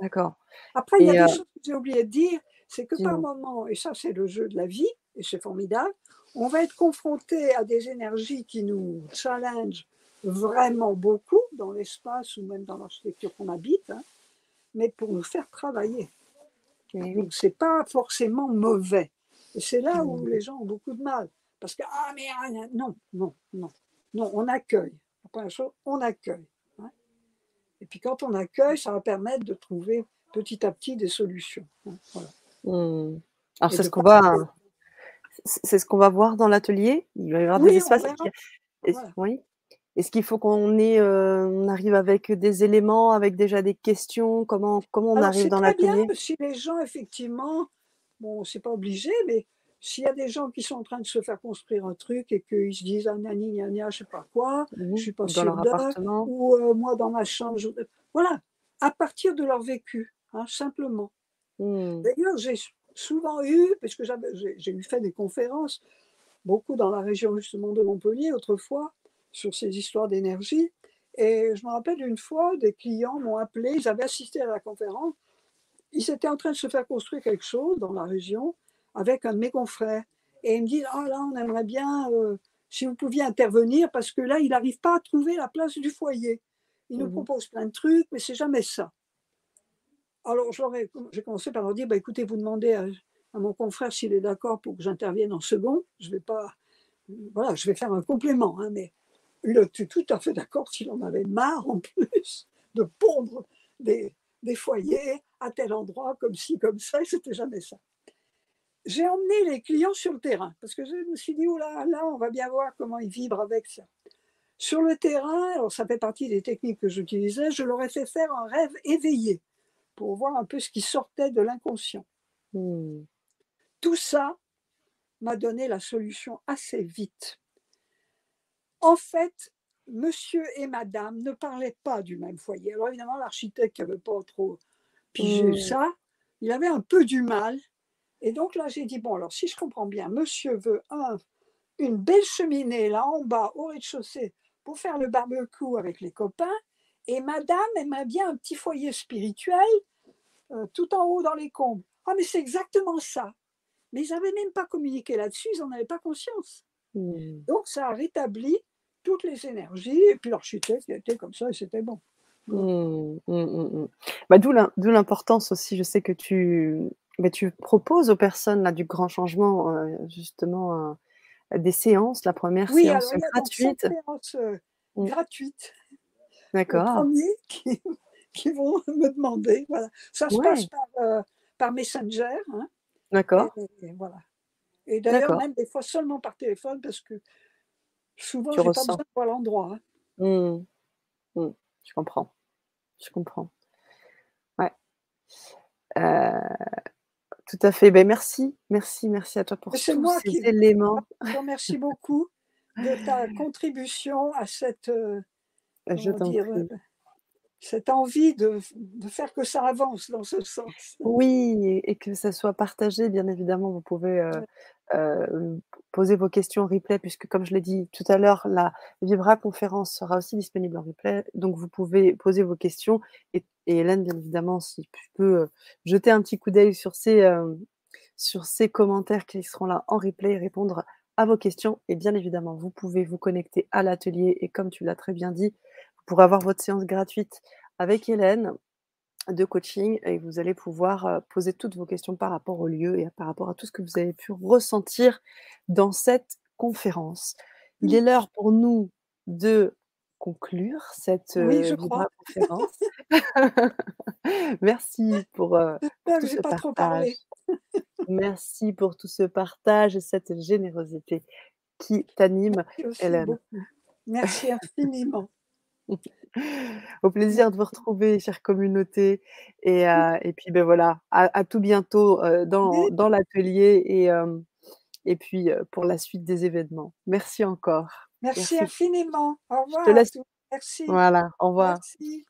D'accord. Après, il y a des choses que j'ai oublié de dire, c'est que par moment, et ça c'est le jeu de la vie, et c'est formidable, on va être confronté à des énergies qui nous challengent vraiment beaucoup dans l'espace ou même dans l'architecture qu'on habite, hein, mais pour nous faire travailler. Donc, ce n'est pas forcément mauvais. Et c'est là où mmh. les gens ont beaucoup de mal. Parce que, ah, mais ah, non, non, non, non, on accueille. La première chose, on accueille. Hein. Et puis quand on accueille, ça va permettre de trouver petit à petit des solutions. Hein, mmh. Alors, c'est ce qu'on va. C'est ce qu'on va voir dans l'atelier. Il va y avoir des espaces. Oui. Est-ce qu'il faut qu'on ait, euh, on arrive avec des éléments, avec déjà des questions? Comment, comment on arrive dans l'atelier? Si les gens, effectivement, bon, c'est pas obligé, mais s'il y a des gens qui sont en train de se faire construire un truc et qu'ils se disent ah nani nani je sais pas quoi, je mmh je suis pas sûr ou euh, moi dans ma chambre, voilà, à partir de leur vécu, hein, simplement. Mmh. D'ailleurs, j'ai souvent eu, parce que j'ai eu fait des conférences, beaucoup dans la région justement de Montpellier autrefois, sur ces histoires d'énergie. Et je me rappelle une fois, des clients m'ont appelé, ils avaient assisté à la conférence, ils étaient en train de se faire construire quelque chose dans la région avec un de mes confrères. Et ils me disent, ah là, on aimerait bien, euh, si vous pouviez intervenir, parce que là, il n'arrive pas à trouver la place du foyer. Il nous mmh propose plein de trucs, mais c'est jamais ça. Alors, j'ai commencé par leur dire, bah, écoutez, vous demandez à, à mon confrère s'il est d'accord pour que j'intervienne en second. Je vais pas, voilà, je vais faire un complément, hein, mais il était tout à fait d'accord s'il en avait marre en plus de pondre des, foyers à tel endroit, comme ci, comme ça, et c'était jamais ça. J'ai emmené les clients sur le terrain parce que je me suis dit, oh là, là, on va bien voir comment ils vibrent avec ça. Sur le terrain, alors ça fait partie des techniques que j'utilisais, je leur ai fait faire un rêve éveillé pour voir un peu ce qui sortait de l'inconscient. Hmm. Tout ça m'a donné la solution assez vite en fait, monsieur et madame ne parlaient pas du même foyer. Alors évidemment, l'architecte n'avait pas trop pigé Mmh. ça, il avait un peu du mal. Et donc là, j'ai dit, bon, alors si je comprends bien, monsieur veut un, une belle cheminée là en bas au rez-de-chaussée pour faire le barbecue avec les copains, et madame aimerait bien un petit foyer spirituel euh, tout en haut dans les combles. Ah, mais c'est exactement ça. Mais ils n'avaient même pas communiqué là-dessus, ils n'en avaient pas conscience. Mmh. Donc ça a rétabli toutes les énergies, et puis l'architecte il était comme ça, et c'était bon. Mmh, mmh, mmh, mmh. Bah, d'où l'im- d'où l'importance aussi, je sais que tu, bah, tu proposes aux personnes là, du grand changement, euh, justement, euh, des séances. La première Oui, séance alors gratuite. séances euh, gratuites. Le D'accord. qui, qui vont me demander, voilà. Ça se passe par, euh, par Messenger, hein, d'accord, et, et voilà. Et d'ailleurs, même des fois seulement par téléphone, parce que souvent, Tu j'ai pas besoin de voir l'endroit. hein. Je comprends. Je comprends. Ouais. Euh, tout à fait. Ben, merci, merci, merci à toi pour tous moi ces qui éléments. je te remercie beaucoup de ta contribution à cette, euh, Je dire, prie. euh, cette envie de, de faire que ça avance dans ce sens. Oui, et que ça soit partagé, bien évidemment, vous pouvez, heu, poser vos questions en replay puisque comme je l'ai dit tout à l'heure, la Vibra conférence sera aussi disponible en replay, donc vous pouvez poser vos questions et Hélène, bien évidemment, si tu peux, heu, jeter un petit coup d'œil sur ces, hem, sur ces commentaires qui seront là en replay répondre à vos questions. Et bien évidemment, vous pouvez vous connecter à l'atelier. Et comme tu l'as très bien dit, pourrez avoir votre séance gratuite avec Hélène de coaching et vous allez pouvoir, poser toutes vos questions par rapport au lieu et par rapport à tout ce que vous avez pu ressentir dans cette conférence. Il est Mmh. l'heure pour nous de conclure cette, Oui, heu, je Vibra crois. conférence. Merci pour, tout ce pas partage. Merci pour tout ce partage et cette générosité qui t'anime, Hélène. beaucoup. Merci infiniment. Au plaisir de vous retrouver, chère communauté et et puis, beh, voilà, à à tout bientôt, dans l'atelier et puis, pour la suite des événements. Merci encore. Merci Merci. infiniment. Au Je te revoir laisse. Merci. voilà, au revoir. Merci.